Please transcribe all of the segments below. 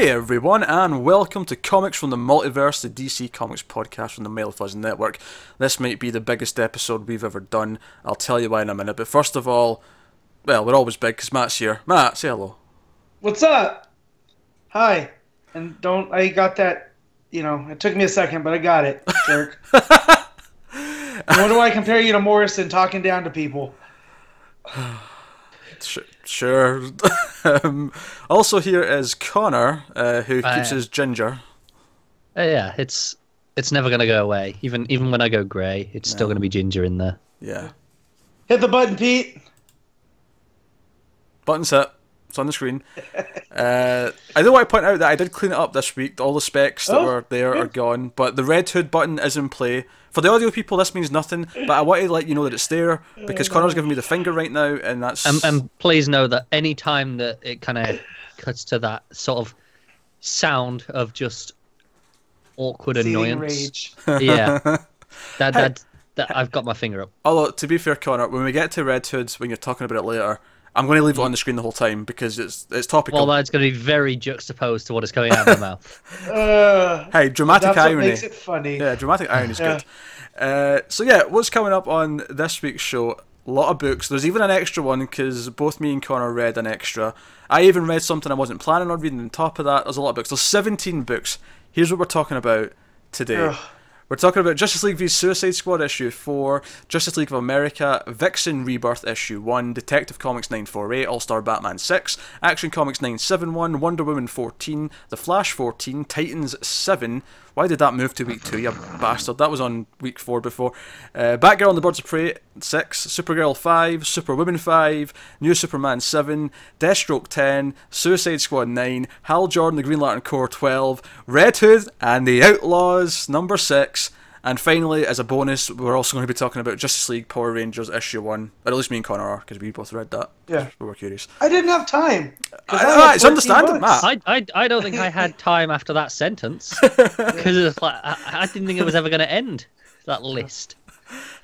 Hey everyone, and welcome to Comics from the Multiverse, the DC Comics podcast from the Mail Fuzz Network. This might be the biggest episode we've ever done. I'll tell you why in a minute. But first of all, well, we're always big because Matt's here. Matt, say hello. What's up? Hi. And don't I got that? You know, it took me a second, but I got it, jerk. what do I compare you to Morrison talking down to people? Sh- Sure. um, also here is Connor, uh, who Hi. keeps his ginger. Uh, yeah, it's it's never gonna go away. Even even when I go grey, it's still gonna be ginger in there. Yeah. Hit the button, Pete. Button set. It's on the screen. Uh, I do want to point out that I did clean it up this week. All the specs that Oh, were there are gone, but the red hood button is in play. For the audio people, this means nothing, but I want to let you know that it's there because Connor's giving me the finger right now, and that's And, and please know that any time that it kind of cuts to that sort of sound of just awkward Seething annoyance, rage. yeah, that that that I've got my finger up. Although to be fair, Connor, when we get to red hoods, when you're talking about it later, I'm going to leave it on the screen the whole time because it's it's topical. Well, that's going to be very juxtaposed to what is coming out of my mouth. Uh, hey, dramatic that's what irony. makes it funny. Yeah, dramatic irony is Yeah. good. Uh, so yeah, what's coming up on this week's show? A lot of books. There's even an extra one because both me and Connor read an extra. I even read something I wasn't planning on reading. On top of that, there's a lot of books. There's 17 books. Here's what we're talking about today. We're talking about Justice League v Suicide Squad issue 4, Justice League of America, Vixen Rebirth issue 1, Detective Comics 948, All Star Batman 6, Action Comics 971, Wonder Woman 14, The Flash 14, Titans 7. Why did that move to week 2, you bastard? That was on week 4 before. Uh, Batgirl and the Birds of Prey 6, Supergirl 5, Superwoman 5, New Superman 7, Deathstroke 10, Suicide Squad 9, Hal Jordan, the Green Lantern Corps 12, Red Hood and the Outlaws number 6, and finally, as a bonus, we're also going to be talking about Justice League Power Rangers issue 1. Or at least me and Connor are, because we both read that. Yeah. We were curious. I didn't have time. I- I I- it's understandable. Matt. I, I, I don't think I had time after that sentence because it's like I, I didn't think it was ever going to end that list.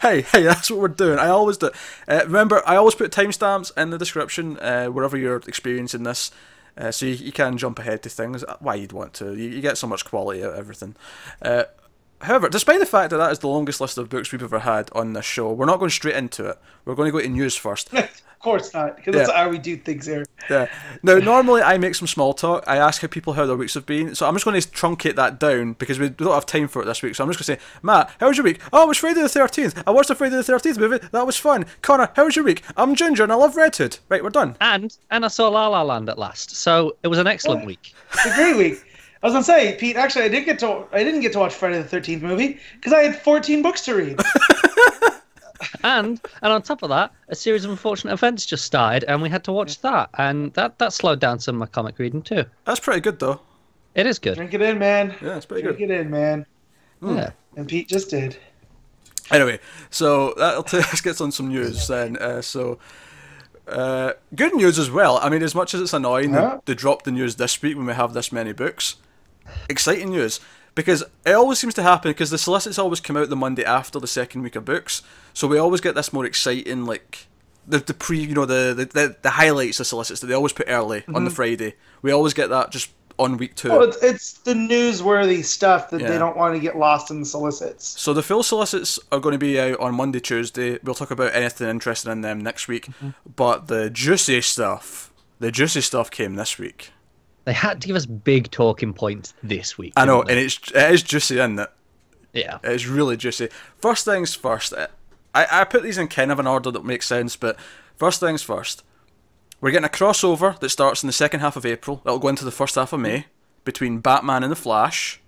Hey, hey, that's what we're doing. I always do. Uh, remember, I always put timestamps in the description uh, wherever you're experiencing this, uh, so you, you can jump ahead to things. Why you'd want to? You, you get so much quality out of everything. However, despite the fact that that is the longest list of books we've ever had on this show, we're not going straight into it. We're going to go to news first. of course not, because that's how we do things here. Yeah. Now, normally I make some small talk. I ask how people how their weeks have been. So I'm just going to truncate that down because we don't have time for it this week. So I'm just going to say, Matt, how was your week? Oh, it was Friday the 13th. I watched the Friday the 13th movie. That was fun. Connor, how was your week? I'm Ginger and I love Red Hood. Right, we're done. And and I saw La La Land at last, so it was an excellent What? week. It's a great week. I was gonna say, Pete. Actually, I did get to. I didn't get to watch Friday the Thirteenth movie because I had 14 books to read. And and on top of that, a series of unfortunate events just started, and we had to watch that, and that that slowed down some of my comic reading too. That's pretty good, though. It is good. Drink it in, man. Yeah, it's pretty Drink good. Drink it in, man. Yeah. And Pete just did. Anyway, so that'll t- let's get on some news then. Uh, so, uh, good news as well. I mean, as much as it's annoying Yeah. that they dropped the news this week when we have this many books, exciting news because it always seems to happen because the solicits always come out the Monday after the second week of books, so we always get this more exciting like. The, the pre you know the, the, the, highlights of solicits that they always put early on the mhm. Friday. We always get that just on week two. Well, it's, it's the newsworthy stuff that Yeah. they don't want to get lost in the solicits. So the full solicits are going to be out on Monday, Tuesday. We'll talk about anything interesting in them next week. Mm-hmm. But the juicy stuff, the juicy stuff came this week. They had to give us big talking points this week. I know, didn't and it's it is juicy, isn't it? yeah. It's really juicy. First things first. uh, I I put these in kind of an order that makes sense, but first things first. We're getting a crossover that starts in the second half of April. That'll go into the first half of May between Batman and the Flash.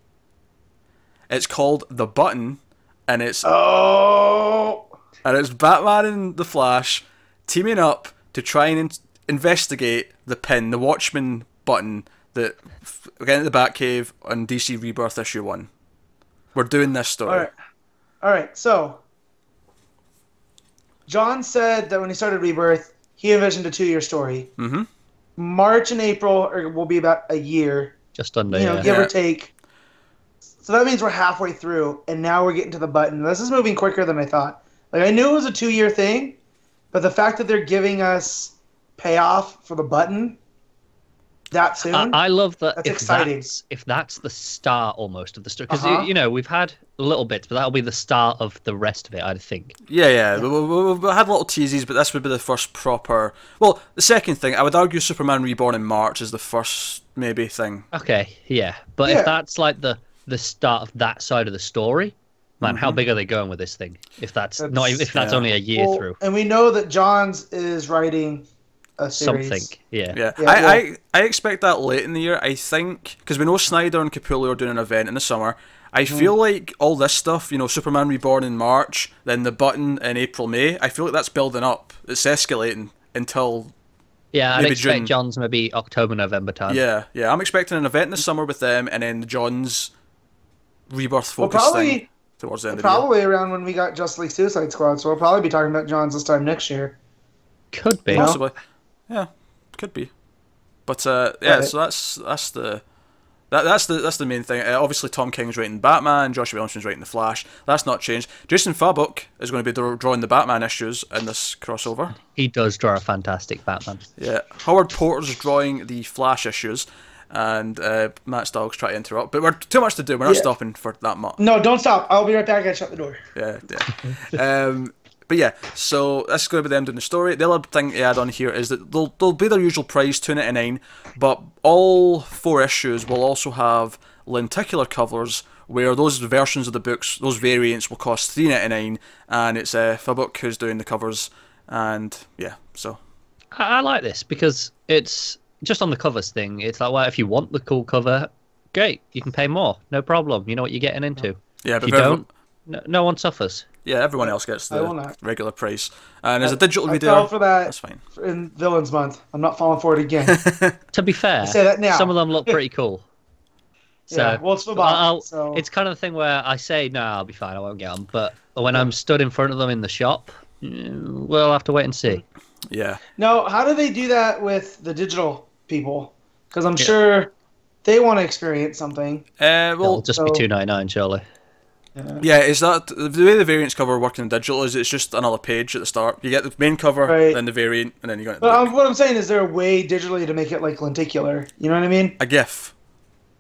It's called The Button, and it's Oh, and it's Batman and the Flash teaming up to try and in- investigate the pin, the Watchman button that f- again at the Batcave on DC Rebirth issue one. We're doing this story. all right, all right. So, John said that when he started Rebirth, he envisioned a two-year story. Mm-hmm. March and April are, will be about a year, Just under. you know, yeah. give Yeah. or take. So that means we're halfway through, and now we're getting to the button. This is moving quicker than I thought. Like I knew it was a two-year thing, but the fact that they're giving us payoff for the button that soon. I, I love that. That's if exciting. That's, if that's the start almost of the story, because Uh-huh. you know we've had little bits, but that'll be the start of the rest of it. I think. Yeah, yeah. We, we, we, we had little teases, but this would be the first proper. Well, the second thing, I would argue Superman Reborn in March is the first maybe thing. Okay, yeah, but Yeah. if that's like the the start of that side of the story, man, how Mhm. big are they going with this thing? If that's, not That's- even, if that's yeah. only a year Well, through and we know that Johns is writing a series. something, yeah. Yeah, Yeah, I, well- I I expect that late in the year. I think because we know Snyder and Capullo are doing an event in the summer. I Hmm. feel like all this stuff, you know, Superman Reborn in March, then the button in April, May. I feel like that's building up. It's escalating until Yeah, I'd Maybe expect June. John's maybe October, November time. yeah, yeah. I'm expecting an event in the summer with them, and then John's rebirth Well, focus thing probably towards the end of the year. probably around when we got Just League Suicide Squad, so we'll probably be talking about Johns this time next year. Could be. know? Yeah, could be. But uh, yeah, Right. so that's that's the that, that's the that's the main thing. Uh, obviously, Tom King's writing Batman. Joshua Williamson's writing the Flash. That's not changed. Jason Fabok is going to be draw- drawing the Batman issues in this crossover. He does draw a fantastic Batman. Yeah, Howard Porter's drawing the Flash issues, and uh, Matt Stoggs trying to interrupt. But we're too much to do. We're not Yeah. stopping for that much. No, don't stop. I'll be right back. I shut the door. Yeah, yeah. um, but yeah, so that's going to be them doing the story. The other thing to add on here is that they'll, they'll be their usual price, two ninety nine, but all four issues will also have lenticular covers where those versions of the books, those variants, will cost three ninety nine, and it's uh, Fabok who's doing the covers, and yeah, so I, I like this because it's just on the covers thing. It's like, well, if you want the cool cover, great, you can pay more, no problem. You know what you're getting into. yeah, If you don't, no, no one suffers. Yeah, everyone else gets the regular price, and as a digital I video, fell for that that's fine. in Villains Month. I'm not falling for it again. To be fair, say that now. some of them look pretty cool. So yeah, well, it's football. I'll- so it's kind of the thing where I say, no, I'll be fine, I won't get them. But when I'm stood in front of them in the shop, mm, we'll have to wait and see. Yeah, no. How do they do that with the digital people? Because I'm Yeah. sure they want to experience something. uh, It'll well, just be two ninety nine, surely. Yeah. Yeah, is that the way the variants cover working in digital? Is it's just another page at the start? You get the main cover, Right. then the variant, and then you got But um, what I'm saying is, there a way digitally to make it like lenticular? You know what I mean? a GIF.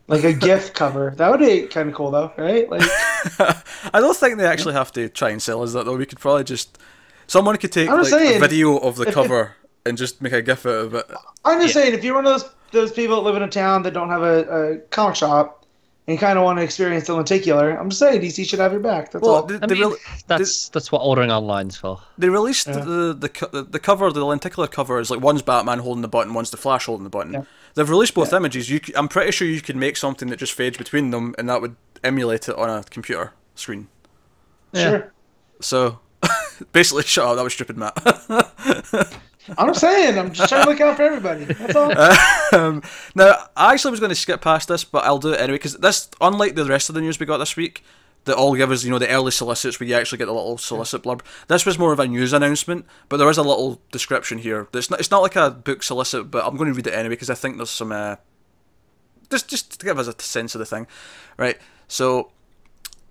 Like a GIF cover. That would be kind of cool, though, right? Like, I don't think they actually have to try and sell us that though. We could probably just someone could take like, saying, a video of the if- cover and just make a GIF out of it. I'm just Yeah. saying, if you're one of those those people that live in a town that don't have a, a comic shop and you kind of want to experience the lenticular, I'm just saying DC should have your back. That's Well, all. they, I they, mean, re- that's that's what ordering online's for. they released Yeah. the, the co- the cover, the lenticular cover is like one's Batman holding the button, one's the Flash holding the button. Yeah. They've released both images. You, c- I'm pretty sure you could make something that just fades between them, and that would emulate it on a computer screen. Yeah. Sure. So basically, shut up. That was stupid, Matt. I'm saying, I'm just trying to look out for everybody. That's all. um, now, I actually was going to skip past this, but I'll do it anyway because this, unlike the rest of the news we got this week, that all give us, you know, the early solicits where you actually get the little solicit blurb. This was more of a news announcement, but there is a little description here. It's not, it's not like a book solicit, but I'm going to read it anyway because I think there's some, uh, just just to give us a sense of the thing, right? So.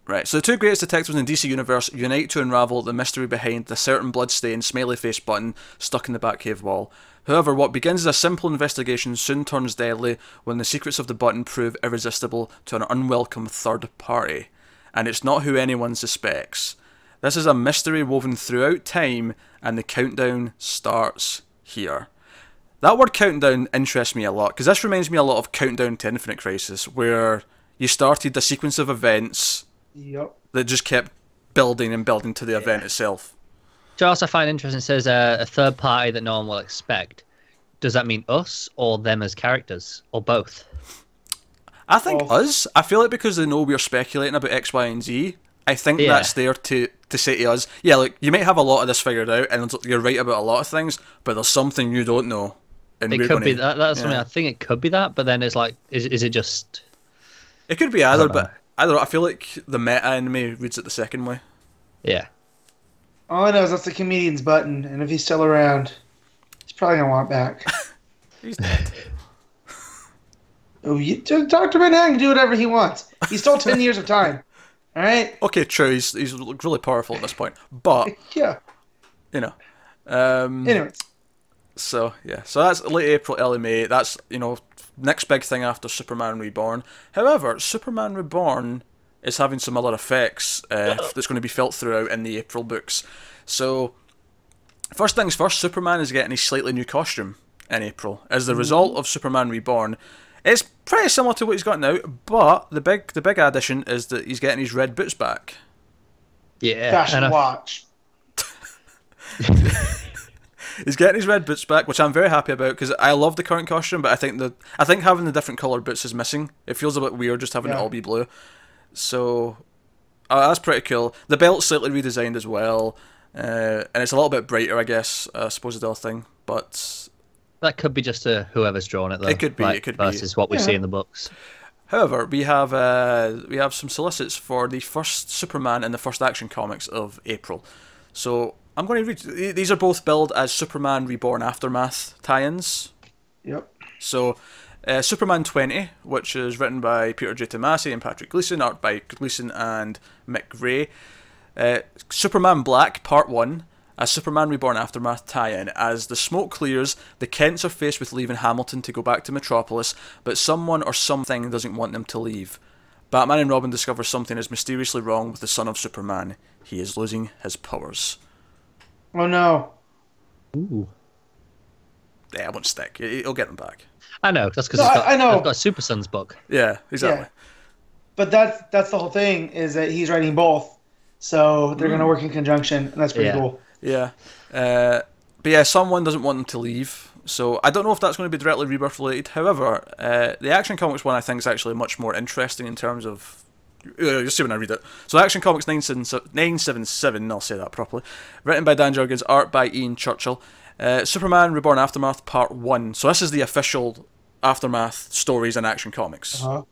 Right, so the two greatest detectives in the DC universe unite to unravel the mystery behind the certain blood-stained, smiley-faced button stuck in the Batcave wall. However, what begins as a simple investigation soon turns deadly when the secrets of the button prove irresistible to an unwelcome third party. And it's not who anyone suspects. This is a mystery woven throughout time, and the countdown starts here. That word countdown interests me a lot, because this reminds me a lot of Countdown to Infinite Crisis, where you started a sequence of events Yep. that just kept building and building to the event itself. Which I also find interesting. It says uh, a third party that no one will expect. Does that mean us or them as characters or both? I think Well- us. I feel like because they know we're speculating about X, Y, and Z. I think Yeah. that's there to to say to us, yeah, like you might have a lot of this figured out, and you're right about a lot of things, but there's something you don't know. And It we're could gonna, be that. That's something. I think it could be that. But then it's like, is is it just? It could be either, don't know. but I don't know. I feel like the meta anime reads it the second way. Yeah. All I know is that's the comedian's button, and if he's still around, he's probably gonna want it back. He's dead. oh, you, Doctor Manhattan can do whatever he wants. He stole ten years of time. All right. okay, true. He's he's really powerful at this point, but Yeah. you know. Um, Anyway, So yeah, so that's late April, early May. That's you know next big thing after Superman Reborn. However, Superman Reborn is having some other effects uh, that's going to be felt throughout in the April books. So, first things first, Superman is getting a slightly new costume in April as the result of Superman Reborn. It's pretty similar to what he's got now, but the big the big addition is that he's getting his red boots back. Yeah, Fashion and I- watch. He's getting his red boots back, which I'm very happy about because I love the current costume, but I think the I think having the different colored boots is missing. It feels a bit weird just having it all be blue. So uh, that's pretty cool. The belt's slightly redesigned as well, uh, and it's a little bit brighter, I guess. I suppose is the other thing, but that could be just uh whoever's drawn it though. It could be, like, it could be. versus what we Yeah. see in the books. However, we have uh, we have some solicits for the first Superman and the first Action Comics of April. So I'm going to read. These are both billed as Superman Reborn Aftermath tie-ins. Yep. So, uh, Superman 20, which is written by Peter J. Tomasi and Patrick Gleason, art by Gleason and Mick Gray. Uh, Superman Black, Part 1, a Superman Reborn Aftermath tie in. As the smoke clears, the Kents are faced with leaving Hamilton to go back to Metropolis, but someone or something doesn't want them to leave. Batman and Robin discover something is mysteriously wrong with the son of Superman. He is losing his powers. Oh no. Ooh. Yeah, it won't stick. He- He'll get them back. I know that's because No, got, I- I know. I've got a Super Sons book. Yeah, exactly. Yeah. But that's that's the whole thing is that he's writing both, so they're gonna work in conjunction, and that's pretty Yeah. cool. Yeah. Uh, but yeah, someone doesn't want them to leave. So I don't know if that's going to be directly rebirth related. However, uh, the Action Comics one I think is actually much more interesting in terms of. Uh, you'll see when I read it. So Action Comics 977, 977 I'll say that properly. Written by Dan Jurgens, art by Ian Churchill. Uh, Superman Reborn Aftermath Part 1. So this is the official Aftermath stories in Action Comics. Uh-huh.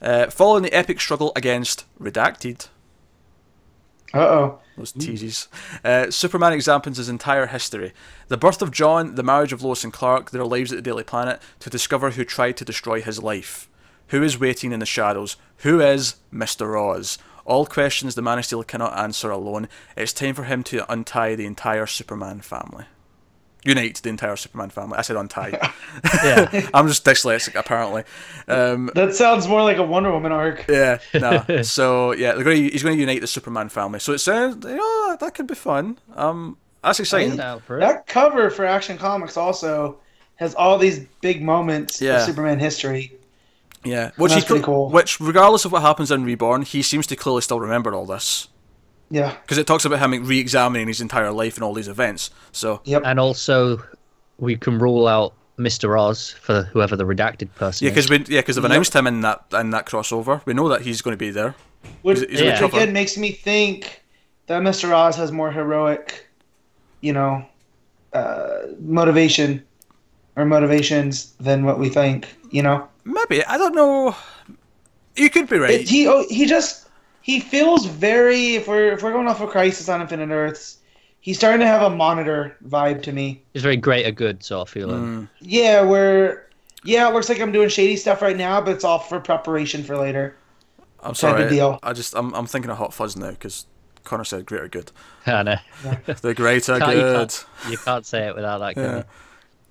Uh, following the epic struggle against Redacted, Uh oh. those teases. Uh, Superman examines his entire history the birth of Jon, the marriage of Lois and Clark, their lives at the Daily Planet, to discover who tried to destroy his life. Who is waiting in the shadows? Who is Mr. Oz? All questions the Man of Steel cannot answer alone. It's time for him to untie the entire Superman family. Unite the entire Superman family. I said untie. Yeah, I'm just dyslexic, apparently. Um, That sounds more like a Wonder Woman arc. yeah, no. so yeah, they're going to, he's going to unite the Superman family. So it sounds, you know, that could be fun. Um, that's exciting. down for it. That cover for Action Comics also has all these big moments Yeah. of Superman history. Yeah, which That's he, pretty cool. which regardless of what happens in Reborn, he seems to clearly still remember all this Yeah. because it talks about him re-examining his entire life and all these events. So Yep. And also, we can rule out Mr. Oz for whoever the redacted person yeah, because we yeah because they've Yep. announced him in that in that crossover. We know that he's going to be there. Which, He's- he's a which again makes me think that Mr. Oz has more heroic, you know, uh, motivation or motivations than what we think. You know, Maybe I don't know. You could be right. it, he oh, he just he feels very. If we're if we're going off of Crisis on Infinite Earths, he's starting to have a monitor vibe to me. He's very greater good sort of feeling. Mm, Yeah, where yeah, it looks like I'm doing shady stuff right now, but it's all for preparation for later. I'm sorry. deal. I just I'm I'm thinking of Hot Fuzz now because Connor said greater good. I know. The greater Can't- you, good. can't, you can't say it without that. Yeah.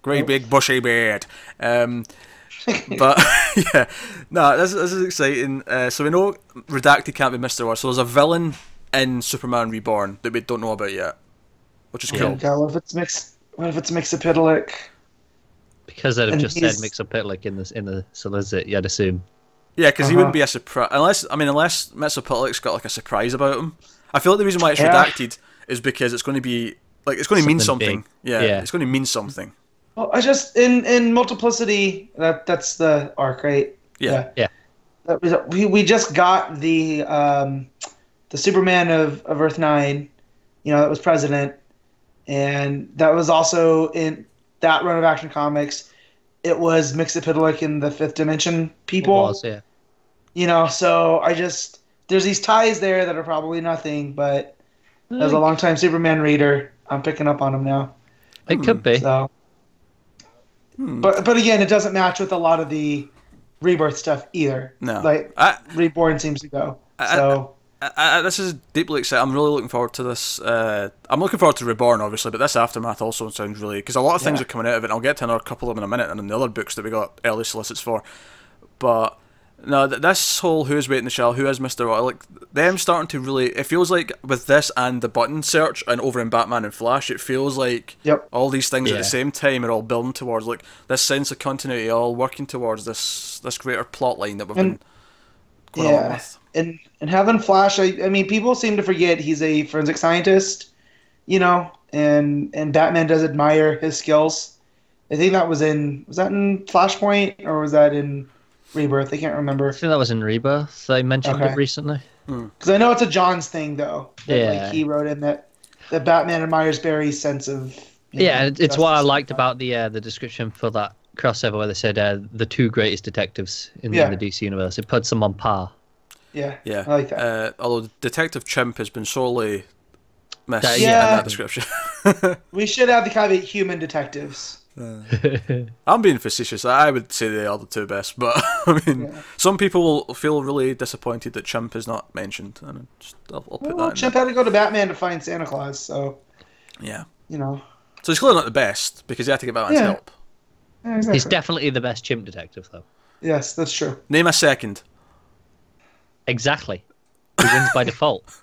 You? Great big bushy beard. Um, but yeah, no, this, this is exciting. Uh, so we know Redacted can't be Mister War. So there's a villain in Superman Reborn that we don't know about yet, which is Yeah. cool. God, what if it's mix? What if it's Mxyzptlk? Because I'd have And just said he's- Mxyzptlk in the in the solicit, you'd assume. Yeah, because he Uh-huh. wouldn't be a surprise unless I mean unless Mxyzptlk's got like a surprise about him. I feel like the reason why it's Yeah. redacted is because it's going to be like it's going to mean Something something. Yeah, Yeah. it's going to mean something. Well, I just in in multiplicity. That that's the arc, right? Yeah. Yeah. That was, we we just got the um, the Superman of, of Earth Nine, you know, that was president, and that was also in that run of Action Comics. It was Mxyzptlk in the Fifth Dimension It people. was, yeah. You know, so I just there's these ties there that are probably nothing, but as a longtime Superman reader, I'm picking up on them now. It could be. So, Hmm. but but again, it doesn't match with a lot of the rebirth stuff either. No, like I, reborn seems to go. I- So I, this is deeply exciting. I'm really looking forward to this. Uh, I'm looking forward to Reborn, obviously, but this aftermath also sounds really because a lot of things Yeah. are coming out of it. and I'll get to another couple of them in a minute, and then the other books that we got early solicits for. But no, th- this whole who's waiting the shell, who is Mister What, like them starting to really. It feels like with this and the button search and over in Batman and Flash, it feels like Yep. all these things at the same time are all building towards like this sense of continuity, all working towards this this greater plot line that we've And- been going on Yeah. with. And and having Flash, I, I mean, people seem to forget he's a forensic scientist, you know, and and Batman does admire his skills. I think that was in was that in Flashpoint or was that in Rebirth? I can't remember. I think that was in Rebirth. They mentioned Okay. it recently. Because I know it's a John's thing though. That, Yeah. Like he wrote in that that Batman admires Barry's sense of. Yeah, know, it's what I justice. liked about the uh, the description for that crossover where they said uh, the two greatest detectives in, Yeah. the DC universe. It puts them on par. Yeah. Yeah, I like that. Uh, although Detective Chimp has been sorely missed That- in that description. We should have the caveat human detectives. I'm being facetious. I would say they are the two best, but I mean, Yeah. some people will feel really disappointed that Chimp is not mentioned, and I just, I'll, I'll put Well, that. Chimp there. had to go to Batman to find Santa Claus, so Yeah, you know. so he's clearly not the best because he had to get Batman's Yeah. help. Yeah, exactly. He's definitely the best chimp detective, though. yes, that's true. Name a second. Exactly. He wins by default.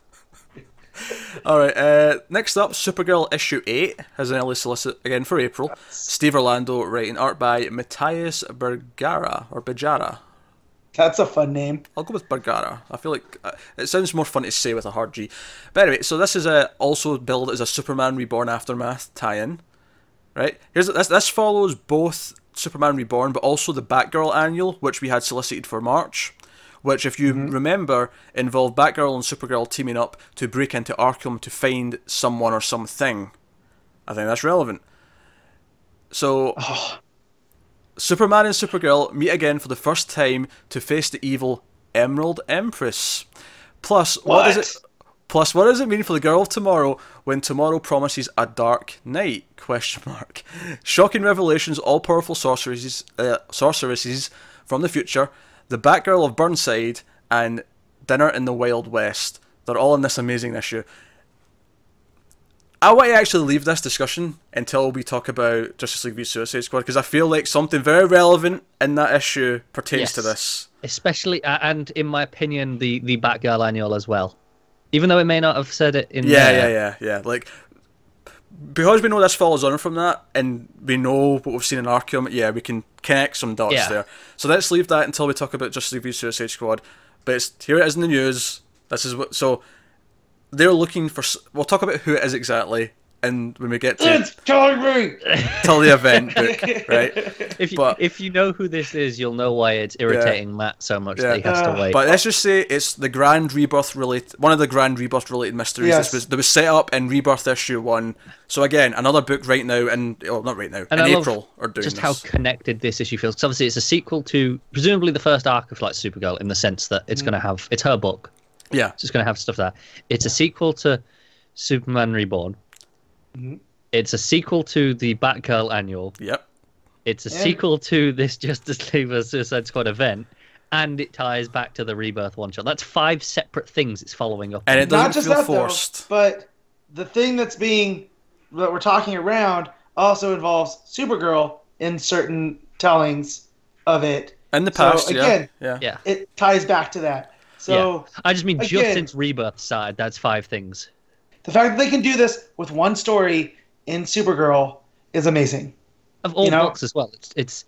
All right. Uh, next up, Supergirl issue eight has an early solicit again for April. Steve Orlando writing art by Matthias Bergara or Bejara. That's a fun name. I'll go with Bergara. I feel like uh, it sounds more fun to say with a hard G. But anyway, so this is a, also billed as a Superman Reborn aftermath tie-in, right? Here's this. This follows both Superman Reborn, but also the Batgirl annual, which we had solicited for March. Which, if you remember, involved Batgirl and Supergirl teaming up to break into Arkham to find someone or something. I think that's relevant. So, Superman and Supergirl meet again for the first time to face the evil Emerald Empress. Plus, what does it? Plus, what does it mean for the girl of tomorrow when tomorrow promises a dark night? Question mark. Shocking revelations, all-powerful sorceresses, uh, sorceresses from the future, the Batgirl of Burnside, and Dinner in the Wild West. They're all in this amazing issue. I want to actually leave this discussion until we talk about Justice League v Suicide Squad because I feel like something very relevant in that issue pertains to this. Especially, uh, and in my opinion, the, the Batgirl annual as well. Even though it may not have said it in Yeah, there. yeah, yeah, yeah. Like because we know this follows on from that, and we know what we've seen in Arkham. Yeah, we can connect some dots Yeah. there. So let's leave that until we talk about Justice League v Suicide Squad. But it's, here it is in the news. This is what. So they're looking for. We'll talk about who it is exactly, and when we get to It's killing me. till the event book, right? If you, But- if you know who this is, you'll know why it's irritating Matt so much Yeah. that he has Uh, to wait. But let's just say it's the Grand Rebirth related, one of the Grand Rebirth related mysteries. Yes. This was that was set up in Rebirth issue one. So again, another book right now, and oh, not right now, And in I April are doing just this. how connected this issue feels. Because obviously, it's a sequel to presumably the first arc of like Supergirl in the sense that it's going to have it's her book. yeah, so It's going to have stuff there. It's a sequel to Superman Reborn. Mhm. It's a sequel to the Batgirl annual. yep, It's a Yeah. sequel to this Justice League vs Suicide Squad event, and it ties back to the Rebirth one shot. That's five separate things it's following up. and on. it doesn't Not just feel that forced. though, but the thing that's being that we're talking around also involves Supergirl in certain tellings of it. And the so, past, again, yeah, yeah, yeah, It ties back to that. So I just mean just since Rebirth side, that's five things. The fact that they can do this with one story in Supergirl is amazing. Of all You know? books as well. It's it's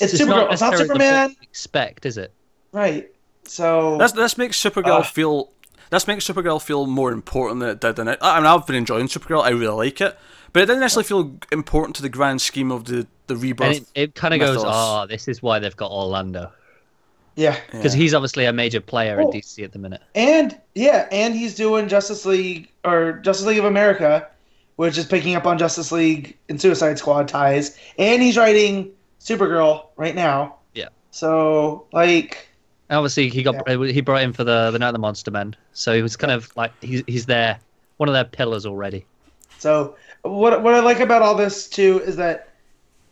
It's Supergirl, it's not necessarily the Superman. you Expect is it? Right. So This this makes Supergirl Uh. feel. This makes Supergirl feel more important than it did in it. I mean, I've been enjoying Supergirl. I really like it, but it didn't necessarily feel important to the grand scheme of the the And it, it kind of goes, mythos. oh, this is why they've got Orlando yeah. because Yeah. he's obviously a major player in. DC at the minute. And yeah, and he's doing Justice League or Justice League of America, which is picking up on Justice League and Suicide Squad ties, and he's writing Supergirl right now. Yeah. So like, And obviously, he got he brought in for the the Night of the Monster Men, so he was kind of like he's he's there, one of their pillars already. so what what I like about all this too is that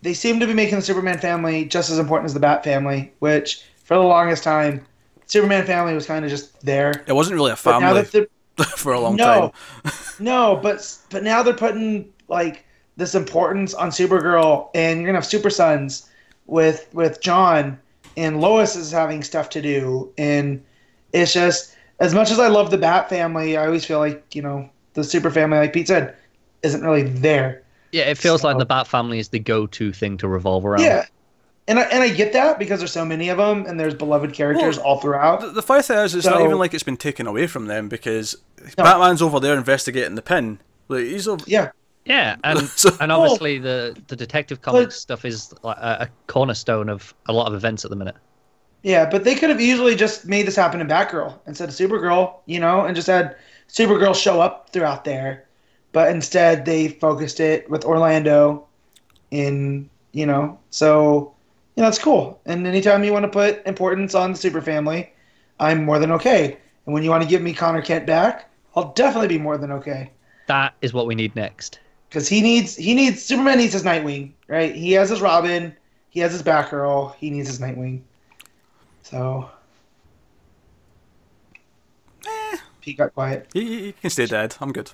they seem to be making the Superman family just as important as the Bat family, which for the longest time, Superman family was kind of just there. It wasn't really a But family for a long no, time. no, but but now they're putting like this importance on Supergirl, and you're gonna have Super Sons with with John, and Lois is having stuff to do, and it's just as much as I love the Bat family, I always feel like you know the Super family, like Pete said, isn't really there. Yeah, it feels like the Bat family is the go-to thing to revolve around. Yeah. And I, and I get that because there's so many of them and there's beloved characters all throughout. The, the funny thing is, it's not even like it's been taken away from them because No. Batman's over there investigating the pin. Like he's over. Yeah, Yeah, and So- and obviously the the Detective Comics stuff is like a, a cornerstone of a lot of events at the minute. yeah, but they could have easily just made this happen in Batgirl instead of Supergirl, you know, and just had Supergirl show up throughout there. But instead, they focused it with Orlando in, you know, so, you know, it's cool. And anytime you want to put importance on the Super family, I'm more than okay. And when you want to give me Conner Kent back, I'll definitely be more than okay. That is what we need next. because he needs he needs Superman needs his Nightwing, right? He has his Robin, he has his Batgirl, he needs his Nightwing. So, eh. he got quiet. You, you you can stay dead. I'm good.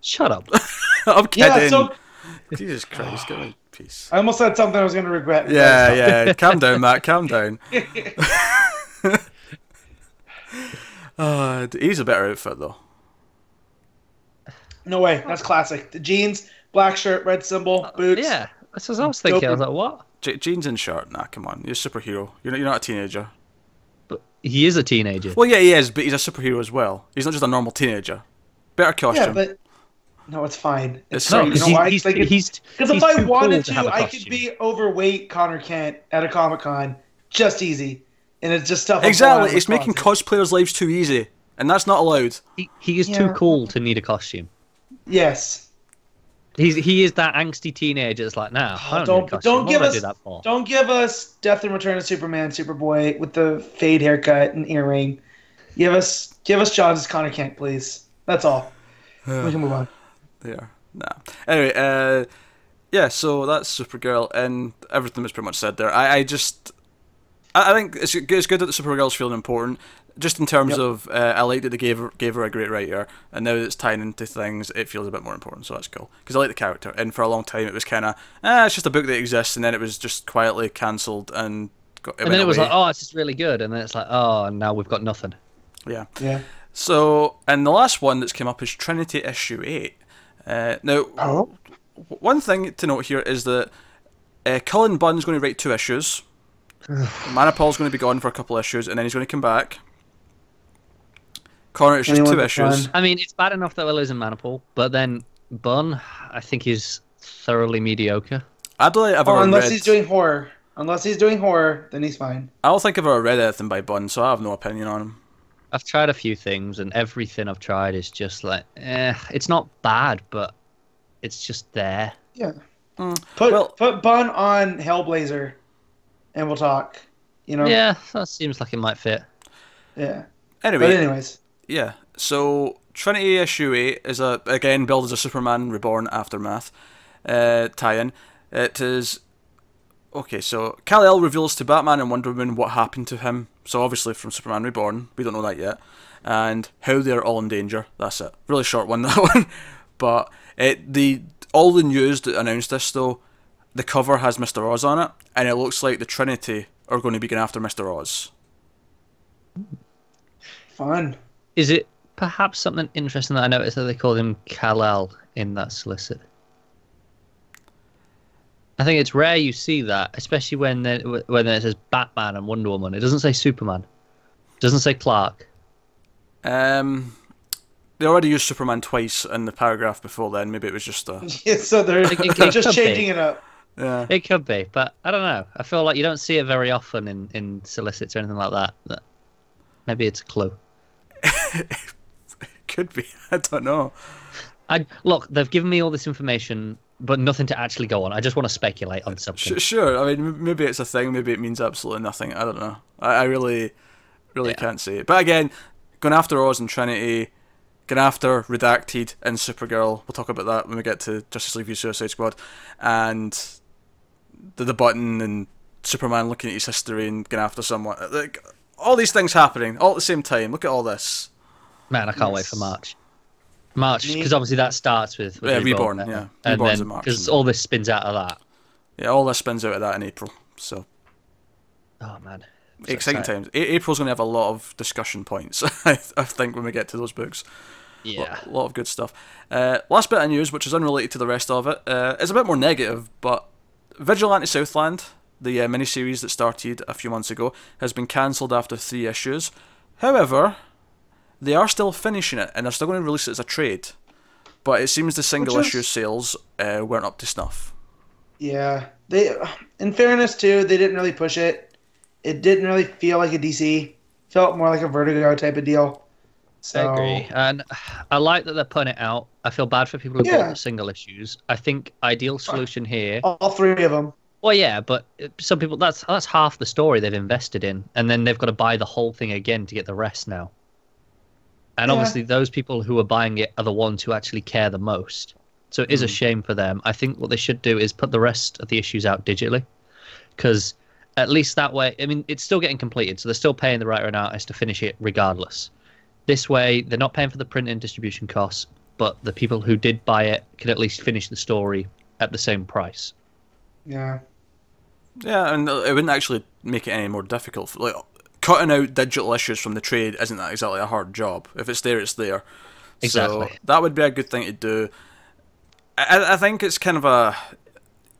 Shut up. I'm kidding. Yeah, so Jesus Christ, give me peace. I almost said something I was going to regret. Yeah, yeah. calm down, Matt. Calm down. Uh, he's a better outfit though. No way, that's classic. The jeans, black shirt, red symbol, boots. yeah, that's what I was thinking. I was like, what? Je- jeans and shirt. Nah, come on. You're a superhero. You're not, you're not a teenager. But he is a teenager. Well, yeah, he is, but he's a superhero as well. He's not just a normal teenager. Better costume. Yeah, but no, it's fine. It's It's No, because You know he's, Like, he's, he's, Because if he's I too cool wanted to to, have a I could be overweight Conner Kent at a Comic Con, just easy, and it's just stuff. I'm pulling out exactly. It's making closet. cosplayers' lives too easy, and that's not allowed. He, he is Yeah. too cool to need a costume. Yes. He's he is that angsty teenager. It's like, nah, I don't, Don't- need a don't give would I us- do that for? Don't give us Death and Return of Superman, Superboy with the fade haircut and earring. Give us, give us John's Conner Kent, please. That's all. we can move on. There. Nah. Anyway, uh, yeah. So that's Supergirl, and everything was pretty much said there. I, I just, I, I think it's good, it's good that the Supergirl's feeling important. Just in terms Yep. of, uh, I like that they gave her, gave her a great writer, and now that it's tying into things, it feels a bit more important. So that's cool because I like the character. And for a long time, it was kind of, ah, it's just a book that exists, and then it was just quietly cancelled, and got, it and then went it was away. like, oh, it's just really good. And then it's like, oh, now we've got nothing. yeah. Yeah. So, and the last one that's come up is Trinity issue eight. Uh, now, Oh. one thing to note here is that uh, Cullen Bunn's going to write two issues. Manapul's going to be gone for a couple issues, and then he's going to come back. Connor, it's just Anyone two issues. Bunn. I mean, it's bad enough that we're losing Manipul, but then Bunn, I think he's thoroughly mediocre. I don't think I've Oh, unless read. he's doing horror. Unless he's doing horror, then he's fine. I don't think I've ever read anything by Bunn, so I have no opinion on him. I've tried a few things, and everything I've tried is just like, eh, it's not bad, but it's just there. Yeah. Mm, Put well- put Bunn on Hellblazer, and we'll talk. You know. Yeah, that seems like it might fit. Yeah. Anyway, But anyways, Yeah. So Trinity issue eight is a again billed as a Superman Reborn aftermath uh, tie-in. It is okay. So Kal El reveals to Batman and Wonder Woman what happened to him. So obviously from Superman Reborn, we don't know that yet, and how they're all in danger. That's it. Really short one that one, but it the all the news that announced this though, the cover has Mister Oz on it, and it looks like the Trinity are going to be going after Mister Oz. fun. Is it perhaps something interesting that I noticed that they called him Kal-El in that solicit? I think it's rare you see that, especially when the, when it says Batman and Wonder Woman. It doesn't say Superman. It doesn't say Clark. Um, they already used Superman twice in the paragraph before then. Maybe it was just a Yeah, so they're, It- it- they're it just could be. changing it up. yeah. It could be, but I don't know. I feel like you don't see it very often in, in solicits or anything like that. But maybe it's a clue. it Could be. I don't know. I look. They've given me all this information, but nothing to actually go on. I just want to speculate on something. Sure. I mean, maybe it's a thing. Maybe it means absolutely nothing. I don't know. I, I really, really Yeah. can't say it. But again, going after Oz and Trinity, going after Redacted and Supergirl. We'll talk about that when we get to Justice League v Suicide Squad, and the the button and Superman looking at his history and going after someone. Like all these things happening all at the same time. Look at all this. Man, I can't wait for March. March, because obviously that starts with, with Yeah, Reborn, yeah. and Reborn's then because all this spins out of that. Yeah, all this spins out of that in April. So Oh man, so exciting excited. times. A- April's going to have a lot of discussion points. I, I think when we get to those books. Yeah, A lot of good stuff. Uh, last bit of news, which is unrelated to the rest of it, uh, is a bit more negative, but Vigilante Southland, the uh, miniseries that started a few months ago, has been cancelled after three issues. However, they are still finishing it, and they're still going to release it as a trade. But it seems the single is- issue sales uh, weren't up to snuff. Yeah, they. In fairness, too, they didn't really push it. It didn't really feel like a DC. Felt more like a Vertigo type of deal. So, I agree, and I like that they're putting it out. I feel bad for people who Yeah. bought the single issues. I think ideal solution here. All three of them. Well, yeah, but some people that's that's half the story they've invested in, and then they've got to buy the whole thing again to get the rest now. And Yeah. obviously, those people who are buying it are the ones who actually care the most. So it is a Mm. shame for them. I think what they should do is put the rest of the issues out digitally, because at least that way, I mean, it's still getting completed, so they're still paying the writer and artist to finish it regardless. This way, they're not paying for the print and distribution costs, but the people who did buy it can at least finish the story at the same price. Yeah. Yeah, and it wouldn't actually make it any more difficult. Like cutting out digital issues from the trade isn't that exactly a hard job. If it's there, it's there. Exactly. So that would be a good thing to do. I, I think it's kind of a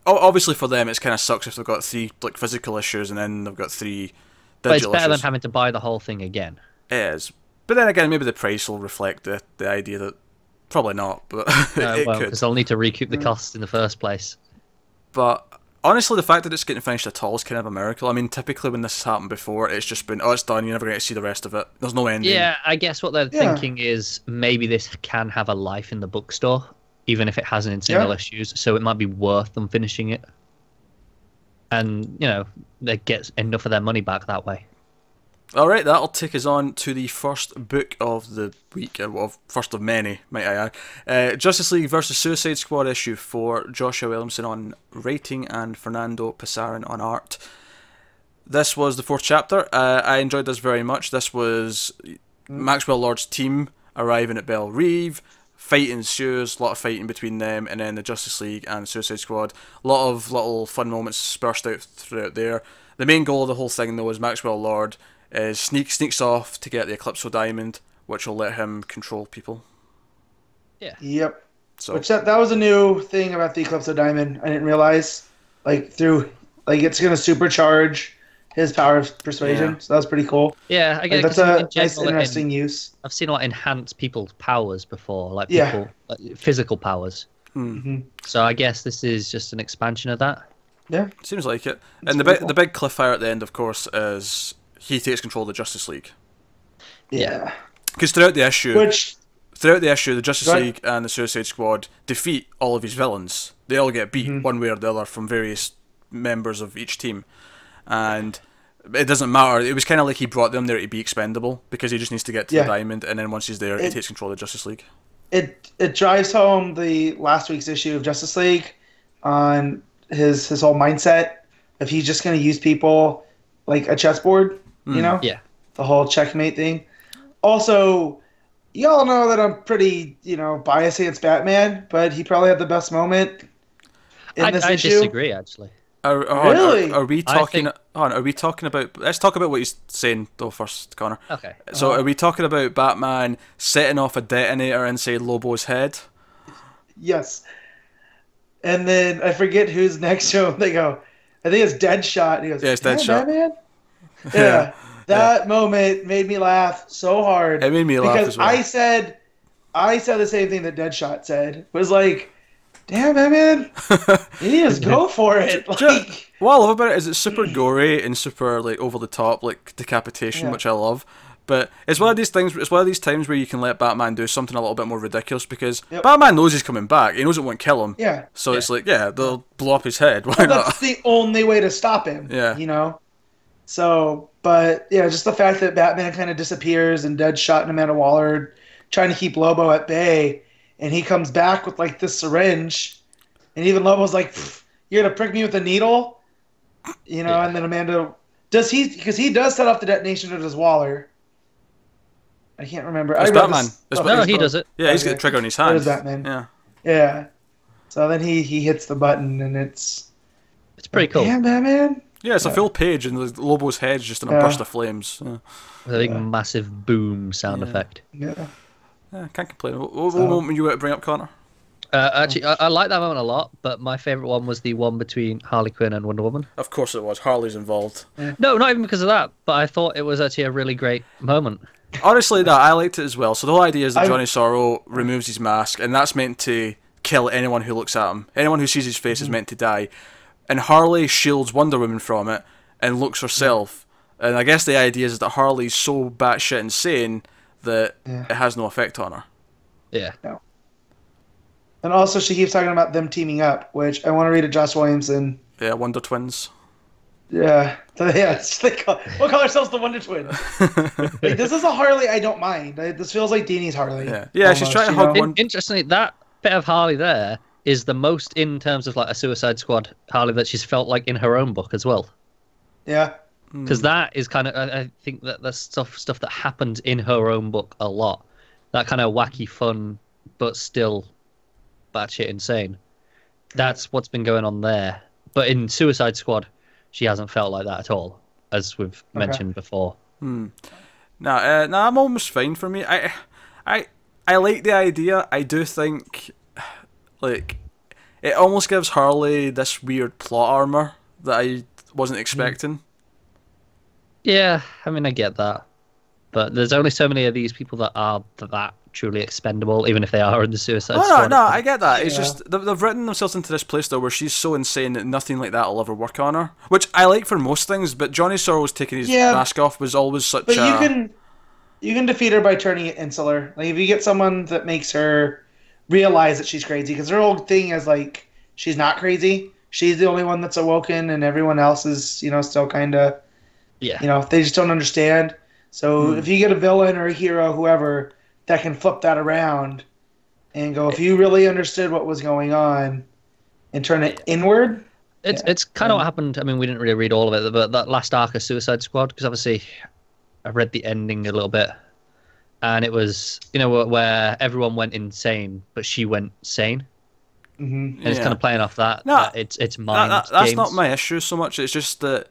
Obviously, for them, it's kind of sucks if they've got three like physical issues and then they've got three But it's digital better than having to buy the whole thing again. It is, but then again, maybe the price will reflect the the idea that probably not, but No, it well, because they'll need to recoup the mm. costs in the first place. But honestly, the fact that it's getting finished at all is kind of a miracle. I mean, typically when this has happened before, it's just been, oh, it's done. You're never going to see the rest of it. There's no ending. Yeah, I guess what they're Yeah. thinking is maybe this can have a life in the bookstore, even if it hasn't in single Yeah. issues. So it might be worth them finishing it, and you know they get enough of their money back that way. All right, that'll take us on to the first book of the week, uh, well, first of many, might I add. Uh, Justice League versus Suicide Squad issue four. Joshua Williamson on writing and Fernando Pasarin on art. This was the fourth chapter. Uh, I enjoyed this very much. This was Maxwell Lord's team arriving at Belle Reve. Fight ensues, a lot of fighting between them, and then the Justice League and Suicide Squad. A lot of little fun moments spurred out throughout there. The main goal of the whole thing, though, is Maxwell Lord is sneak sneaks off to get the Eclipso Diamond, which will let him control people. Yeah. Yep. So Which that, that was a new thing about the Eclipso Diamond. I didn't realize. Like through like it's gonna supercharge his power of persuasion. Yeah. So that was pretty cool. Yeah, I Like, guess that's in a general, nice, in- interesting use. I've seen like enhance people's powers before, like Yeah. people like, physical powers. hmm So I guess this is just an expansion of that. Yeah. seems like it. That's and the big cool. the big cliffhanger at the end, of course, is he takes control of the Justice League. Yeah. Because throughout the issue, Which throughout the issue, the Justice ahead. League and the Suicide Squad defeat all of his villains. They all get beat Mhm. one way or the other from various members of each team, and it doesn't matter. It was kind of like he brought them there to be expendable because he just needs to get to Yeah. the diamond, and then once he's there, he takes control of the Justice League. it it drives home the last week's issue of Justice League on his his whole mindset if he's just gonna use people like a chessboard, you Mm. know? Yeah. The whole checkmate thing. Also, y'all know that I'm pretty, you know, biased against Batman, but he probably had the best moment in I, this I issue. disagree actually. Are, hold on, Really? Are, are we talking? think- on, are we talking about? Let's talk about what he's saying though first, Connor. Okay. So, Uh-huh. are we talking about Batman setting off a detonator inside Lobo's head? Yes. And then I forget who's next to him. They go, I think it's Deadshot. And he goes, Yeah, it's "Damn, Deadshot." Batman? Yeah. That moment made me laugh so hard. It made me laugh because as well. I said, I said the same thing that Deadshot said. Was like, damn, you need just go for it. Like, what I love about it is it's super gory and super like over the top, like decapitation, Yeah. which I love. But it's one of these things. It's one of these times where you can let Batman do something a little bit more ridiculous because Yep. Batman knows he's coming back. He knows it won't kill him. yeah. So it's like, yeah, they'll blow up his head. Why That's not? the only way to stop him. Yeah. You know? So, but yeah, just the fact that Batman kind of disappears and Deadshot and Amanda Waller trying to keep Lobo at bay, and he comes back with like this syringe, and even Lobo's like, "You're gonna prick me with a needle," you know, Yeah. and then Amanda Does he? Because he does set off the detonation, or does Waller? I can't remember. It's I read Batman. this- It's oh, No, he does it. Yeah, he's got a trigger on his That hand. is Batman. Yeah. Yeah. So then he he hits the button, and it's It's pretty cool. Yeah, Batman. Yeah, it's a full page, and the Lobo's head's just in a Yeah. burst of flames. Yeah. With a big massive boom sound Yeah. effect. Yeah. Yeah, can't complain. What, what So- moment you want to bring up, Connor? Uh, actually, I, I like that moment a lot, but my favorite one was the one between Harley Quinn and Wonder Woman. Of course it was. Harley's involved. No, not even because of that, but I thought it was actually a really great moment. Honestly, no, I liked it as well. So the whole idea is that I- Johnny Sorrow removes his mask, and that's meant to kill anyone who looks at him. Anyone who sees his face Mm-hmm. is meant to die. And Harley shields Wonder Woman from it and looks herself. And I guess the idea is that Harley's so batshit insane that Yeah. it has no effect on her. Yeah. No. And also, she keeps talking about them teaming up, which I want to read a Josh Williamson. Yeah, Wonder Twins. Yeah, yeah. It's like, uh, we'll call ourselves the Wonder Twins. Like, this is a Harley I don't mind. This feels like Dini's Harley. Yeah. Yeah, she's trying to you hug know? one- interestingly, that bit of Harley there is the most in terms of like a Suicide Squad Harley that she's felt like in her own book as well. Yeah, Because that is kind of, I, I think that that's stuff stuff that happened in her own book a lot. That kind of wacky fun, but still batshit insane. That's what's been going on there. But in Suicide Squad, she hasn't felt like that at all, as we've mentioned before. Nah, uh, nah, I'm almost fine for me. I, I, I like the idea. I do think, like, it almost gives Harley this weird plot armor that I wasn't hmm. expecting. Yeah, I mean, I get that. But there's only so many of these people that are that truly expendable, even if they are in the Suicide Oh, no, Squad. no, I get that. It's Yeah. just they've, they've written themselves into this place though, where she's so insane that nothing like that will ever work on her. Which I like for most things, but Johnny Sorrow's taking his Yeah. mask off was always such but a. you can you can defeat her by turning it insular. Like if you get someone that makes her realize that she's crazy, because her whole thing is like she's not crazy. She's the only one that's awoken, and everyone else is you know still kind of Yeah. you know they just don't understand. So Hmm. if you get a villain or a hero, whoever that can flip that around and go, if you really understood what was going on, and turn it inward. It's Yeah. it's kind of Um, what happened. I mean, we didn't really read all of it, but that last arc of Suicide Squad, because obviously I read the ending a little bit, and it was you know where, where everyone went insane, but she went sane, hmm and it's kind of playing off that. No, that it's it's That- mind that- that's games. not my issue so much. It's just that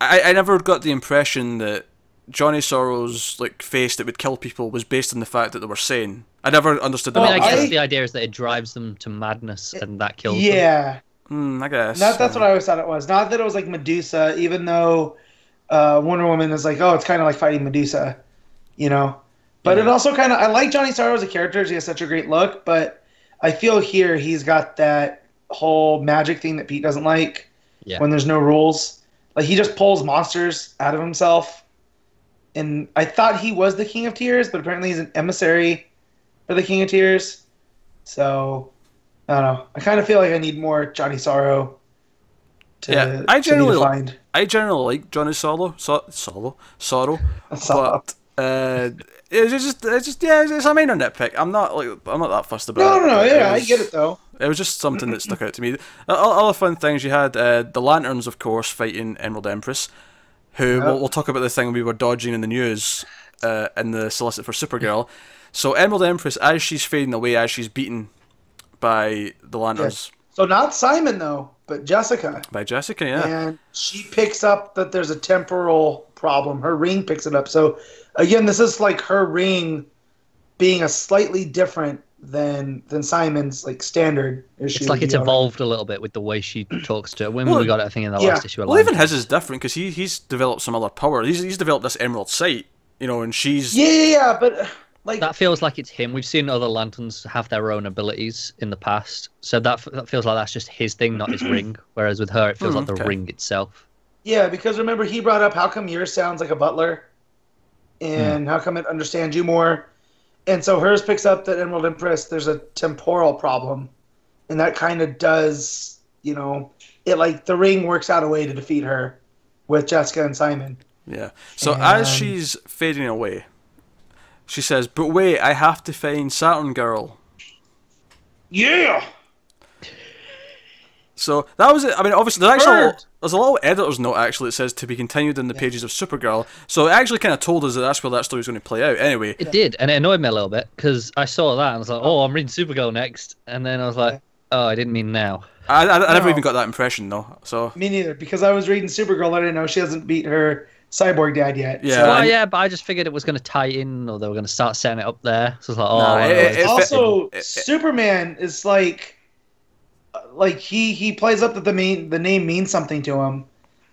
I, I never got the impression that Johnny Sorrow's like face that would kill people was based on the fact that they were sane. I never understood I that. mean, I guess I- the idea is that it drives them to madness, and that kills them. Yeah. Hmm, I guess. That, that's what I always thought it was. Not that it was like Medusa, even though uh, Wonder Woman is like, oh, it's kind of like fighting Medusa, you know. But it also kind of, I like Johnny Sorrow as a character. He has such a great look, but I feel here he's got that whole magic thing that Pete doesn't like Yeah. when there's no rules. Like he just pulls monsters out of himself. And I thought he was the King of Tears, but apparently he's an emissary for the King of Tears. So I don't know. I kind of feel like I need more Johnny Sorrow. To, Yeah, I generally I generally like Johnny Solo, so, Solo, Sorrow, So- but uh, it's just, it's just, yeah, it's, it's a minor nitpick. I'm not like, I'm not that fussed about no, it. no, no. but Yeah, I was- get it though. It was just something that stuck out to me. Other fun things you had uh, the lanterns, of course, fighting Emerald Empress, who we'll, we'll talk about the thing we were dodging in the news uh, in the solicit for Supergirl. So Emerald Empress, as she's fading away, as she's beaten by the lanterns So not Simon though, but Jessica. by Jessica, yeah. and she picks up that there's a temporal problem. Her ring picks it up. So again, this is like her ring being a slightly different than than Simon's like standard issue. It's like it's you know? evolved a little bit with the way she talks to her. When Well, we got it, I think in the yeah. last issue. of Well, even his is different because he he's developed some other power. He's he's developed this Emerald Sight, you know, and she's Yeah, yeah, yeah, but like that feels like it's him. We've seen other lanterns have their own abilities in the past, so that that feels like that's just his thing, not his ring. Whereas with her, it feels Hmm, like the okay. ring itself. yeah, because remember he brought up how come yours sounds like a butler, Hmm. and how come it understands you more, and so hers picks up that Emerald Empress. There's a temporal problem, and that kind of does you know it like the ring works out a way to defeat her with Jessica and Simon. Yeah. So as she's fading away, she says, "But wait, I have to find Saturn Girl." Yeah. So that was it. I mean, obviously, there's actually a lot, there's a little editor's note actually that says to be continued in the pages of Supergirl. So it actually kind of told us that that's where that story story's going to play out. Anyway, It did, and it annoyed me a little bit because I saw that and I was like, "Oh, I'm reading Supergirl next," and then I was like, "Oh, I didn't mean now." I, I, I never No. even got that impression though. So Me neither, because I was reading Supergirl. I didn't know she hasn't beat her cyborg dad yet. Yeah. So- Well, and- yeah, but I just figured it was going to tie in, or they were going to start setting it up there. So I was like, "Oh, Nah, well, it- it's- it- also, it- it- Superman is like, like he he plays up that the main the name means something to him,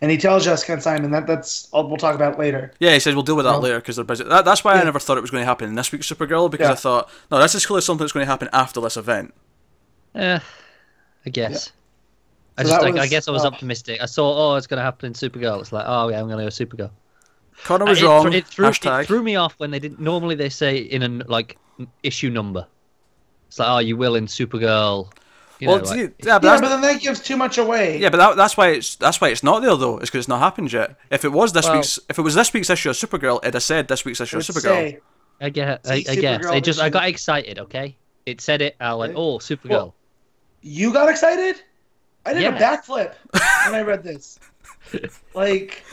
and he tells Jessica and Simon that that's I'll, we'll talk about later. yeah, he says we'll deal with that No. later because they're busy. That, that's why I never thought it was going to happen in this week's Supergirl because Yeah. I thought no, this is clearly something that's going to happen after this event. Eh, I guess. I So just, that I, I guess I was uh, optimistic. I saw, oh, it's going to happen in Supergirl. It's like, oh yeah, I'm going to go Supergirl. Connor was it, wrong. It threw, it threw me off when they didn't. Normally they say in an like issue number. It's like, oh, you will in Supergirl. You well, know, see, like, yeah, but Yeah, but then that gives too much away. yeah, but that, that's why it's that's why it's not there though. It's because it's not happened yet. If it was this Well- week's, if it was this week's issue of Supergirl, it'd have said this week's issue of Supergirl. say, I get, I, I guess. Supergirl It just, I got excited. Okay, it said it. I went, Okay. oh, Supergirl. Well, you got excited. I did a backflip when I read this, like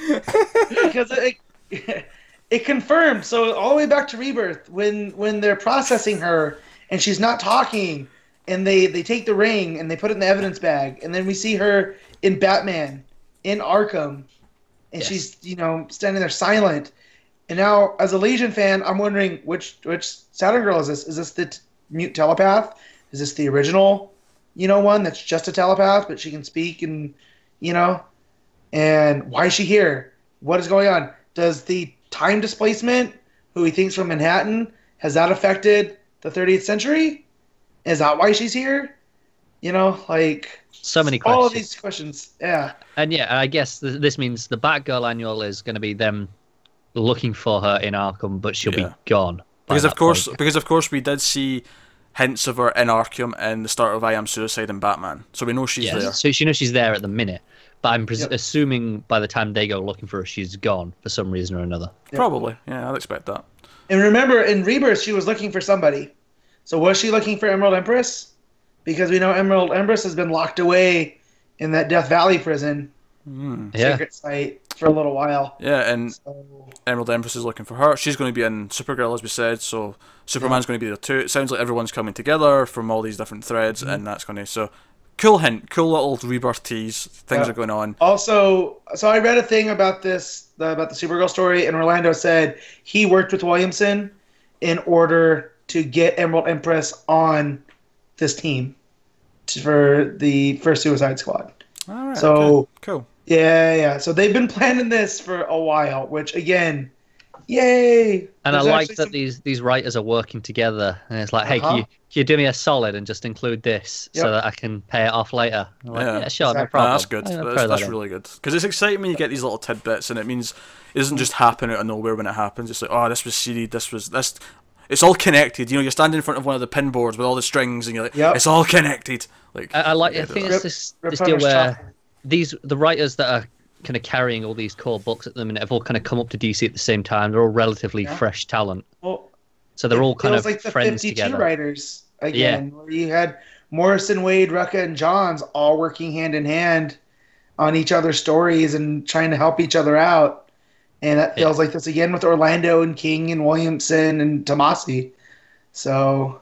because it it confirmed. So all the way back to Rebirth, when when they're processing her and she's not talking, and they they take the ring and they put it in the evidence bag, and then we see her in Batman in Arkham, and Yes. she's you know standing there silent. And now, as a Legion fan, I'm wondering which which Saturn Girl is this? Is this the t- mute telepath? Is this the original, you know, one that's just a telepath but she can speak and, you know, and why is she here? What is going on? Does the time displacement, who he thinks from Manhattan, has that affected the 30th century? Is that why she's here? You know, like So many questions. all of these questions. Yeah. And yeah, I guess th- this means the Batgirl annual is going to be them looking for her in Arkham, but she'll Yeah. be gone. Because of course, point. because of course, we did see hints of her in Arkham and the start of I Am Suicide and Batman, so we know she's Yes. there. So she knows she's there at the minute, but I'm pres- Yep. assuming by the time they go looking for her, she's gone for some reason or another. Probably, yeah, I'd expect that. And remember, in Rebirth, she was looking for somebody. So was she looking for Emerald Empress? Because we know Emerald Empress has been locked away in that Death Valley prison. Yeah. secret site for a little while. Yeah, and So, Emerald Empress is looking for her. She's going to be in Supergirl, as we said. So Superman's going to be there too. It sounds like everyone's coming together from all these different threads, Mm-hmm. and that's going to so cool hint, cool little rebirth tease. Things Yeah. are going on. also, so I read a thing about this about the Supergirl story, and Orlando said he worked with Williamson in order to get Emerald Empress on this team for the first Suicide Squad. All right. So- okay, cool. Yeah, yeah. So they've been planning this for a while, which again, yay! And I like that some- these these writers are working together, and it's like, hey, Uh-huh. can you can you do me a solid and just include this Yep. so that I can pay it off later? Like, Yeah. yeah, sure, no Exactly. No, problem. that's good. That's, throw that's really good because it's exciting when you get these little tidbits, and it means it doesn't just happen out of nowhere when it happens. It's like, oh, this was seeded. This was this. It's all connected. You know, you're standing in front of one of the pin boards with all the strings, and you're like, Yep. it's all connected. Like, I, I like. I think it's this Rip this deal where chocolate. these the writers that are kind of carrying all these core books at the minute have all kind of come up to DC at the same time. They're all relatively Yeah. fresh talent, Well, so they're all kind feels of like the friends 52 together. writers again, where you had Morrison, Waid, Rucka, and Johns all working hand in hand on each other's stories and trying to help each other out. And that Yeah. feels like this again with Orlando and King and Williamson and Tomasi. So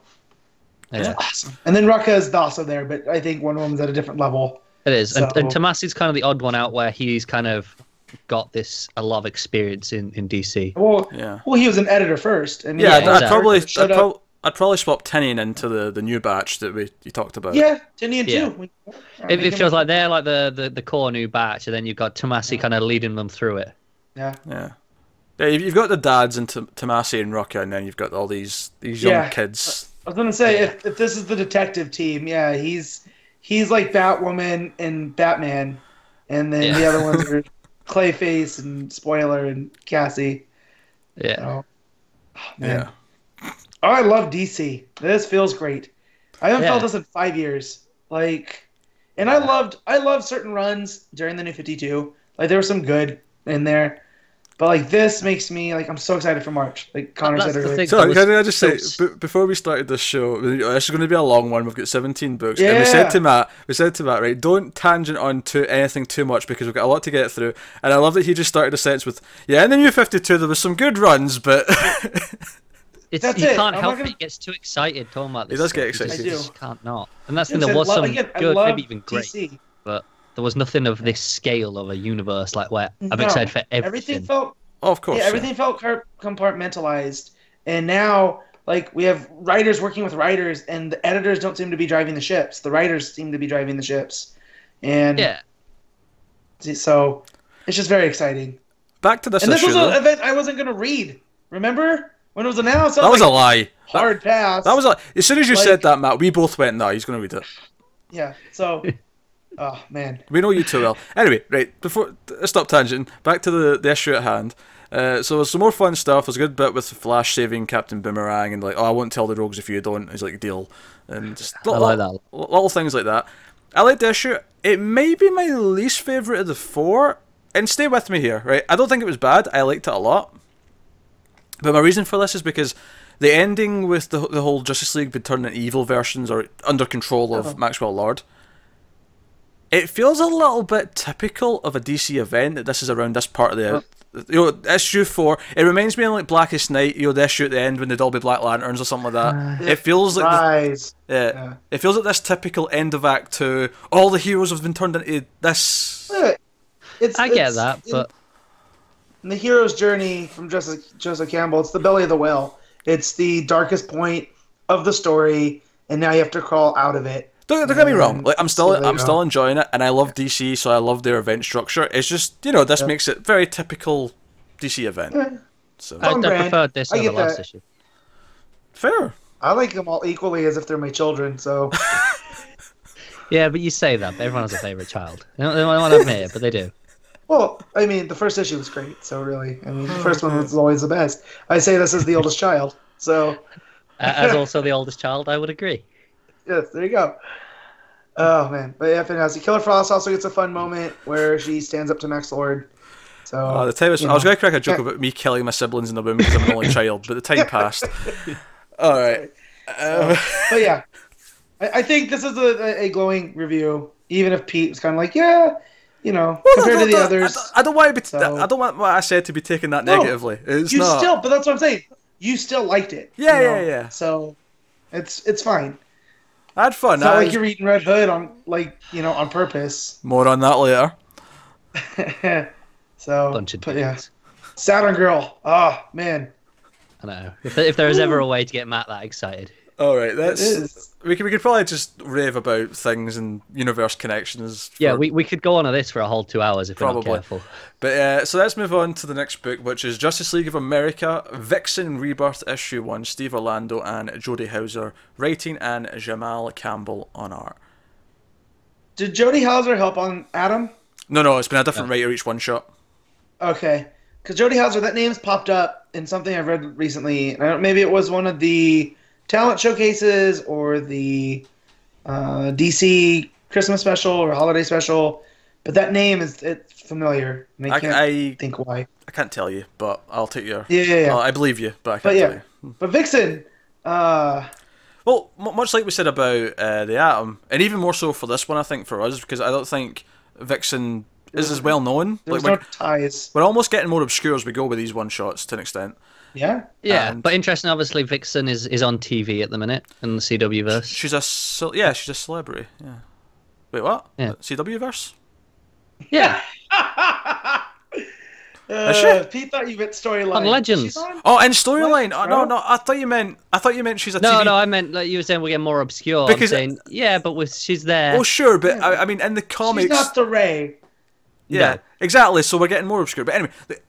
Yeah, awesome. And then Rucka is also there, but I think Wonder Woman's at a different level. it is. And, and Tomasi's kind of the odd one out where he's kind of got this a lot of experience in in DC. Well, yeah. well, he was an editor first, and Yeah, Yeah, I'd, I'd exactly. probably, Shut I'd, up. I'd probably swap Tynion into the, the new batch that we you talked about. Yeah, Tynion Yeah. too. We- It, make it feels like they're like the, the, the core new batch, and then you've got Tomasi kind of leading them through it. Yeah. Yeah. Yeah, you've you've got the dads and T- Tomasi and Rucka, and then you've got all these these young Yeah. kids. I was gonna say if, if this is the detective team, yeah, he's he's like Batwoman and Batman, and then the other ones are Clayface and Spoiler and Cassie. Yeah. So, oh, man. Yeah. Oh, I love DC. This feels great. I haven't Yeah. felt this in five years. Like, and I loved I loved certain runs during the New Fifty Two. Like there was some good in there, But like this makes me like I'm so excited for March. Like Connor That's said earlier. thing. So can I just say, there b- before we started this show, oh, this is going to be a long one. We've got 17 books, yeah. and we said to Matt, we said to Matt, right, don't tangent on to anything too much because we've got a lot to get through. And I love that he just started a sentence with, "Yeah, in the new 52, there was some good runs, but It's, That's you it. can't I'm help not gonna- it. He gets too excited talking about this. He does get stuff. You excited. just- I do. just can't not. And that's the Yes, thing. There I was some again, I good, love maybe even great, DC. but there was nothing of this scale of a universe like where I'm No, excited for Everything everything. felt oh, of course, yeah, yeah. everything felt compartmentalized, and now like we have writers working with writers, and the editors don't seem to be driving the ships. The writers seem to be driving the ships, and yeah, so it's just very exciting. Back to this and this issue. was though. an event I wasn't going to read. Remember when it was announced? That was a like, lie. hard pass. That was a, as soon as you Like- said that, Matt, we both went, "No, he's going to read it." yeah. So, oh man, We know you too well. Anyway, right before stop tangent. Back to the, the issue at hand. Uh, so there's some more fun stuff. There's a good bit with Flash saving Captain Boomerang and like, oh, I won't tell the rogues if you don't. He's like, deal, and just I like that. little, little things like that. I like the issue. It may be my least favorite of the four. And stay with me here, right? I don't think it was bad. I liked it a lot. But my reason for this is because the ending with the the whole Justice League being turned into evil versions or under control of Oh. Maxwell Lord. It feels a little bit typical of a DC event that this is around this part of the. You know, issue four. It reminds me of like Blackest Night. You know, the issue at the end when they'd all be Black Lanterns or something like that. Ah. it feels like the- yeah, Yeah. it feels like this typical end of Act Two. All the heroes have been turned into this. Yeah, It's, I get that, in- but in the hero's journey from Joseph, Joseph Campbell, it's the belly of the whale. It's the darkest point of the story, and now you have to crawl out of it. Don't, don't get me wrong. Like I'm still so I'm go. still enjoying it, and I love DC, so I love their event structure. It's just you know this Yeah. makes it very typical DC event. Yeah. So I, I on preferred this I over the last that. issue. fair. I like them all equally as if they're my children. So Yeah, but you say that, but everyone has a favorite child. They don't, they don't want to admit it, but they do. Well, I mean, the first issue was great. So really, I mean, the first one was always the best. I say this as the oldest child. So Uh, as also the oldest child, I would agree. Yes, there you go. Oh man, but yeah, fantastic. Killer Frost also gets a fun moment where she stands up to Max Lord. So Oh, the time you I was going to crack a joke about me killing my siblings in the womb because I'm an only child, but the time passed. All right. Uh, but yeah, I, I think this is a, a glowing review. Even if Pete was kind of like, yeah, you know, well, compared to the others, I don't, I don't want to be. So- I don't want what I said to be taken that No, negatively. It's you not. still. But that's what I'm saying. You still liked it. Yeah, you know? yeah, yeah. So it's it's fine. I had fun. It's not I- like you're eating Red Hood on like you know on purpose. More on that later. so, Bunch of but yeah. Saturn Girl. Oh ah, man, I know. If, if there is ever a way to get Matt that excited. All right, that's. We could, we could probably just rave about things and universe connections. Yeah, we, we could go on to this for a whole two hours if we're not careful. But uh, so let's move on to the next book, which is Justice League of America, Vixen Rebirth Issue 1, Steve Orlando and Jody Houser writing, and Jamal Campbell on art. Did Jody Houser help on Atom? No, no, it's been a different writer each one shot. Okay, because Jody Houser, that name's popped up in something I've read recently. And I don't, maybe it was one of the talent showcases or the uh, DC Christmas special or holiday special. But that name is it's familiar. I I, can't I, think why. I can't tell you, but I'll take your. Yeah, yeah, yeah. I believe you, but I can't But tell yeah, you. but Vixen, uh, Well, m- much like we said about uh, the Atom, and even more so for this one, I think for us, because I don't think Vixen is as well known. there's Like no we're, ties. we're almost getting more obscure as we go with these one shots to an extent. Yeah, Yeah, And- but interesting. Obviously, Vixen is, is on TV at the minute in the CW verse. She's a ce- yeah, she's a celebrity. Yeah. Wait, what? Yeah. CW verse? Yeah, uh, she? Pete thought you meant storyline. On Legends. On? Oh, and storyline. Oh, no, no. I thought you meant. I thought you meant she's a no, TV. no, I meant like you were saying we're getting more obscure. Because- I'm saying yeah, but with, she's there. Oh, sure, but I, I mean, in the comics, She's not the Ray. yeah, No. exactly. So we're getting more obscure. But anyway, the-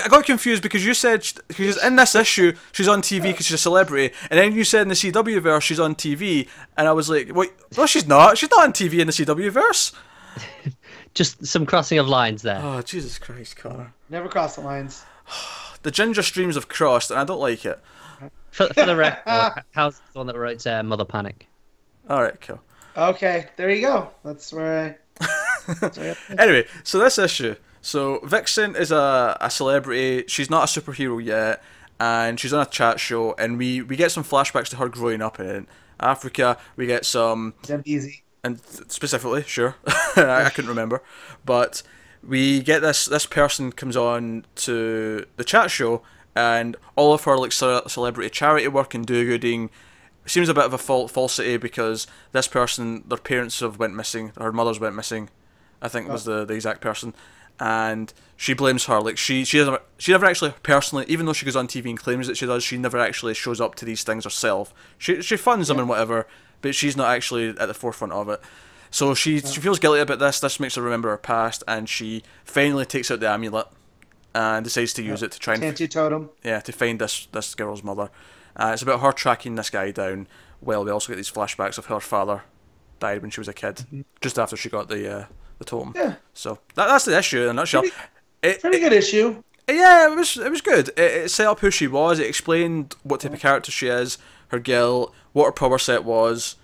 I, I got confused because you said sh- because in this issue she's on TV because she's a celebrity, and then you said in the CW verse she's on TV, and I was like, wait, no, she's not. She's not on TV in the CW verse. Just some crossing of lines there. Oh, Jesus Christ, Connor. Never cross the lines. The ginger streams have crossed, and I don't like it. For, for the record, how's the one that writes uh, Mother Panic? All right, cool. Okay, there you go. That's where that's where I- Anyway, so this issue. So Vixen is a, a celebrity. She's not a superhero yet, and she's on a chat show. And we, we get some flashbacks to her growing up in Africa. We get some Zambezi. and specifically, sure, I, I couldn't remember, but we get this this person comes on to the chat show, and all of her like ce- celebrity charity work and do-gooding seems a bit of a fal- falsity because this person, their parents have went missing, her mothers went missing, I think was the, the exact person, and she blames her. Like she she doesn't she never actually personally, even though she goes on TV and claims that she does, she never actually shows up to these things herself. She she funds them and whatever, but she's not actually at the forefront of it. So she she feels guilty about this. This makes her remember her past, and she finally takes out the amulet and decides to use it to try and Totem. yeah to find this this girl's mother. Uh, it's about her tracking this guy down. Well, we also get these flashbacks of her father died when she was a kid, just after she got the uh, the totem. Yeah. So that, that's the issue in a nutshell. Pretty- It, Pretty good issue. yeah, it was it was good. It, it set up who she was. It explained what type of character she is, her guilt, what her power set was.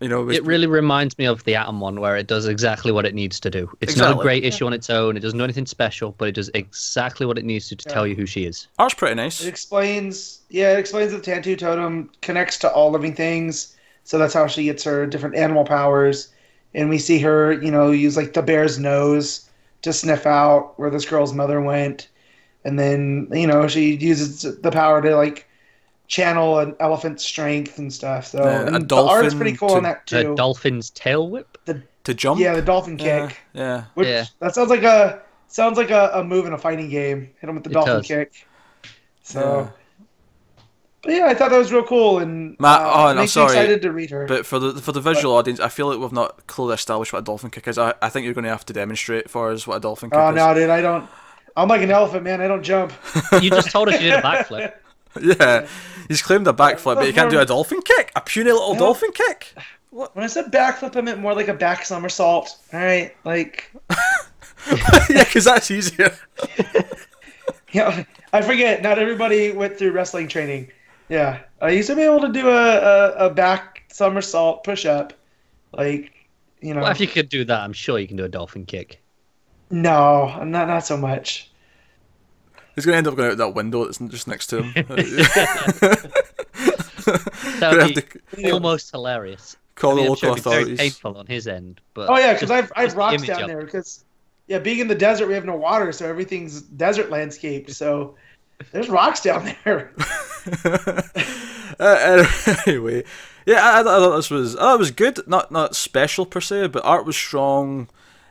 You know, it, was, It really reminds me of the Atom one, where it does exactly what it needs to do. It's not a great issue on its own. It doesn't do anything special, but it does exactly what it needs to to tell you who she is. art's pretty nice. It explains, yeah, it explains that the Tantu Totem connects to all living things. So that's how she gets her different animal powers. And we see her, you know, use like the bear's nose to sniff out where this girl's mother went. And then, you know, she uses the power to like channel an elephant's strength and stuff. So Yeah, a and the art's dolphin pretty cool to- on that The dolphin's tail whip. To jump. yeah, the dolphin Yeah, kick. yeah. Which Yeah. that sounds like a sounds like a, a move in a fighting game. Hit him with the It dolphin does. kick. So, Yeah. But yeah, I thought that was real cool, and Matt- uh, oh, no, makes me sorry. excited to read her. But for the for the visual audience, I feel like we've not clearly established what a dolphin kick is. I, I think you're going to have to demonstrate for us what a dolphin kick oh is. no, dude, I don't. I'm like an elephant, man. I don't jump. You just told us you did a backflip. Yeah, he's claimed a backflip, but you can't do a dolphin kick. A puny little No. dolphin kick. When I said backflip, I meant more like a back somersault. All right, like yeah, because that's easier. you know, I forget. Not everybody went through wrestling training. Yeah, I used to be able to do a a, a back somersault push up, like you know. Well, if you could do that, I'm sure you can do a dolphin kick. No, not not so much. He's going to end up going out that window that's just next to him. That would be to almost hilarious. call I mean, the I'm sure local it'd be very authorities. painful on his end, but Oh yeah, because I've I've rocks down of there. Because yeah, being in the desert, we have no water, so everything's desert landscaped. So there's rocks down there. uh, anyway, yeah, I, I thought this was I thought it was good. Not not special per se, but art was strong,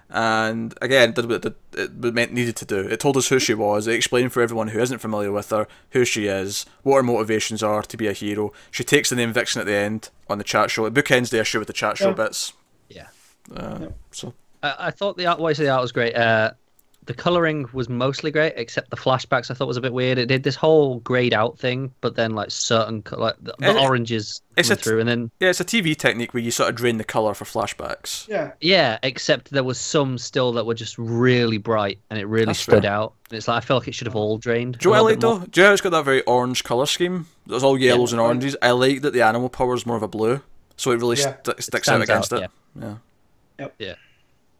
and again did what it, it meant needed to do. It told us who she was. It explained for everyone who isn't familiar with her who she is, what her motivations are to be a hero. She takes the name Vixen at the end on the chat show. It bookends the issue with the chat show Yeah. bits. Yeah. Uh, so I, I thought the art, why say the art was great. Uh, the coloring was mostly great, except the flashbacks I thought was a bit weird. It did this whole grayed out thing, but then like certain like the, the It- oranges it's coming a- through, and then yeah, it's a TV technique where you sort of drain the color for flashbacks. Yeah, yeah, except there was some still that were just really bright, and it really That's stood fair. out. And it's like I feel like it should have all drained. Do you know a what I like though? Do you know it's got that very orange colour scheme? There's all yellows and oranges. I like that the animal power is more of a blue, so it really Yeah. st- sticks out against out, it. Yeah. Yep. Yeah.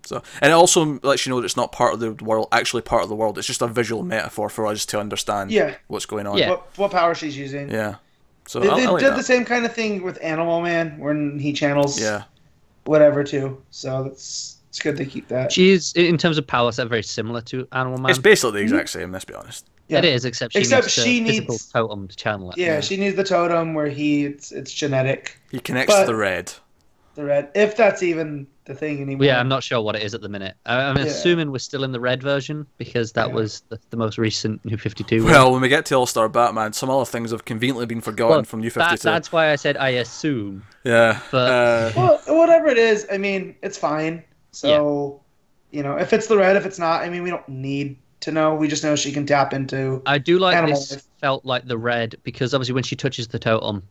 So, and it also lets you know that it's not part of the world, actually part of the world. It's just a visual metaphor for us to understand Yeah. what's going on. Yeah. what what power she's using? Yeah. So They, they I like did that. the same kind of thing with Animal Man when he channels Yeah. whatever too. So that's it's good to keep that. She is in terms of power set very similar to Animal Man. It's basically the exact mm-hmm. same. Let's be honest. Yeah. It is, except she Except needs she the physical needs- totem to channel it. yeah, she needs the totem where he it's, it's genetic. He connects But- to the red. The red, if that's even the thing anymore. Yeah, I'm not sure what it is at the minute. I, I'm Yeah. assuming we're still in the red version because that Yeah. was the, the most recent New 52. one. Well, when we get to All Star Batman, some other things have conveniently been forgotten Well, from New that, 52. that's why I said I assume. Yeah. but- uh, Well, whatever it is, I mean, it's fine. So, you know, if it's the red, if it's not, I mean, we don't need to know. We just know she can tap into. I do like Animal this felt like the red because obviously when she touches the totem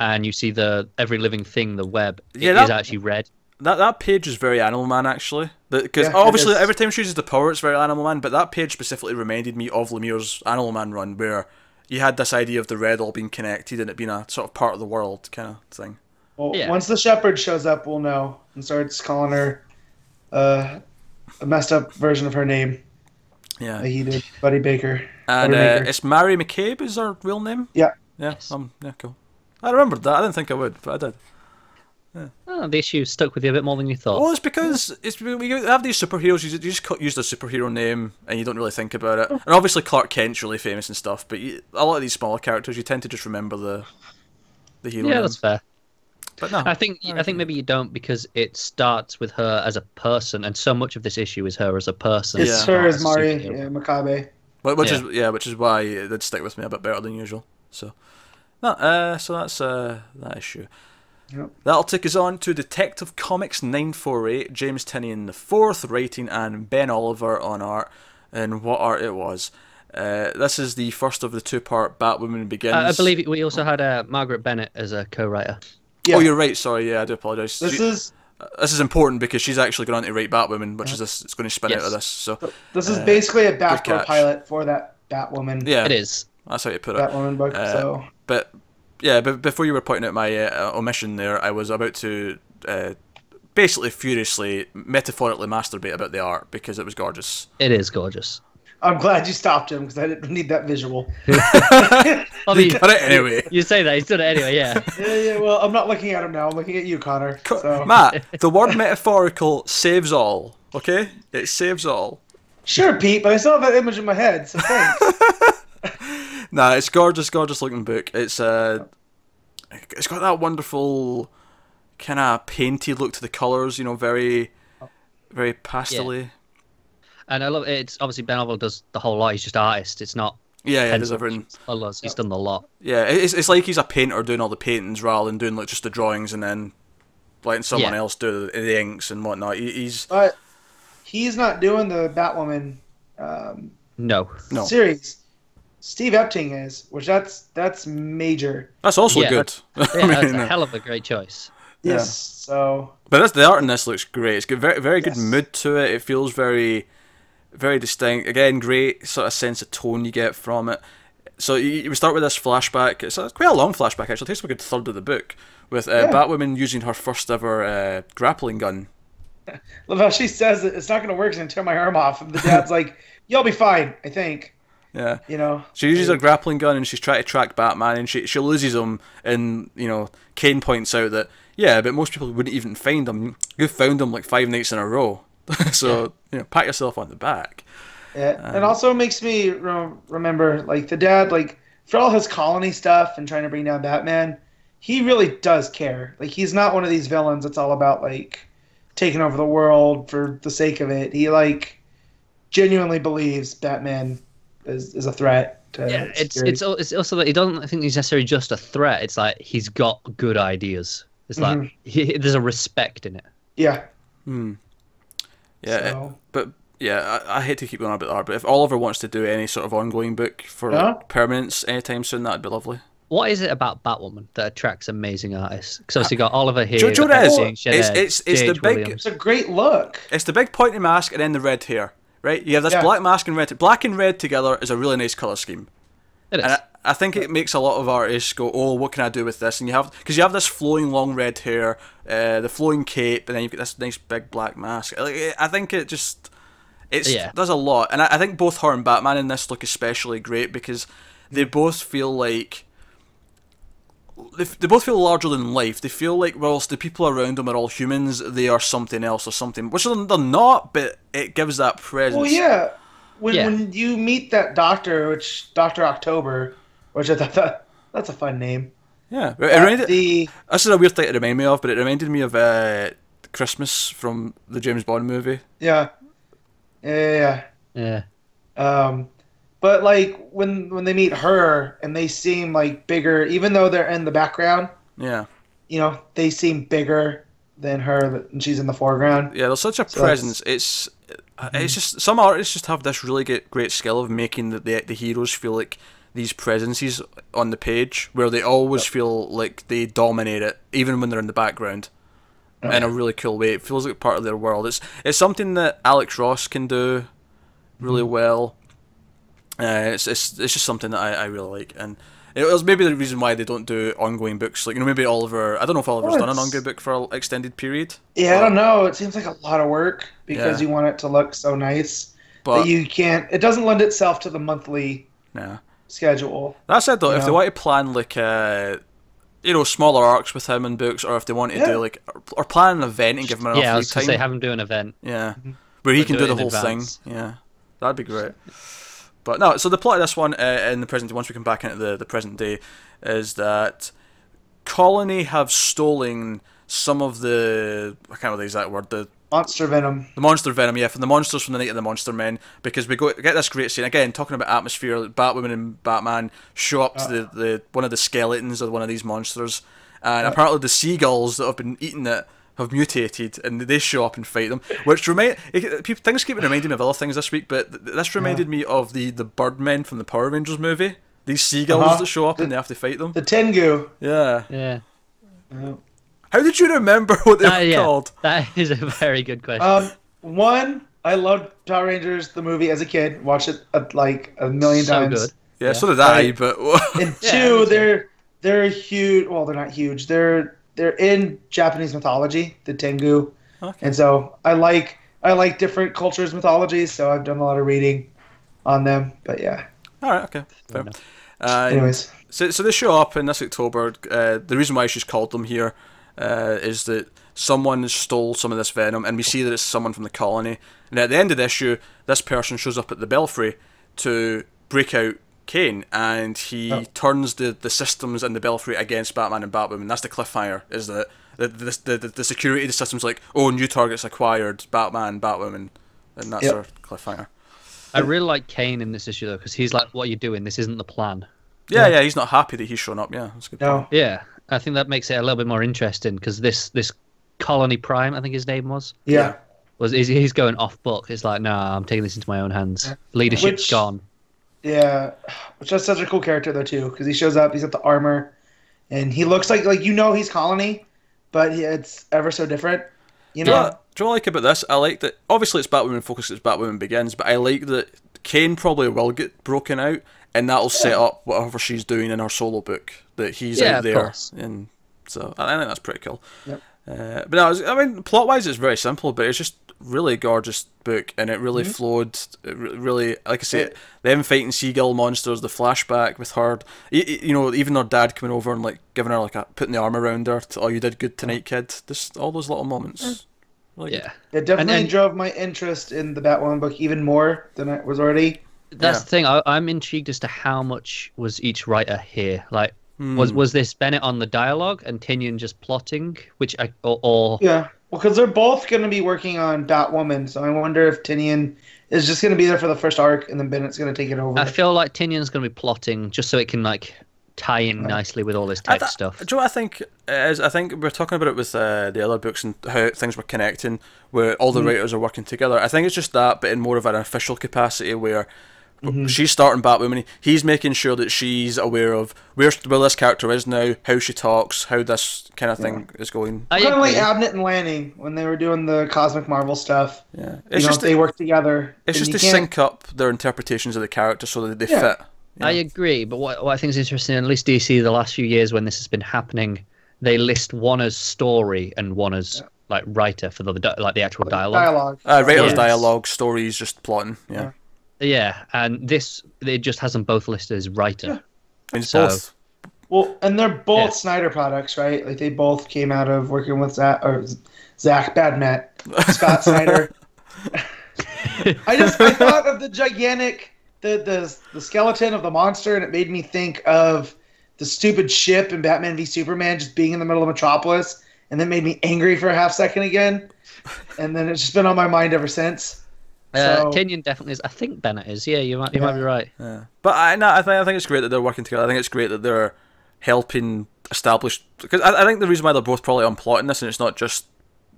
and you see the every living thing, the web, it Yeah, is that- actually red. That that page is very Animal Man actually. Because Yeah, obviously every time she uses the power, it's very Animal Man. But that page specifically reminded me of Lemire's Animal Man run, where you had this idea of the red all being connected and it being a sort of part of the world kind of thing. Well, Yeah. once the shepherd shows up, we'll know and starts calling her uh, a messed up version of her name. Yeah. like he did Buddy Baker. And uh, Buttermaker. it's Mari McCabe is her real name. Yeah. Yeah. Yes. Um. Yeah. Cool. I remembered that. I didn't think I would, but I did. Oh, the issue stuck with you a bit more than you thought. Well, it's because it's we have these superheroes. You, you just cut- use the superhero name and you don't really think about it. And obviously Clark Kent's really famous and stuff, but you, a lot of these smaller characters, you tend to just remember the the hero. yeah, name. that's fair. But no, I think I think maybe you don't because it starts with her as a person, and so much of this issue is her as a person. It's Yeah. her as Mari yeah, McCabe. Which Yeah. is yeah, which is why it did stick with me a bit better than usual. So, no, uh, so that's uh, that issue. Yep. That'll take us on to Detective Comics 948, James Tynion the fourth writing and Ben Oliver on art, and what art it was. Uh, this is the first of the two-part Batwoman Begins. I, I believe we also had uh, Margaret Bennett as a co-writer. Yeah. Oh, you're right. Sorry, yeah, I do apologise. This She- is this is important because she's actually going on to write Batwoman, which is this. It's going to spin out of this. So this is Uh, basically a backdoor pilot for that Batwoman. yeah, It is. that's how you put it. Batwoman book. Uh, so But yeah, but before you were pointing out my uh, omission there, I was about to uh, basically furiously, metaphorically masturbate about the art because it was gorgeous. It is gorgeous. I'm glad you stopped him because I didn't need that visual. I mean, But anyway, you say that he's done it anyway. Yeah. yeah, yeah. Well, I'm not looking at him now. I'm looking at you, Connor. So. Matt, the word metaphorical saves all. Okay, it saves all. Sure, Pete, but I still have that image in my head. So thanks. Nah, it's gorgeous, gorgeous looking book. It's uh, it's got that wonderful kind of painted look to the colors. You know, very, very pastely. And I love it. It's obviously Ben Oliver does the whole lot. He's just artist. It's not. Yeah, yeah, there's everything. colours. He's done the lot. Yeah, it's, it's like he's a painter doing all the paintings rather than doing like just the drawings and then letting someone Yeah. else do the, the inks and whatnot. He, he's but he's not doing the Batwoman um, No. no, series. Steve Epting is, which that's that's major. that's also Yeah, good. Yeah, I that's a hell of a great choice. Yeah. Yes. So but that's, the art in this looks great. It's got very very good Yes. mood to it. It feels very very distinct. Again, great sort of sense of tone you get from it. So you, you start with this flashback. It's a, quite a long flashback actually. It takes a good third of the book with uh, Yeah. Batwoman using her first ever uh, grappling gun. love how she says it. It's not going to work. It's going to tear my arm off. And the dad's like, "You'll be fine, I think." Yeah. You know. She uses her grappling gun and she's trying to track Batman and she she loses him and you know Kane points out that yeah but most people wouldn't even find him you found him like five nights in a row so you know pat yourself on the back Yeah, Um, it also makes me re- remember like the dad, like for all his colony stuff and trying to bring down Batman, he really does care. Like he's not one of these villains that's all about like taking over the world for the sake of it. He like genuinely believes Batman is, is a threat. To Yeah, it's it's it's also that he doesn't I think he's necessarily just a threat. It's like he's got good ideas. It's like Mhm. he, there's a respect in it. yeah. hmm. yeah it- but yeah I, I hate to keep going on about that, but if Oliver wants to do any sort of ongoing book for Huh? like, permanence anytime soon that'd be lovely What is it about Batwoman that attracts amazing artists? Because obviously you got Oliver here. Joe- Joe Betsy Rez, and Sinead, it's- it's- it's the big- Williams. It's a great look. it's the big pointy mask and then the red hair right you have this Yeah. black mask and red black and red together is a really nice color scheme It is. And I, I think it makes a lot of artists go, "Oh, what can I do with this?" And you have because you have this flowing long red hair, uh, the flowing cape, and then you've got this nice big black mask. Like, I think it just it's Yeah. does a lot, and I, I think both her and Batman in this look especially great because they both feel like. They, f- they both feel larger than life. They feel like whilst the people around them are all humans, they are something else or something, which they're they're not. But it gives that presence. Well, yeah. When Yeah. when you meet that doctor, which Doctor October, which I thought that, that's a fun name. yeah. It reminded- the This is a weird thing to remind me of, but it reminded me of uh, Christmas from the James Bond movie. yeah, yeah, yeah. yeah. Um, but like when when they meet her and they seem like bigger, even though they're in the background, Yeah, you know, they seem bigger than her, and she's in the foreground. yeah. There's such a So presence. It's uh, it's just some artists just have this really great great skill of making the the, the heroes feel like these presences on the page, where they always feel like they dominate it, even when they're in the background. In a really cool way, it feels like part of their world. It's it's something that Alex Ross can do really well. Uh, it's, it's it's just something that I, I really like, and it was maybe the reason why they don't do ongoing books. Like you know, maybe Oliver. I don't know if Oliver's Well, done an ongoing book for an extended period. Yeah, I don't know. It seems like a lot of work because Yeah. you want it to look so nice. But that you can't. It doesn't lend itself to the monthly yeah. schedule. That said, though, if they want to plan like uh, you know smaller arcs with him in books, or if they want to Yeah. do like or, or plan an event and give him enough yeah, I free was time, to say have him do an event. yeah, where he But can do do the whole advance. thing. Yeah, that'd be great. But no, so the plot of this one uh, in the present, day once we come back into the, the present day, is that Colony have stolen some of the I can't remember the exact word the Monster Venom. the monster venom, yeah, from the monsters from the Night of the Monster Men, because we go get this great scene again, talking about atmosphere. Batwoman and Batman show up to the, the one of the skeletons of one of these monsters, and apparently the seagulls that have been eating it have mutated, and they show up and fight them. Which remind it, people things keep reminding me of other things this week, but th- this reminded me of the the Birdmen from the Power Rangers movie. These seagulls Uh-huh. that show up and they have to fight them. The Tengu. Yeah. Yeah. How did you remember what they Ah, were yeah. called? That is a very good question. Um, one, I loved Power Rangers the movie as a kid. Watched it uh, like a million So times. good. Yeah, Yeah. so did I, but And two, me they're they're huge. Well, they're not huge. They're they're in Japanese mythology, the Tengu, Okay. and so I like I like different cultures' mythologies. So I've done a lot of reading on them. But yeah. all right, okay, fair. enough. Uh, Anyways, So, so they show up in this October. Uh, the reason why she's called them here uh, is that someone stole some of this venom, and we see that it's someone from the colony. And at the end of the issue, this person shows up at the belfry to break out Kane, and he Oh. turns the, the systems in the belfry against Batman and Batwoman. That's the cliffhanger. Is that the the, the, the, the security system's like, oh, new targets acquired, Batman, Batwoman, and that's Yep. our cliffhanger. I really like Kane in this issue though, because he's like, "What are you doing? This isn't the plan." Yeah, yeah, he's not happy that he's shown up. Yeah, that's a good. point. no. Yeah, I think that makes it a little bit more interesting because this this Colony Prime, I think his name was, Yeah. was is he's going off book. It's like, nah, I'm taking this into my own hands. Leadership's Which- gone. Yeah, which is such a cool character though too, because he shows up, he's got the armor, and he looks like like you know he's Colony, but he, it's ever so different. You know, know, do you know what I like about this? I like that. Obviously, it's Batwoman focused. It's Batwoman Begins, but I like that Kane probably will get broken out, and that'll set up whatever she's doing in her solo book. That he's Yeah, out there, course. and so I think that's pretty cool. Yep. Uh, but no, it's- I mean, plot wise, it's very simple, but it's just really gorgeous book, and it really flowed. It re- really, like I say, them fighting seagull monsters, the flashback with her, y- y- you know, even her dad coming over and like giving her like a putting the arm around her. To, oh, you did good tonight, kid. Just all those little moments. Really good. Yeah, it definitely and- drove my interest in the Batwoman book even more than it was already. that's Yeah. the thing. I, I'm intrigued as to how much was each writer here. Like, Hmm. was was this Bennett on the dialogue and Tynion just plotting, which I or, or Yeah, well, because they're both going to be working on Batwoman, so I wonder if Tynion is just going to be there for the first arc, and then Bennett's going to take it over. I feel like Tynion's going to be plotting just so it can like tie in nicely with all this I tech th- stuff. Do you know I think it is? I think we're talking about it with uh, the other books and how things were connecting, where all the writers are working together. I think it's just that, but in more of an official capacity, where she's starting Batwoman. He's making sure that she's aware of where where this character is now, how she talks, how this kind of thing is going. I kind of like. Abnett and Lanning when they were doing the Cosmic Marvel stuff. Yeah, You it's know, just they work together. it's just to can't- sync up their interpretations of the character so that they Yeah. fit. I agree, but what, what I think is interesting, at least DC, the last few years when this has been happening, they list one as story and one as like writer for the like the actual dialogue. dialogue. Uh, writers' Yes. dialogue, stories, just plotting. Yeah, Yeah, and this it just has them both listed as writer. I mean, it's So- both. Well, and they're both Yeah. Snyder products, right? Like they both came out of working with Zach or Zach Badmet, Scott Snyder. I just I thought of the gigantic the the the skeleton of the monster, and it made me think of the stupid ship in Batman v Superman just being in the middle of Metropolis, and then made me angry for a half second again, and then it's just been on my mind ever since. Uh, So- Tynion definitely is. I think Bennett is. Yeah, you might you might be right. Yeah. But I no, I think I think it's great that they're working together. I think it's great that they're helping establish because I, I think the reason why they're both probably on plotting this and it's not just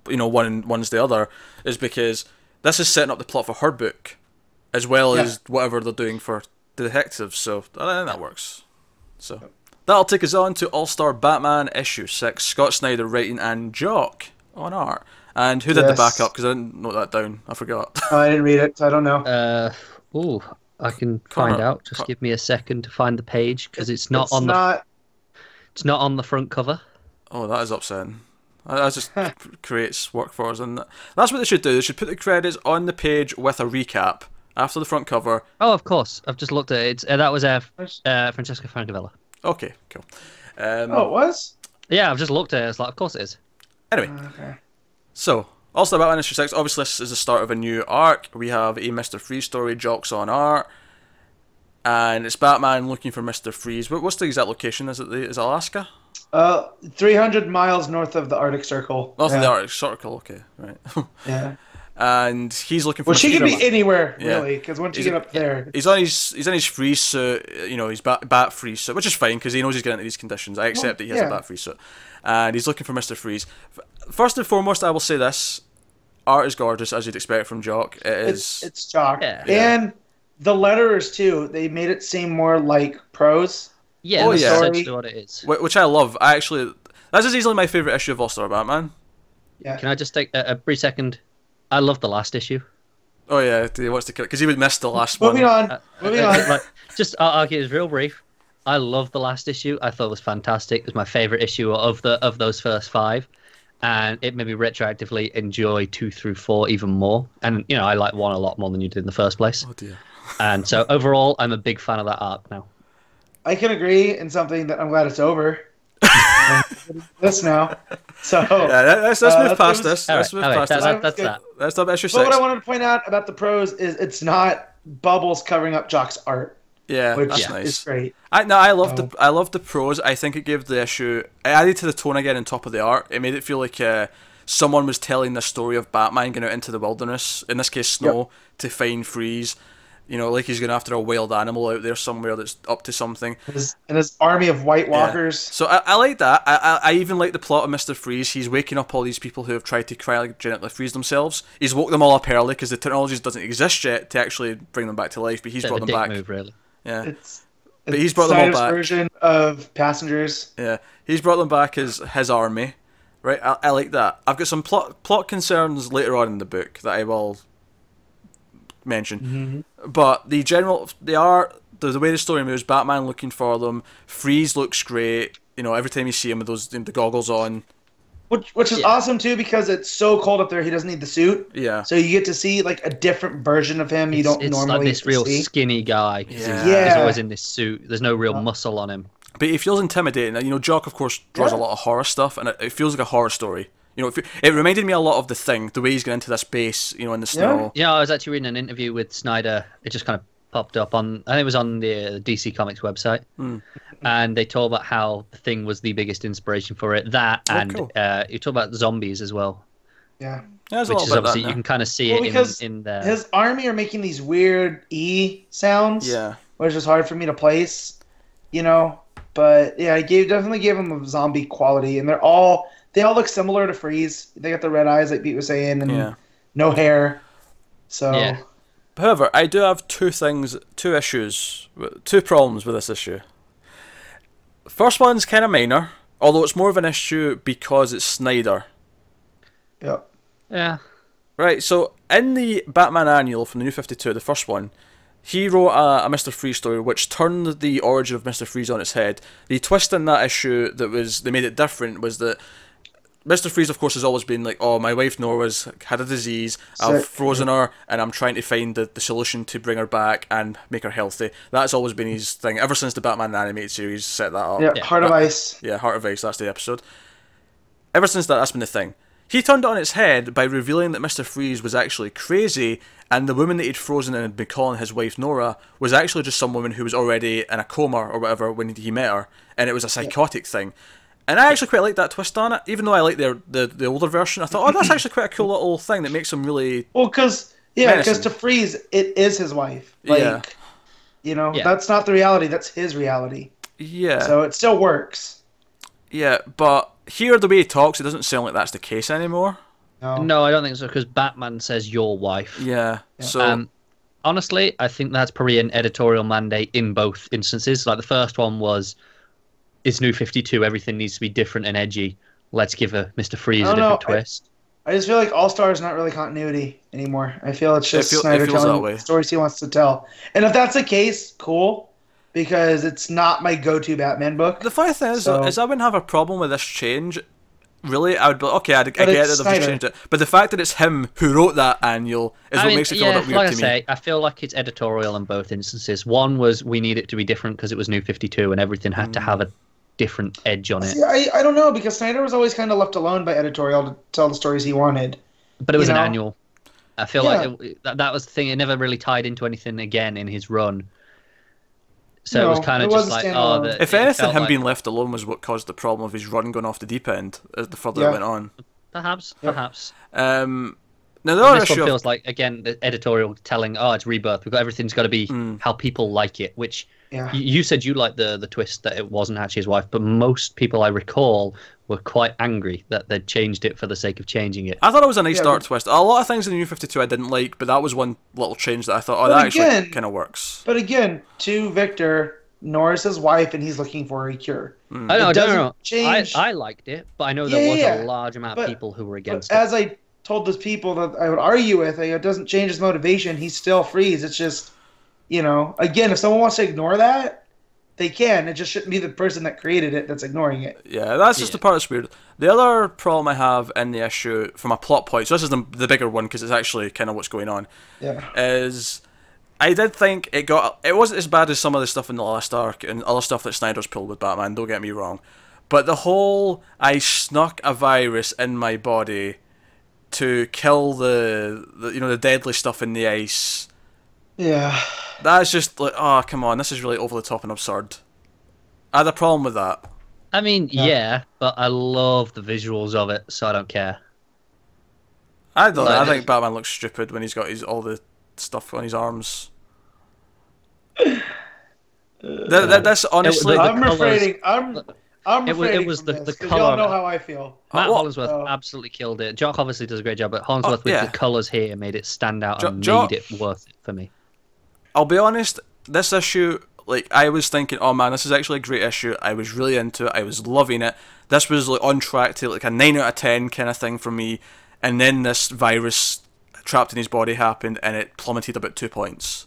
you know one one's the other is because this is setting up the plot for her book as well Yeah. as whatever they're doing for the detectives. So I think that works. So that'll take us on to All Star Batman issue six. Scott Snyder writing and Jock on art. And who did the backup? Because I didn't note that down. I forgot. Oh, I didn't read it, so I don't know. Uh, oh, I can Connor- find out. Just Con- give me a second to find the page because it's not it's on the not. it's not on the front cover. Oh, that is upsetting. That that just creates work for us, and that's what they should do. They should put the credits on the page with a recap, after the front cover. Oh, of course. I've just looked at it. It's, uh, that was uh, uh, Francesca Francavilla. Okay, cool. Um, Oh, it was. Yeah, I've just looked at it. It's like, of course it is. Anyway, Okay. So also about Batman issue six. Obviously, this is the start of a new arc. We have a Mister Freeze story, Jocks on art, and it's Batman looking for Mister Freeze. What's the exact location? Is it the, is it Alaska? Uh, 300 miles north of the Arctic Circle. North yeah. of the Arctic Circle. Okay, right. Yeah. and he's looking for. Well, she could be anywhere, really, because once you get up there, He's on his he's in his freeze suit, you know, his bat, bat freeze suit, which is fine because he knows he's getting into these conditions. I accept that he has a bat freeze suit, and he's looking for Mister Freeze. First and foremost, I will say this: art is gorgeous as you'd expect from Jock. It is. it's it's chalk. Yeah. And the letters too. They made it seem more like prose. Yeah, Oh, that's yeah. essentially what it is. Which I love. I actually, this is easily my favorite issue of All Star Batman. Yeah. Can I just take a, a brief second? I love the last issue. Oh yeah, he wants to kill because he would miss the last one. Moving on. Uh, moving uh, on. like, just I'll argue it's real brief. I love the last issue. I thought it was fantastic. It was my favorite issue of the of those first five, and it made me retroactively enjoy two through four even more. And you know, I like one a lot more than you did in the first place. Oh dear. And so overall, I'm a big fan of that arc now. I can agree in something that I'm glad it's over. this now. So, Yeah, let- let's, let's Uh, move past this. All Let's move past this. that, that's Good. that. Let's talk about issue but what I wanted to point out about the prose is it's not bubbles covering up Jock's art, yeah, which that's is nice. great. I no, I love Oh. the I love the prose. I think it gave the issue. It added to the tone again on top of the art. It made it feel like uh, someone was telling the story of Batman going out into the wilderness, in this case snow, to find Freeze. You know, like he's going after a wild animal out there somewhere that's up to something. His, and his army of White Yeah. Walkers. So I, I like that. I, I I even like the plot of Mister Freeze. He's waking up all these people who have tried to cryogenically freeze themselves. He's woke them all up early because the technology doesn't exist yet to actually bring them back to life. But he's brought them back. move, really. Yeah. It's, But he's brought them all back. version of Passengers. Yeah, he's brought them back as his army, right? I, I like that. I've got some plot plot concerns later on in the book that I will mention, mm-hmm. but the general they are the, the way the story moves. Batman looking for them. Freeze looks great. You know, every time you see him with those the goggles on. Which, which is Yeah. awesome too because it's so cold up there he doesn't need the suit. Yeah, So you get to see like a different version of him you It's, don't it's normally like this real see. skinny guy. 'cause he's- Yeah. He's always in this suit. There's no real muscle on him. but it feels intimidating. You know, Jock of course draws a lot of horror stuff, and it, it feels like a horror story. You know, it, fe- it reminded me a lot of the thing, the way he's going into this base, you know, in the snow. Yeah, I was actually reading an interview with Snyder. It just kind of popped up on, I think it was on the DC Comics website, Hmm. and they told about how the thing was the biggest inspiration for it. That Oh, and cool. uh, you talk about zombies as well, Yeah. Yeah, there's which is about that obviously you there. can kind of see Well, it because in in there. His army are making these weird E sounds. Yeah. Which is hard for me to place, you know. But yeah, I gave definitely gave him a zombie quality, and they're all they all look similar to Freeze. They got the red eyes, like Pete was saying, and Yeah. no hair. So Yeah. However, I do have two things, two issues, two problems with this issue. First one's kind of minor, although it's more of an issue because it's Snyder. yeah. yeah, Right, so in the Batman Annual from the New 52, the first one, he wrote a, a Mr. Freeze story which turned the origin of Mr. Freeze on its head. The twist in that issue that was, they made it different was that Mr. Freeze, of course, has always been like, oh, my wife Nora's had a disease, I've Sick. frozen her, and I'm trying to find the, the solution to bring her back and make her healthy. That's always been his thing, ever since the Batman animated series set that up. Yeah, Yeah. Heart of Ice. Yeah, Heart of Ice, that's the episode. Ever since that, that's been the thing. He turned it on its head by revealing that Mr. Freeze was actually crazy, and the woman that he'd frozen and had been calling his wife Nora was actually just some woman who was already in a coma or whatever when he met her, and it was a psychotic thing. And I actually quite like that twist on it, even though I like the, the the older version. I thought, oh, that's actually quite a cool little thing that makes him really. Well, because yeah, because to Freeze, it is his wife. Like, Yeah. you know, Yeah. that's not the reality. That's his reality. Yeah. So it still works. yeah, but here, the way he talks, it doesn't sound like that's the case anymore. No. no, I don't think so because Batman says your wife. Yeah. So. Um, honestly, I think that's probably an editorial mandate in both instances. Like the first one was, it's New Fifty Two. Everything needs to be different and edgy. Let's give a Mister Freeze I a don't know, different I- twist. I just feel like All Star is not really continuity anymore. I feel it's It just feel- Snyder feels that telling the stories he wants to tell. And if that's the case, cool, because it's not my go-to Batman book. The funny thing is, So- though, is I wouldn't have a problem with this change really, I would be like, okay, I, I get But that they've just changed it, but the fact that it's him who wrote that annual is I what mean, makes it feel yeah, a bit weird like I to me. say, I feel like it's editorial in both instances. One was we need it to be different because it was New Fifty Two, and everything had to Mm. have a different edge on it. See, I, I don't know because Snyder was always kind of left alone by editorial to tell the stories he wanted. But it was you an know? annual. I feel Yeah. like it, that, that was the thing. It never really tied into anything again in his run. So it was kind of just like, oh, the, If anything, felt him like- being left alone was what caused the problem of his run going off the deep end as the further Yeah. it went on. perhaps, Yeah. perhaps. Um, now the other this issue, one of- feels like again the editorial telling, oh, it's rebirth. We've got everything's got to be Mm. how people like it. Which Yeah. you said you liked the the twist that it wasn't actually his wife, but most people I recall were quite angry that they'd changed it for the sake of changing it. I thought it was a nice Yeah, dark but- twist. A lot of things in the New Fifty Two I didn't like, but that was one little change that I thought, oh, But that actually again- kind of works. But again, to Victor, Nora's his wife, and he's looking for a cure. Hmm. I know, It I don't doesn't know. I, change- I liked it, but I know Yeah, there was yeah, a large amount but- of people who were But against it. as I told those people that I would argue with, it doesn't change his motivation. He still Freeze. It's just, you know, again, if someone wants to ignore that, they can. It just shouldn't be the person that created it that's ignoring it. Yeah, that's just Yeah. the part that's weird. The other problem I have in the issue, from a plot point, so this is the, the bigger one because it's actually kind of what's going on, Yeah. is I did think it got it wasn't as bad as some of the stuff in the last arc and other stuff that Snyder's pulled with Batman. Don't get me wrong, but the whole I snuck a virus in my body to kill the, the you know the deadly stuff in the ice. Yeah. That's just like oh come on, this is really over the top and absurd. I had a problem with that. I mean, Yeah. yeah. but I love the visuals of it, so I don't care. I don't. know, I think Batman looks stupid when he's got his all the stuff on his arms. that, that, that's honestly. the I'm colours- refraining. I'm. I'm It was- it was the- this, the 'cause colour Y'all know how I feel. Matt well- Hollingsworth Oh. absolutely killed it. Jock obviously does a great job, but Hollingsworth oh, with yeah. the colours here made it stand out Jo- and Jo- made it worth it for me. I'll be honest. This issue, like I was thinking, oh man, this is actually a great issue. I was really into it. I was loving it. This was like on track to like a nine out of ten kind of thing for me. And then this virus trapped in his body happened, and it plummeted about two points.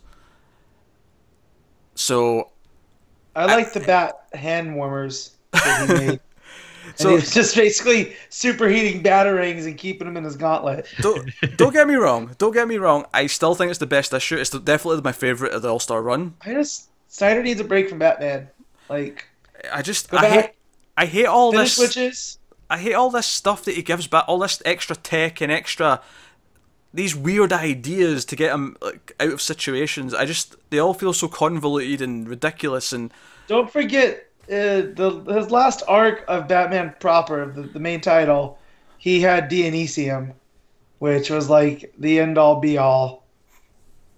So I like the bat hand warmers that he made. And So- he was just basically superheating batarangs and keeping them in his gauntlet. don't don't get me wrong. Don't get me wrong. I still think it's the best issue. It's definitely my favorite of the All Star run. I just Snyder needs a break from Batman. Like I just I back. hate I hate all this. switches. I hate all this stuff that he gives back, all this extra tech and extra these weird ideas to get him like out of situations. I just they all feel so convoluted and ridiculous and Don't forget uh, the his last arc of Batman proper, the, the main title. He had Dionysium, which was like the end all be all,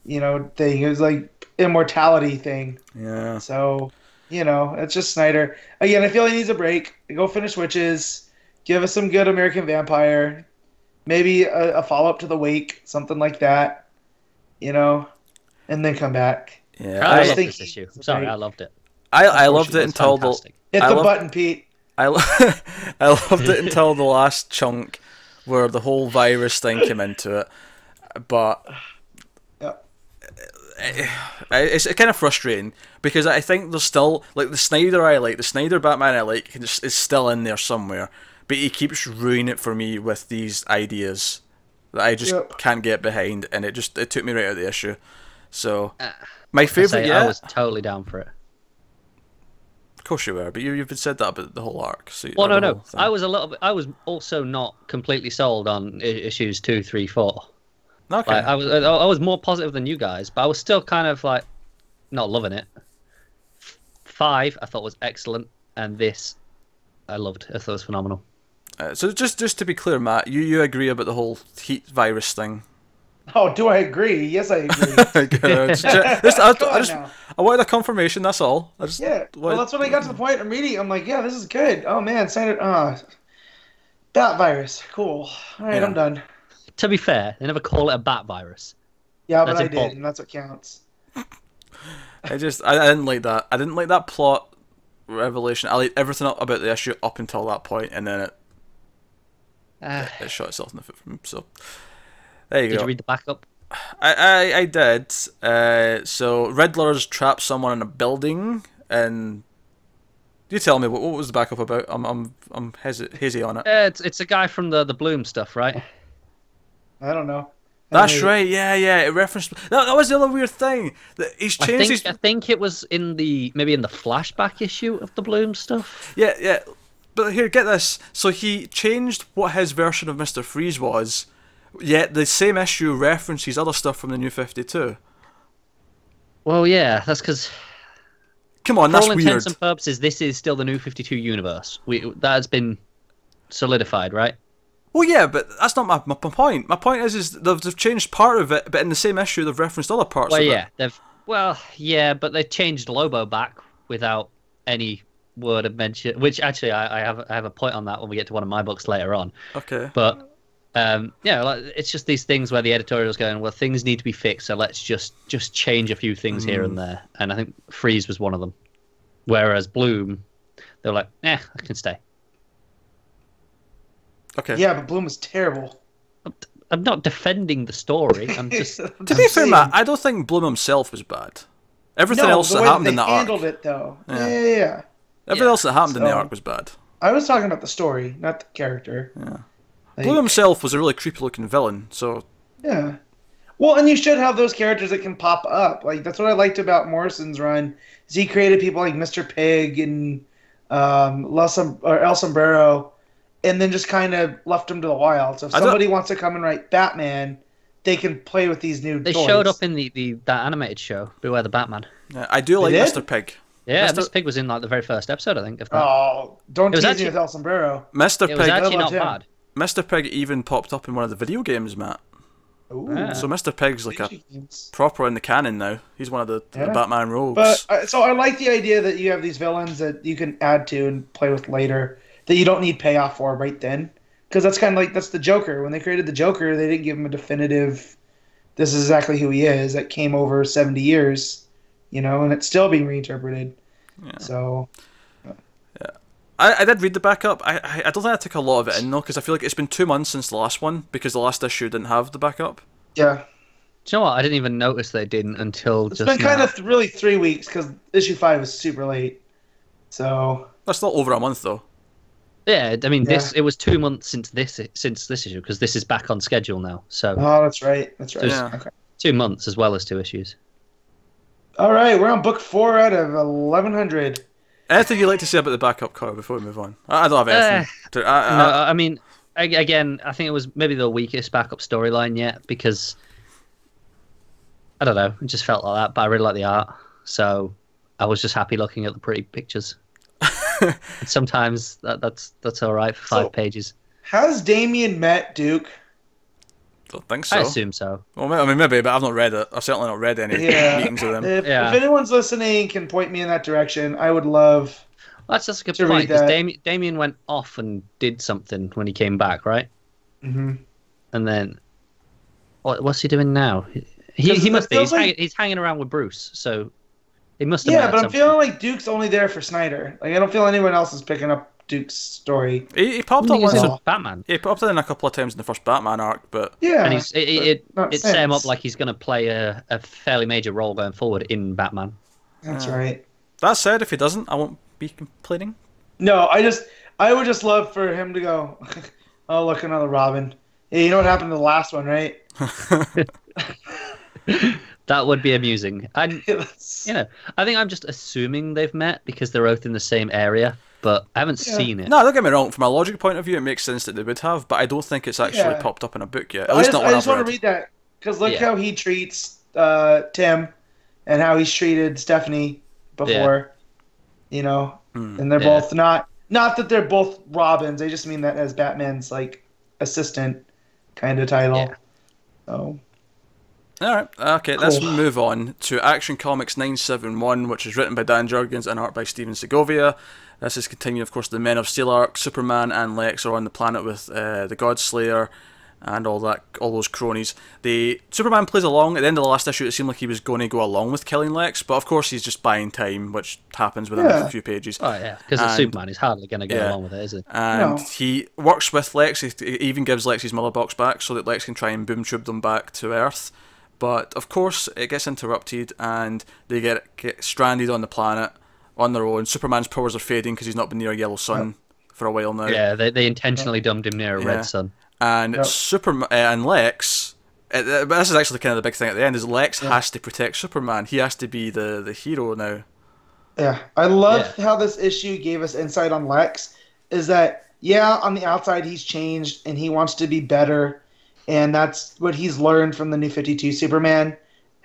you know, thing. It was like immortality thing. yeah. So, you know, it's just Snyder. Again, I feel he needs a break. Go finish Wytches. Give us some good American Vampire. Maybe a, a follow up to The Wake, something like that. You know, and then come back. Yeah. I, I love think this issue. I'm sorry, great. I loved it. I, I loved it was until the Hit I the love- button, Pete. I, lo- I loved it until the last chunk where the whole virus thing came into it. But Yeah. it's kind of frustrating because I think there's still like the Snyder I like, the Snyder Batman I like is is still in there somewhere, but he keeps ruining it for me with these ideas that I just Yep. can't get behind, and it just it took me right out of the issue. So Uh, my favorite, say yeah, I was totally down for it. Of course you were, but you you've said that about the whole arc. So Well, no, no. I was a little bit. I was also not completely sold on issues two, three, four. okay. Like, I was, I was more positive than you guys, but I was still kind of like not loving it. Five, I thought was excellent, and this, I loved. I thought it was phenomenal. Uh, so just just to be clear, Matt, you, you agree about the whole heat virus thing? Oh, do I agree? Yes, I agree. Okay, just check- just- I, I just. I wanted a confirmation. That's all. I just Yeah. Well, that's when I got to the point. I'm reading. I'm like, yeah, this is good. Oh man, Snyder. Uh, Bat virus. Cool. All right, Yeah. I'm done. To be fair, they never call it a bat virus. Yeah, but That's I important. did, and that's what counts. I just I, I didn't like that. I didn't like that plot revelation. I liked everything up about the issue up until that point, and then it, Ah, it shot itself in the foot from. So there you did go. you read the backup? I, I I did. Uh, so Riddler's trapped someone in a building, and You tell me what, what was the backup about? I'm I'm I'm hazy, hazy on it. Uh, it's it's a guy from the the Bloom stuff, right? I don't know. That's I- right. Yeah, yeah. It referenced that. That was the other weird thing that he's I changed think his. I think it was in the maybe in the flashback issue of the Bloom stuff. Yeah, yeah. But here, get this. So he changed what his version of Mister Freeze was, yet the same issue references other stuff from the New Fifty Two. Well, yeah, that's because Come on, for that's all weird. intents and purposes, this is still the New Fifty Two universe. We that has been solidified, right? Well, yeah, but that's not my, my my point. My point is, is they've, they've changed part of it, but in the same issue, they've referenced other parts Well, of yeah, it. they've well, yeah, but they changed Lobo back without any word of mention. Which actually, I, I have I have a point on that when we get to one of my books later on. Okay. But um, yeah, like, it's just these things where the editorial's going, well, things need to be fixed, so let's just just change a few things here Mm. and there. And I think Freeze was one of them. Whereas Bloom, they were like, eh, I can stay. Okay. Yeah, but Bloom was terrible. I'm not defending the story. I'm just I'm To be just fair. Matt, I don't think Bloom himself was bad. Everything no, else that way happened they in that arc, handled it though. Yeah. Yeah, yeah, yeah. everything Yeah. else that happened in the arc was bad. I was talking about the story, not the character. Yeah. Like, Bloom himself was a really creepy-looking villain, so Yeah. Well, and you should have those characters that can pop up. Like that's what I liked about Morrison's run. Is he created people like Mr. Pig and um, La Som- or El Sombrero, and then just kind of left them to the wild. So if somebody wants to come and write Batman, they can play with these new. they toys. showed up in the, the that animated show, Beware the Batman. yeah, I do like? Mr. Pig. Yeah, Mr. Mr. Pig was in like the very first episode, I think. Of that. Oh, don't It tease actually- me with El Sombrero. Mr. Pig. it was actually not How about bad. Mr. Pig even popped up in one of the video games, Matt. Ooh. Yeah. So Mr. Pig's like a proper in the canon now. He's one of the, the Batman rogues. But uh, so I like the idea that you have these villains that you can add to and play with later that you don't need payoff for right then, because that's kind of like that's the Joker. When they created the Joker, they didn't give him a definitive. This is exactly who he is. That came over seventy years, you know, and it's still being reinterpreted. Yeah. So I, I did read the backup. I, I I don't think I took a lot of it in though, because I feel like it's been two months since the last one because the last issue didn't have the backup. yeah, Do you know what? I didn't even notice they didn't until it's just It's been kind of th- really three weeks because issue five was super late. So That's not over a month though. Yeah, I mean, this it was two months since this since this issue because this is back on schedule now. So oh, that's right, that's right. Yeah. Okay. two months as well as two issues. All right, we're on book four out of eleven hundred. Anything you'd like to say about the backup cover before we move on? I, I don't have anything. Uh, to, I, I, no, I mean, again, I think it was maybe the weakest backup storyline yet because I don't know, it just felt like that. But I really like the art, so I was just happy looking at the pretty pictures. Sometimes that, that's that's all right for five So- pages. Has Damian met Duke? Don't think so. I assume so. Well, I mean, maybe, but I've not read it. I've certainly not read any Yeah. meetings with them. If, Yeah. if anyone's listening can point me in that direction, I would love. That's just a good point read because that. Damian, Damian went off and did something when he came back, right? Mhm. And then, what, what's he doing now? He, he, 'Cause he must be. He's, like- hanging, he's hanging around with Bruce, so he must have. Yeah, but I'm something. feeling like Duke's only there for Snyder. Like I don't feel anyone else is picking up Duke's story. He, he popped up once. in. Batman. He popped in a couple of times in the first Batman arc, but Yeah, and he's, it, it, it, it set him up like he's going to play a, a fairly major role going forward in Batman. that's Yeah. right. that said, if he doesn't, I won't be complaining. No, I just I would just love for him to go. oh, look another Robin. Yeah, you know what happened to the last one, right? That would be amusing. And you know, I think I'm just assuming they've met because they're both in the same area, but I haven't Yeah. seen it. No, don't get me wrong. From a logic point of view, it makes sense that they would have, but I don't think it's actually Yeah. popped up in a book yet. At I least just, not I one just I've want read. to read that because look Yeah. how he treats uh, Tim and how he's treated Stephanie before. You know, Hmm. and they're Yeah. both not not that they're both Robins. I just mean that as Batman's like assistant kind of title. Yeah. So All right, okay, let's move on to Action Comics 971, which is written by Dan Jurgens and art by Stephen Segovia. This is continuing, of course, the Men of Steel arc. Superman and Lex are on the planet with uh, the Godslayer and all that, all those cronies. The Superman plays along. At the end of the last issue, it seemed like he was going to go along with killing Lex, but of course, he's just buying time, which happens within Yeah. a few pages. Oh yeah, because And- Superman. is hardly going to go yeah. along with it, is he? and No. he works with Lex. He he even gives Lex his mother box back so that Lex can try and boom tube them back to Earth. But of course, it gets interrupted, and they get get stranded on the planet. on their own. Superman's powers are fading because he's not been near a yellow sun for a while now. Yeah, they, they intentionally dumped him near a Yeah. red sun. And Yep. Superman uh, and Lex. Uh, but this is actually kind of the big thing at the end. Is Lex has to protect Superman. He has to be the the hero now. Yeah, I love how this issue gave us insight on Lex. Is that yeah, on the outside he's changed and he wants to be better, and that's what he's learned from the New Fifty Two Superman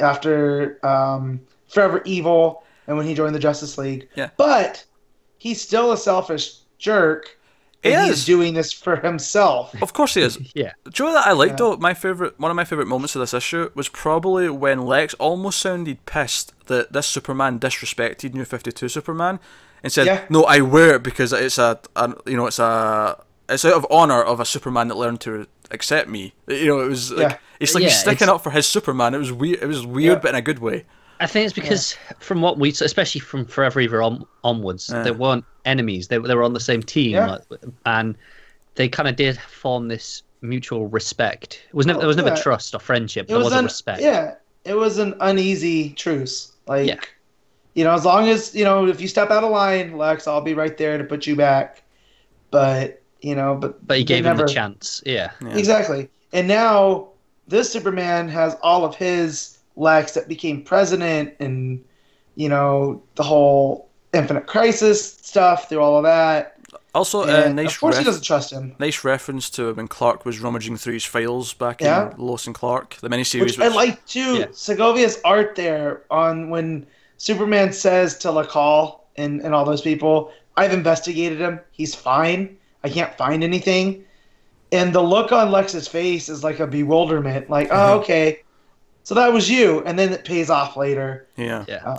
after um, Forever Evil and when he joined the Justice League. Yeah. but he's still a selfish jerk. He and is. he's doing this for himself. Of course he is. Yeah. Do you know what I liked Yeah. though? My favorite, one of my favorite moments of this issue was probably when Lex almost sounded pissed that this Superman disrespected New Fifty Two Superman, and said, Yeah. "No, I wear it because it's a, a you know, it's a, it's out of honor of a Superman that learned to accept me." You know, it was like Yeah. it's like Yeah, he's sticking it's- up for his Superman. It was weird. It was weird, Yeah. but in a good way. I think it's because from what we, especially from Forever Evil on, onwards, Yeah. they weren't enemies. They, they were on the same team, Yeah. like, and they kind of did form this mutual respect. It was never there was never Yeah. trust or friendship. It There was, a an- respect. Yeah, it was an uneasy truce. Like, Yeah. you know, as long as you know, if you step out of line, Lex, I'll be right there to put you back. But you know, but But he gave him never- the chance. Yeah. Yeah. exactly. And now this Superman has all of his Lex that became president, and you know the whole Infinite Crisis stuff through all of that. Also, a And nice of course, ref- he doesn't trust him. nice reference to when Clark was rummaging through his files back Yeah. in Lois and Clark, the miniseries. Which I like too. Yeah. Segovia's art there on when Superman says to LaCall and, and all those people, I've investigated him. He's fine. I can't find anything. And the look on Lex's face is like a bewilderment, like, Uh-huh. oh, okay. So that was you. And then it pays off later. Yeah. Yeah.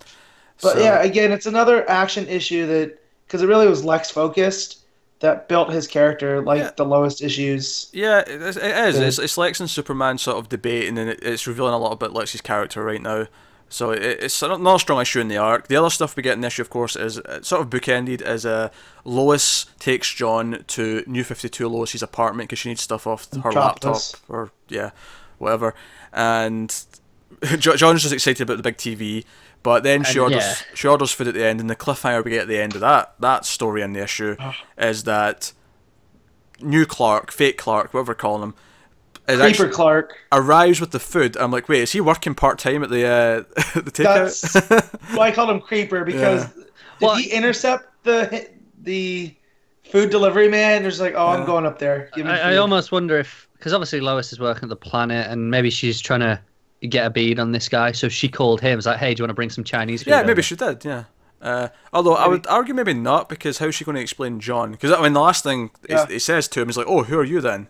But So- yeah, again, it's another action issue that, because it really was Lex focused, that built his character like Yeah. the lowest issues. Yeah, it is. It is. It's, it's Lex and Superman sort of debating, and it, it's revealing a lot about Lex's character right now. So it's not not a strong issue in the arc. The other stuff we get in the issue, of course, is uh, sort of bookended as uh, Lois takes Jon to New Fifty Two Lois's apartment because she needs stuff off her laptop or yeah, whatever. And Jon's just excited about the big TV. But then she orders yeah. she orders food at the end, and the cliffhanger we get at the end of that that story in the issue is that new Clark, fake Clark, whatever we're calling him, Creeper actually Clark. arrives with the food. I'm like, wait, is he working part time at the uh, the That's takeout? why I called him Creeper because Yeah. did Well- he intercept the the food delivery man? There's like, oh, Yeah. I'm going up there. Give me I, I almost wonder if because obviously Lois is working at the planet and maybe she's trying to get a bead on this guy, so she called him. Was like, "Hey, do you want to bring some Chinese food?" yeah, maybe over?" she did. Yeah. Uh, although I would argue maybe not because how's she going to explain Jon? Because I mean the last thing Yeah. he, he says to him is like, "Oh, who are you then?"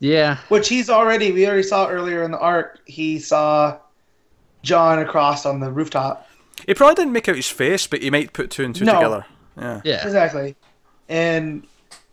Yeah, Which he's already. We already saw earlier in the arc. He saw Jon across on the rooftop. He probably didn't make out his face, but he might put two and two No. together. Yeah. yeah. Exactly. And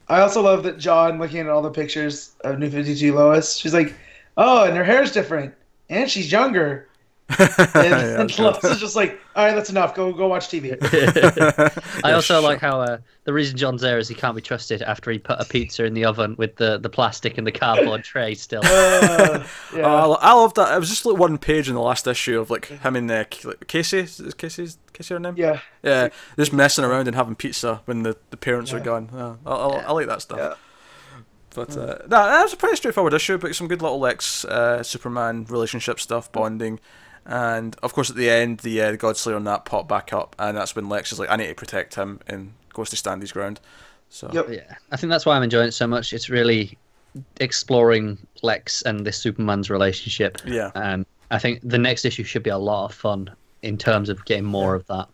I also love that Jon, looking at all the pictures of New 52 Lois, she's like, oh, and her hair's different. And she's younger. And, Yeah, and sure. Is just like, all right, that's enough. Go go watch TV. I Yeah, also sure. like how uh, the reason Jon's there is he can't be trusted after he put a pizza in the oven with the, the plastic and the cardboard tray still. Uh, yeah. Oh, I, I love that. It was just like one page in the last issue of like him and uh, K- Casey. Is Casey's Casey her name? yeah. Yeah, just messing around and having pizza when the, the parents are gone. Yeah, I, I, I like that stuff. Yeah. But uh, that, that was a pretty straightforward issue, but some good little Lex uh, Superman relationship stuff, bonding, and of course at the end the uh, Godslayer and that pop back up, and that's when Lex is like, I need to protect him, and goes to stand his ground. So Yep. Yeah, I think that's why I'm enjoying it so much. It's really exploring Lex and this Superman's relationship. yeah, And I think the next issue should be a lot of fun in terms of getting more of that.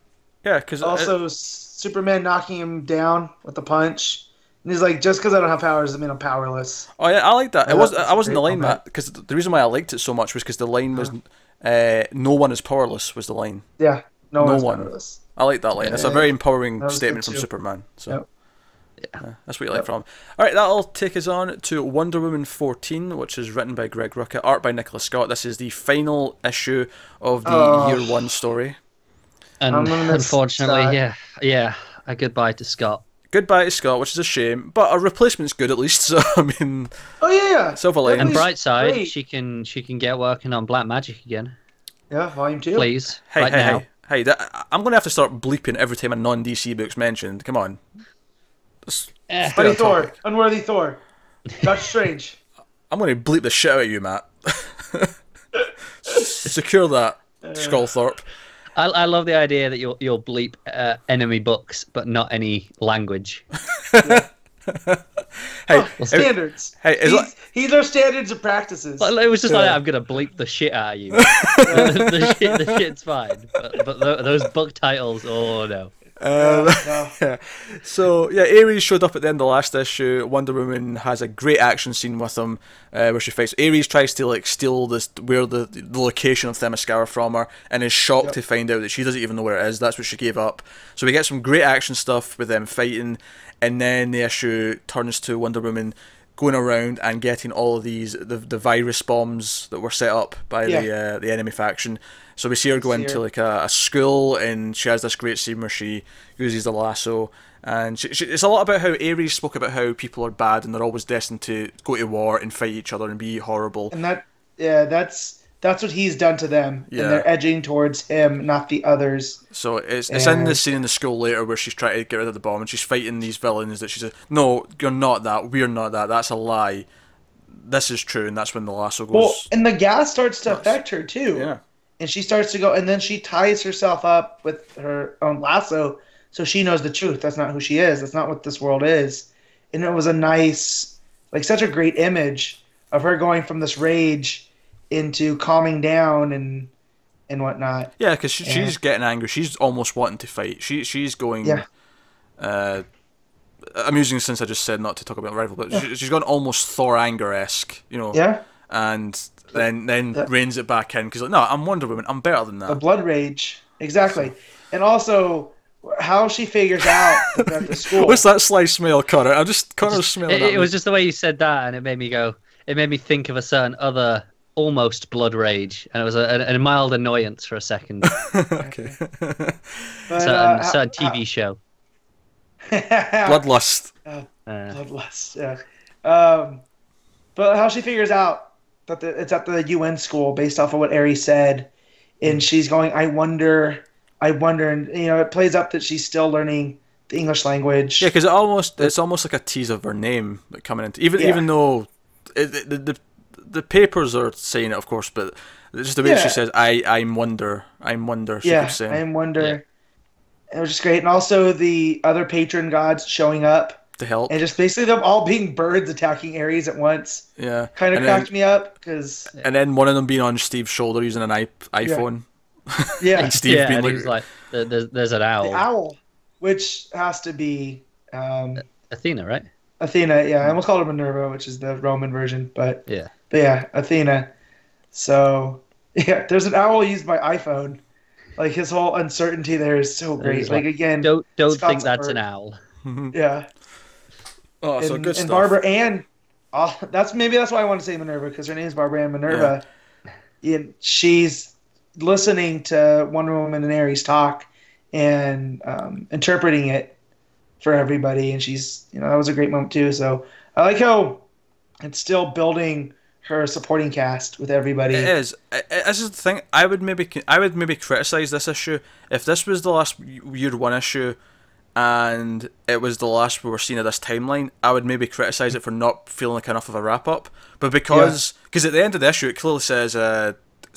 yeah, because Also, Superman knocking him down with a punch. And he's like, just because I don't have powers doesn't mean I'm powerless. Oh yeah, I like that. It was that's I wasn't the great line comment. that because the reason why I liked it so much was because the line was, uh, "No one is powerless" was the line. Yeah, no, No one. powerless. I like that line. It's a Yeah. very empowering statement from too. Superman. So Yep. yeah, that's what you like from. him. All right, that'll take us on to Wonder Woman 14, which is written by Greg Rucka, art by Nicola Scott. This is the final issue of the Oh. year one story. And I'm gonna miss unfortunately, Scott. yeah, yeah, a goodbye to Scott. Goodbye to Scott, which is a shame, but a replacement's good at least. So I mean, Oh yeah, yeah. silver lining. And He's bright side, great. she can she can get working on Black Magic again, Yeah, volume two. please, Hey, right hey, now. hey! Hey, that, I'm gonna have to start bleeping every time a non-DC book's mentioned. Come on. Let's- Eh. stay Unworthy Thor. topic. Unworthy Thor. Doctor Strange. I'm gonna bleep the shit out of you, Matt. Secure that, Skullthorpe. I, I love the idea that you'll you'll bleep uh, enemy books, but not any language. Hey, Standards. Hey, is He's, it- he's our standards and practices. But it was just like I'm gonna bleep the shit out of you. the, the shit, the shit's fine, but, but tho- those book titles, oh no. Um, No. yeah. So yeah, Ares showed up at the end of the last issue. Wonder Woman has a great action scene with him, uh, where she fights. Ares tries to like steal this where the the location of Themyscira from her, and is shocked Yep. to find out that she doesn't even know where it is. That's what she gave up. So we get some great action stuff with them fighting, and then the issue turns to Wonder Woman going around and getting all of these the, the virus bombs that were set up by the uh, the enemy faction. So we see her go See into her. like a, a school, and she has this great scene where she uses the lasso. And she, she, it's a lot about how Ares spoke about how people are bad and they're always destined to go to war and fight each other and be horrible. And that, yeah, that's that's what he's done to them, Yeah. and they're edging towards him, not the others. So it's it's in the scene in the school later where she's trying to get rid of the bomb and she's fighting these villains that she says, "No, you're not that. We're not that. That's a lie. This is true." And that's when the lasso goes. Well, and the gas starts to affect her too. yeah. And she starts to go and then she ties herself up with her own lasso so she knows the truth that's not who she is that's not what this world is and it was a nice like such a great image of her going from this rage into calming down and and whatnot Yeah, because she, she's getting angry. She's almost wanting to fight. She she's going. Yeah. Uh, I'm using since I just said not to talk about rival, but she, she's gone almost Thor anger esque, you know. yeah And then then Yeah. reins it back in because like, no, I'm Wonder Woman. I'm better than a that. blood rage exactly and also how she figures out that the school What's that sly smell, Connor? I just Connor's smelling. It, at it was just the way you said that, and it made me go. It made me think of a certain other almost blood rage, and it was a, a, a mild annoyance for a second. okay. but, certain, uh, certain how- TV show. Bloodlust. Uh, Bloodlust, yeah. Um, but how she figures out that the, it's at the UN school based off of what Ares said, and hmm. she's going, I wonder, I wonder, and you know, it plays up that she's still learning the English language. Yeah, because it almost it's almost like a tease of her name coming into even Yeah. even though it, the, the the papers are saying it, of course, but just the way she says, "I I'm wonder, I'm wonder." She yeah, I am wonder. It was just great, and also the other patron gods showing up, to help. and just basically them all being birds attacking Ares at once. yeah, Kind of and then, cracked me up because and then one of them being on Steve's shoulder using an i iPhone. yeah, And Steve yeah, being and like, was like, "There's, there's an owl, the owl, which has to be um, Athena, right?" Athena. Yeah, I almost called her Minerva, which is the Roman version, but Yeah. but yeah, Athena. So yeah, there's an owl used by iPhone. Like his whole uncertainty there is so great. Like like, again, Don't don't Scott's think that's a an owl. yeah. "Oh, so and, good and stuff." Barbara Ann. Uh, that's maybe that's why I want to say Minerva because her name is Barbara Ann Minerva. Yeah. And she's listening to Wonder Woman and Ares talk and um, interpreting it for everybody. And she's, you know, that was a great moment too. So I like how it's still building her supporting cast with everybody. It is. I- I- This is the thing. I would maybe I would maybe criticize this issue if this was the last year one issue, and it was the last we were seeing of this timeline. I would maybe criticize it for not feeling like enough of a wrap up. But because because at the end of the issue it clearly says uh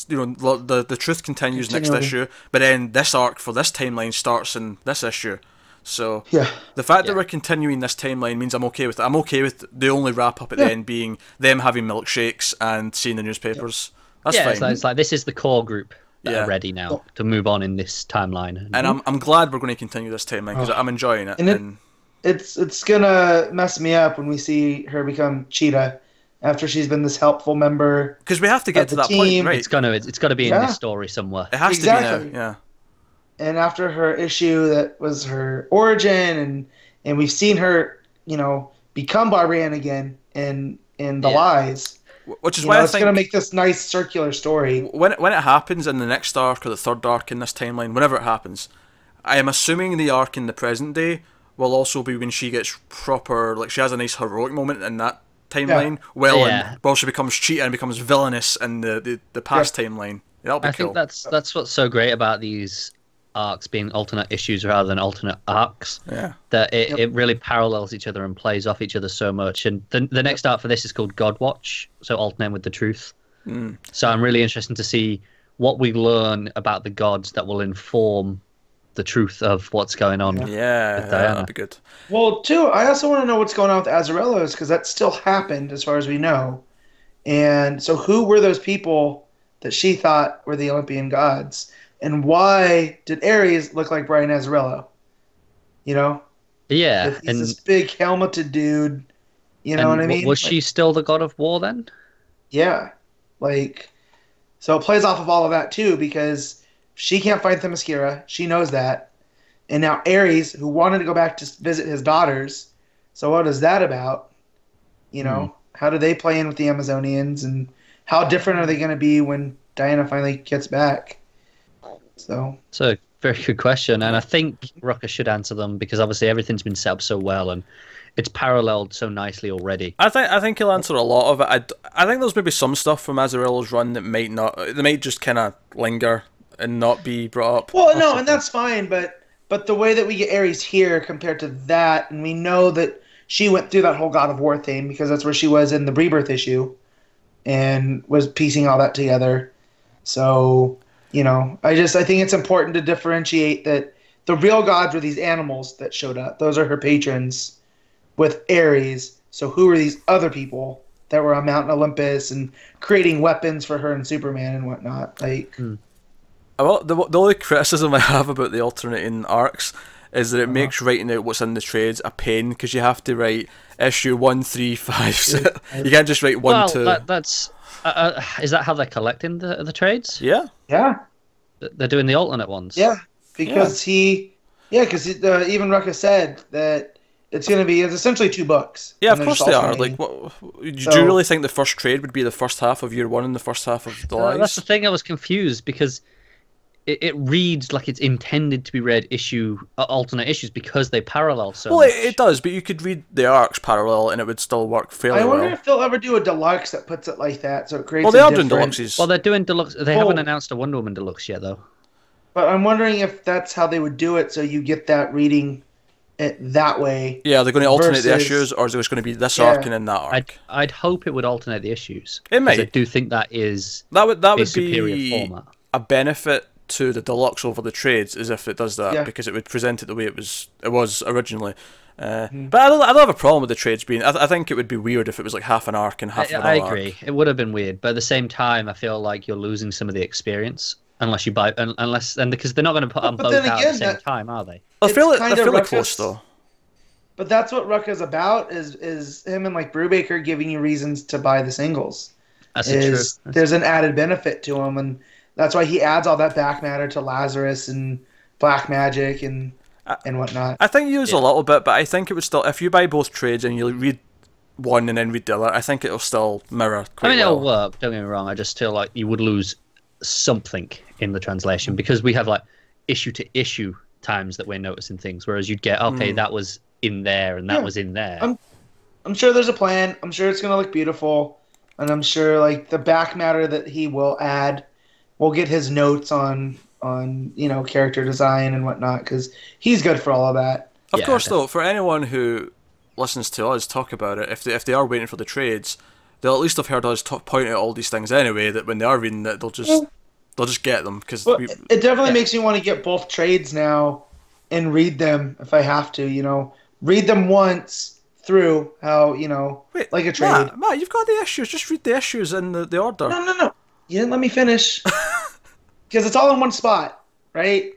you know the the truth continues next issue, but then this arc for this timeline starts in this issue. So Yeah. the fact that we're continuing this timeline means I'm okay with it. I'm okay with the only wrap up at Yeah. the end being them having milkshakes and seeing the newspapers. That's yeah, fine. it's like, it's like this is the core group that Yeah. are ready now to move on in this timeline. and I'm I'm glad we're going to continue this timeline because oh. I'm enjoying it. And it- and It's it's gonna mess me up when we see her become Cheetah after she's been this helpful member. because we have to get to the that point, team. right? it's gonna it's, it's got to be in Yeah. this story somewhere. it has Exactly. to be now. Yeah. and after her issue that was her origin and and we've seen her you know become Barbara Ann again in in the Yeah. lies Wh- Which is you why know, it's gonna make this nice circular story when it, when it happens in the next arc or the third arc in this timeline, whenever it happens, I am assuming the arc in the present day will also be when she gets proper like she has a nice heroic moment in that timeline. Well, Yeah. and, well, she becomes cheetah and becomes villainous in the the, the past timeline. That'll be I cool. think that's that's what's so great about these arcs being alternate issues rather than alternate arcs. Yeah. That it, Yep. it really parallels each other and plays off each other so much. And the the next art for this is called Godwatch, so alternate with the truth. Mm. So I'm really interested to see what we learn about the gods that will inform the truth of what's going on. Yeah, With Diana. that'd be good. Well, too, I also want to know what's going on with Azzarello's because that still happened as far as we know. And so, who were those people that she thought were the Olympian gods? And why did Ares look like Brian Azzarello? You know, Yeah, if he's and, this big helmeted dude. You know what I mean? was Like, she still the god of war then? Yeah, like so it plays off of all of that too because she can't find Themyscira. She knows that, and now Ares, who wanted to go back to visit his daughters. So what is that about? You know, hmm. how do they play in with the Amazonians, and how different are they going to be when Diana finally gets back? So It's a very good question, and I think Rucka should answer them because obviously everything's been set up so well and it's paralleled so nicely already. I think I think he'll answer a lot of it. I, I think there's maybe some stuff from Azzarello's run that might not, they might just kind of linger and not be brought up. Well, no, and that's fine, but but the way that we get Ares here compared to that, and we know that she went through that whole God of War thing because that's where she was in the rebirth issue, and was piecing all that together. So you know, I just I think it's important to differentiate that the real gods were these animals that showed up; those are her patrons, with Ares. So who are these other people that were on Mount Olympus and creating weapons for her and Superman and whatnot? Like. Well, the, the only criticism I have about the alternating arcs is Uh-huh. that it makes writing out what's in the trades a pain because you have to write issue one, three, five. you can't just write one, well, two. that, that's uh, uh, is that how they're collecting the the trades? Yeah, Yeah, They're doing the alternate ones. Yeah, because he, yeah, because uh, even Rucka said that it's going to be it's essentially two books. yeah, of course they are. alternating. Like, what, do So- you really think the first trade would be the first half of year one and the first half of the Uh, that's the thing. I was confused because it, it reads like it's intended to be read issue uh, alternate issues because they parallel so well, much. it, it does, but you could read the arcs parallel and it would still work fairly well I wonder well. if they'll ever do a deluxe that puts it like that, so it creates. Well, they a are doing deluxes. Well, they're doing deluxe. They Well- haven't announced a Wonder Woman deluxe yet, though. But I'm wondering if that's how they would do it, so you get that reading it that way. yeah, they're going to alternate the issues, or is it just going to be this Yeah. arc and then that arc? I'd I'd hope it would alternate the issues. It 'cause might. I do think that is That would that a would superior be format. a benefit to the deluxe over the trades, as if it does that Yeah. because it would present it the way it was it was originally. Uh, Hmm. But I don't, I don't have a problem with the trades being. I, th- I think it would be weird if it was like half an arc and half I, an I arc. agree. It would have been weird, but at the same time, I feel like you're losing some of the experience unless you buy un, unless and because they're not going to put on But both then out at the same that- time, are they? They're It's fairly, kinda they're ruckus. close though. But that's what Rucka's about is is him and like Brubaker giving you reasons to buy the singles. That's is true. there's an added benefit to them and that's why he adds all that back matter to Lazarus and Black Magic and I- and whatnot. I think you use Yeah. a little bit, but I think it would still. If you buy both trades and you read one and then read the other, I think it'll still mirror quite I mean, well. it'll work. Don't get me wrong. I just feel like you would lose something in the translation because we have like issue to issue times that we're noticing things, whereas you'd get okay, Mm. that was in there and that Yeah. was in there. I'm- I'm sure there's a plan. I'm sure it's gonna look beautiful, and I'm sure like the back matter that he will add, we'll get his notes on on you know character design and whatnot because he's good for all of that. Of Yeah, course, though, for anyone who listens to us talk about it, if they if they are waiting for the trades, they'll at least have heard us talk, point out all these things anyway. That when they are reading it, they'll just Yeah. they'll just get them because But we, it it definitely Yeah. makes me want to get both trades now and read them if I have to. You know, read them once through how you know wait like a trade. Matt, Matt, you've got the issues. Just read the issues in the, the order. No, no, no. You didn't let me finish. Because it's all in one spot, right?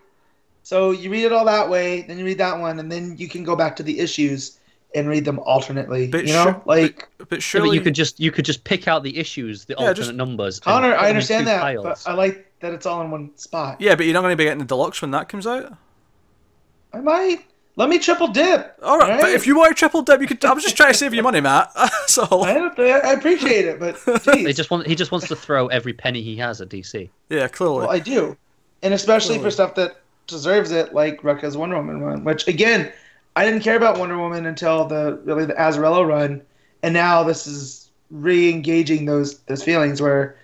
So you read it all that way, then you read that one, and then you can go back to the issues and read them alternately. But you know, sure- like But Yeah, surely but you could just you could just pick out the issues, the Yeah, alternate just- numbers. Connor, I understand that, piles. but I like that it's all in one spot. Yeah, but you're not going to be getting the deluxe when that comes out. I might let me triple dip. All right, but if you want a triple dip, you could. I was just trying to save you money, Matt. so I, I appreciate it, but He just want he just wants to throw every penny he has at DC. yeah, clearly. well, I do, and especially Totally. for stuff that deserves it, like Rucka's Wonder Woman run. Which again, I didn't care about Wonder Woman until the really the Azzarello run, and now this is re-engaging those those feelings where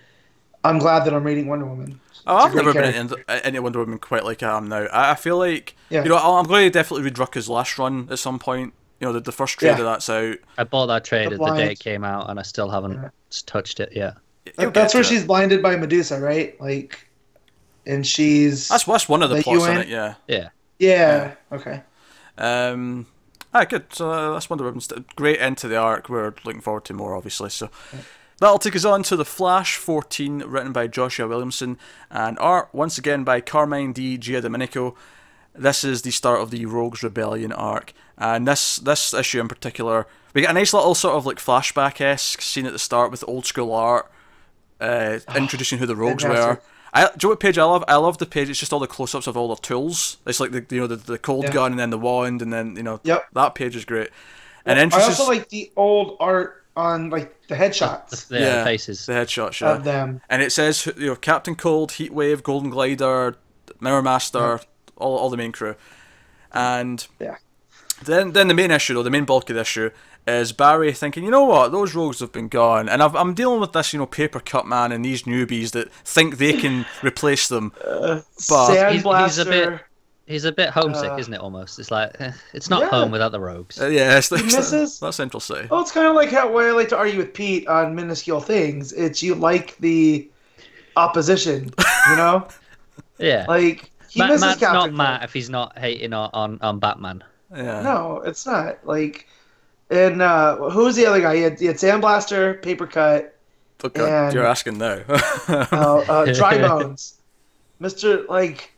I'm glad that I'm reading Wonder Woman. Oh, It's a I've never been character. into, into Wonder Woman quite like I am now. I, I feel like Yeah. you know I- I'm going to definitely read Rucka's last run at some point. You know the, the first trade Yeah. of that's out. I bought that trade The the day it came out, and I still haven't Yeah. touched it yet. You'll That- that's where to she's blinded by Medusa, right? Like, and she's That's that's one of the the plots in it. Yeah. Yeah. yeah. Okay. Um, ah, good. So uh, that's Wonder Woman. st- Great end to the arc. We're looking forward to more, obviously. So that'll take us on to the Flash 14, written by Joshua Williamson, and art once again by Carmine Di Giandomenico. This is the start of the Rogues Rebellion arc, and this this issue in particular, we get a nice little sort of like flashback esque scene at the start with old school art, uh, introducing who the Rogues were. I, do you know what page I love? I love the page. It's just all the close-ups of all the tools. It's like the you know the, the cold Yeah. gun and then the wand and then you know Yep. that page is great. And I also like the old art on like the headshots The uh, Yeah. faces. the headshots, yeah. of them. and it says you know Captain Cold, Heatwave, Golden Glider, Mirror Master, all, all the main crew, and Yeah. then then the main issue though the main bulk of the issue is Barry thinking you know what those rogues have been gone and I've, I'm dealing with this you know paper cut man and these newbies that think they can replace them uh, But- Sandblaster. He's- he's a bit- He's a bit homesick, Uh, isn't it? Almost. It's like eh, it's not Yeah. home without the rogues. Uh, yeah it's, it's misses- that's Central City Oh, it's kind of like how why I like to argue with Pete on minuscule things. It's you like the opposition, you know? Yeah. like he Matt, misses Matt's Captain not Cold. Matt if he's not hating on, on, on Batman. yeah No, it's not. Like, and uh, who's the other guy? He had, he had Sandblaster, Paper Cut, Okay, and- you're asking now uh, uh, Dry Bones, Mister. Like,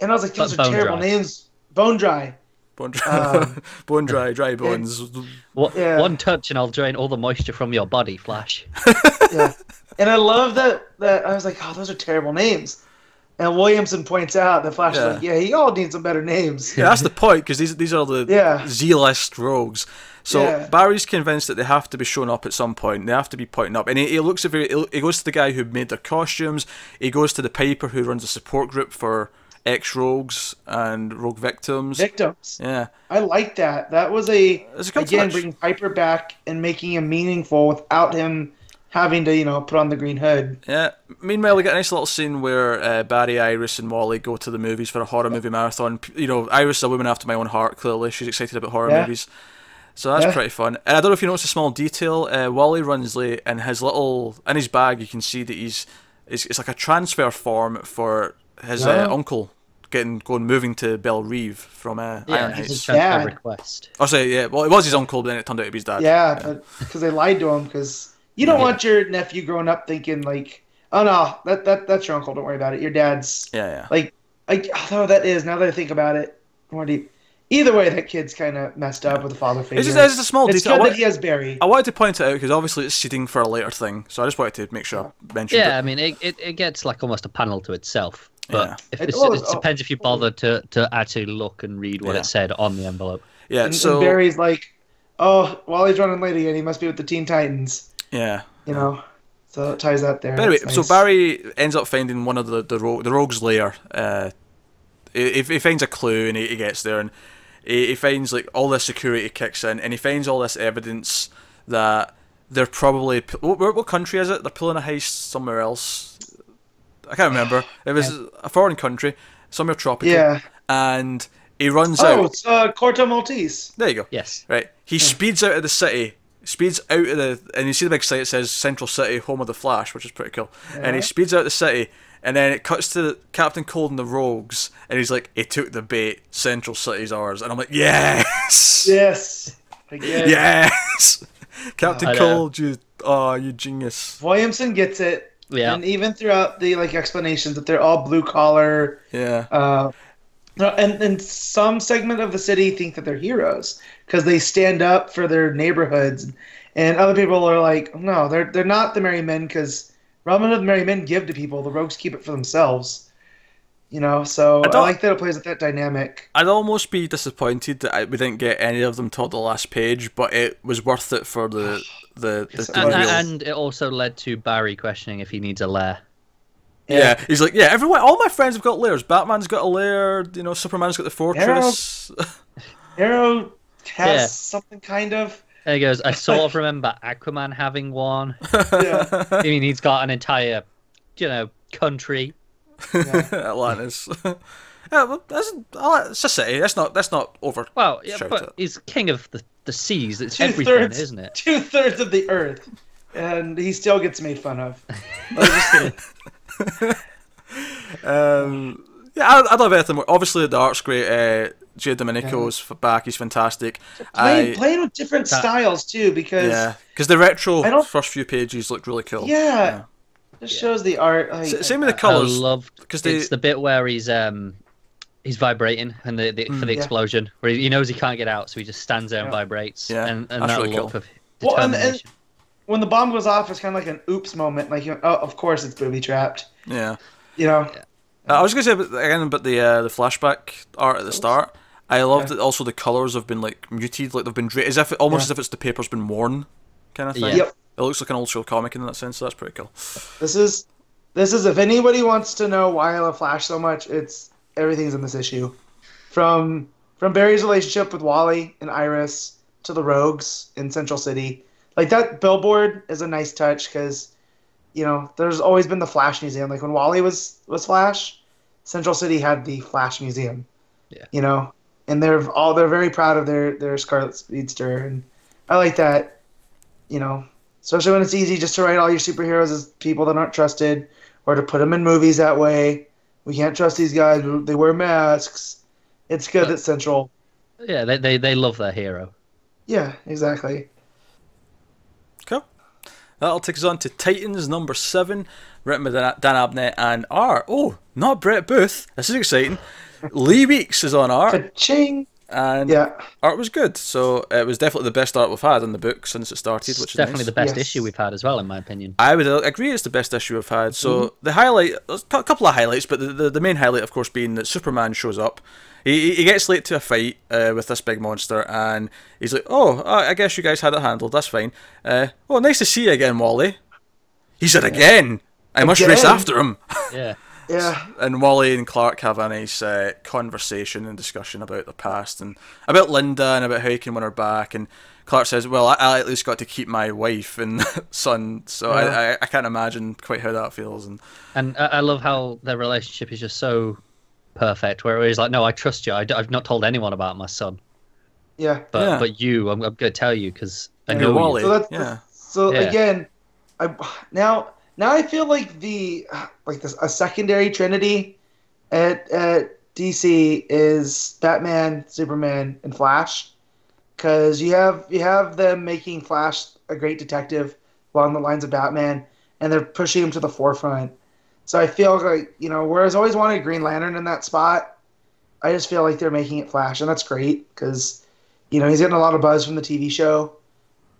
and I was like, those Bone are terrible Dry. names. Bone Dry. bone dry, Um, bone dry, dry bones. What, Yeah. One touch and I'll drain all the moisture from your body, Flash. Yeah, and I love that. That I was like, oh, those are terrible names. And Williamson points out that Flash Yeah. is like, yeah, he all needs some better names. Yeah, that's the point because these these are the Yeah. Z-list rogues. So Yeah. Barry's convinced that they have to be shown up at some point. They have to be pointing up, and he, he looks at very. He goes to the guy who made their costumes. He goes to the Piper who runs a support group for ex-rogues and rogue victims. Victims. Yeah, I like that. That was a again touch. bringing Piper back and making him meaningful without him having to you know put on the green hood. yeah. Meanwhile, we get a nice little scene where uh, Barry, Iris, and Wally go to the movies for a horror movie marathon. You know, Iris is a woman after my own heart. Clearly, she's excited about horror Yeah. movies. So that's Yeah. pretty fun. And I don't know if you noticed a small detail. Uh, Wally runs late, and his little in his bag, you can see that he's it's, it's like a transfer form for his Yeah. uh, uncle getting going moving to Belle Reve from uh, Yeah, Iron it's a Heights. transfer dad. request. Oh, sorry, yeah. Well, it was his uncle, but then it turned out to be his dad. Yeah, because they lied to him. Because you don't Yeah. want your nephew growing up thinking like, oh no, that that that's your uncle. Don't worry about it. Your dad's yeah, yeah. like, like although that is now that I think about it more deep. Either way, that kid's kind of messed up with the father figure. It's just, it's just a small It's detail. I good wa- that he has Barry. I wanted to point it out because obviously it's seeding for a later thing, so I just wanted to make sure I mentioned Yeah, it. I mean, it, it, it gets like almost a panel to itself. But Yeah. if It- it's, oh, it oh, depends if you bothered to, to actually look and read what Yeah. it said on the envelope. Yeah, and, so and Barry's like, oh, Wally's running late again. He must be with the Teen Titans. yeah. You know, so it ties that there. But anyway, That's so. Barry ends up finding one of the the, ro- the rogues' lair. Uh, he, he finds a clue and he, he gets there and he, he finds like all this security kicks in and he finds all this evidence that they're probably what, what what country is it? They're pulling a heist somewhere else. I can't remember. It was a foreign country, somewhere tropical. Yeah. And he runs Oh, out. it's uh, Corto Maltese. There you go. Yes. Right. He speeds out of the city. Speeds out of the and you see the big sign that says Central City, home of the Flash, which is pretty cool. And he speeds out of the city, and then it cuts to Captain Cold and the Rogues, and he's like, "He took the bait. Central City's ours." And I'm like, "Yes, Yes. Again. yes, Captain I. Cold, you, oh, you genius." Williamson gets it. Yeah. And even throughout the like explanations that they're all blue collar, Yeah, uh, and and some segment of the city think that they're heroes because they stand up for their neighborhoods, and other people are like, no, they're they're not the merry men because Robin Hood and merry men give to people, the rogues keep it for themselves. You know, so I I, don't- like that it plays with that dynamic. I'd almost be disappointed that I, we didn't get any of them till the last page, but it was worth it for the the, the, it the. And, and it also led to Barry questioning if he needs a lair. Yeah, he's like, yeah, everyone, all my friends have got layers. Batman's got a layer, you know, Superman's got the fortress. Arrow has Yeah. something kind of. And he goes, I sort of remember Aquaman having one. Yeah. I mean, he's got an entire, you know, country. Atlantis. yeah, well, that's, it's a city. That's not. That's not over. Well, yeah, but it. he's king of the, the seas. It's Two everything, thirds, isn't it? Two thirds of the earth, and he still gets made fun of. Like, just kidding. Um, yeah, I, I love anything. more. Obviously, the art's great. Uh, Giandomenico's f back. He's fantastic. playing, I, playing with different That- styles too, because yeah, because the retro first few pages looked really cool. yeah, just shows the art. Like, S- Same with the colors. I colors. loved 'cause they- it's the bit where he's um he's vibrating and the, the for the yeah. explosion where he, he knows he can't get out, so he just stands there and Yeah. vibrates. Yeah, and, and that's that really look cool. of Well, and- and- determination. when the bomb goes off, it's kind of like an oops moment. Like, you know, oh, of course it's booby trapped. Yeah. You know, Uh, I was gonna say about, again about the uh, the flashback art at the start. I love that also the colors have been like muted, like they've been dra- as if almost Yeah. as if it's the paper's been worn, kind of thing. Yep. It looks like an old school comic in that sense. So that's pretty cool. this is this is if anybody wants to know why I love Flash so much, it's everything's in this issue, from from Barry's relationship with Wally and Iris to the Rogues in Central City. Like that billboard is a nice touch because, you know, there's always been the Flash Museum. Like when Wally was was Flash, Central City had the Flash Museum. Yeah. You know, and they're all they're very proud of their their Scarlet Speedster, and I like that. You know, especially when it's easy just to write all your superheroes as people that aren't trusted, or to put them in movies that way. We can't trust these guys. They wear masks. It's good that Central. Yeah, they, they they love their hero. Yeah, exactly. Cool. That'll take us on to Titans number seven, written by Dan Dan Abnett and art. Oh, not Brett Booth. This is exciting. Lee Weeks is on art, Ka-ching. And Yeah. art was good. So it was definitely the best art we've had in the book since it started, It's which is definitely nice. the best Yes. issue we've had as well, in my opinion. I would agree it's the best issue we've had. So Mm-hmm. the highlight, a couple of highlights, but the, the, the main highlight, of course, being that Superman shows up. He, he- he gets late to a fight uh, with this big monster, and he's like, "Oh, I I guess you guys had it handled. That's fine. Uh, oh, nice to see you again, Wally." He said again. I must race after him. Yeah, Yeah. and Wally and Clark have a nice uh, conversation and discussion about the past and about Linda and about how he can win her back. And Clark says, "Well, I, I at least got to keep my wife and son, so I, I, I can't imagine quite how that feels." And and I, I love how their relationship is just so perfect. Where he's like, "No, I trust you. I, have not told anyone about my son, Yeah. but Yeah. but you, I'm, I'm going to tell you because I know Wally. you." So that's Yeah. so Yeah. again, I now now I feel like the like this a secondary trinity at at DC is Batman, Superman, and Flash, because you have you have them making Flash a great detective along the lines of Batman, and they're pushing him to the forefront. So I feel like you know, whereas I always wanted Green Lantern in that spot, I just feel like they're making it Flash, and that's great because you know he's getting a lot of buzz from the TV show,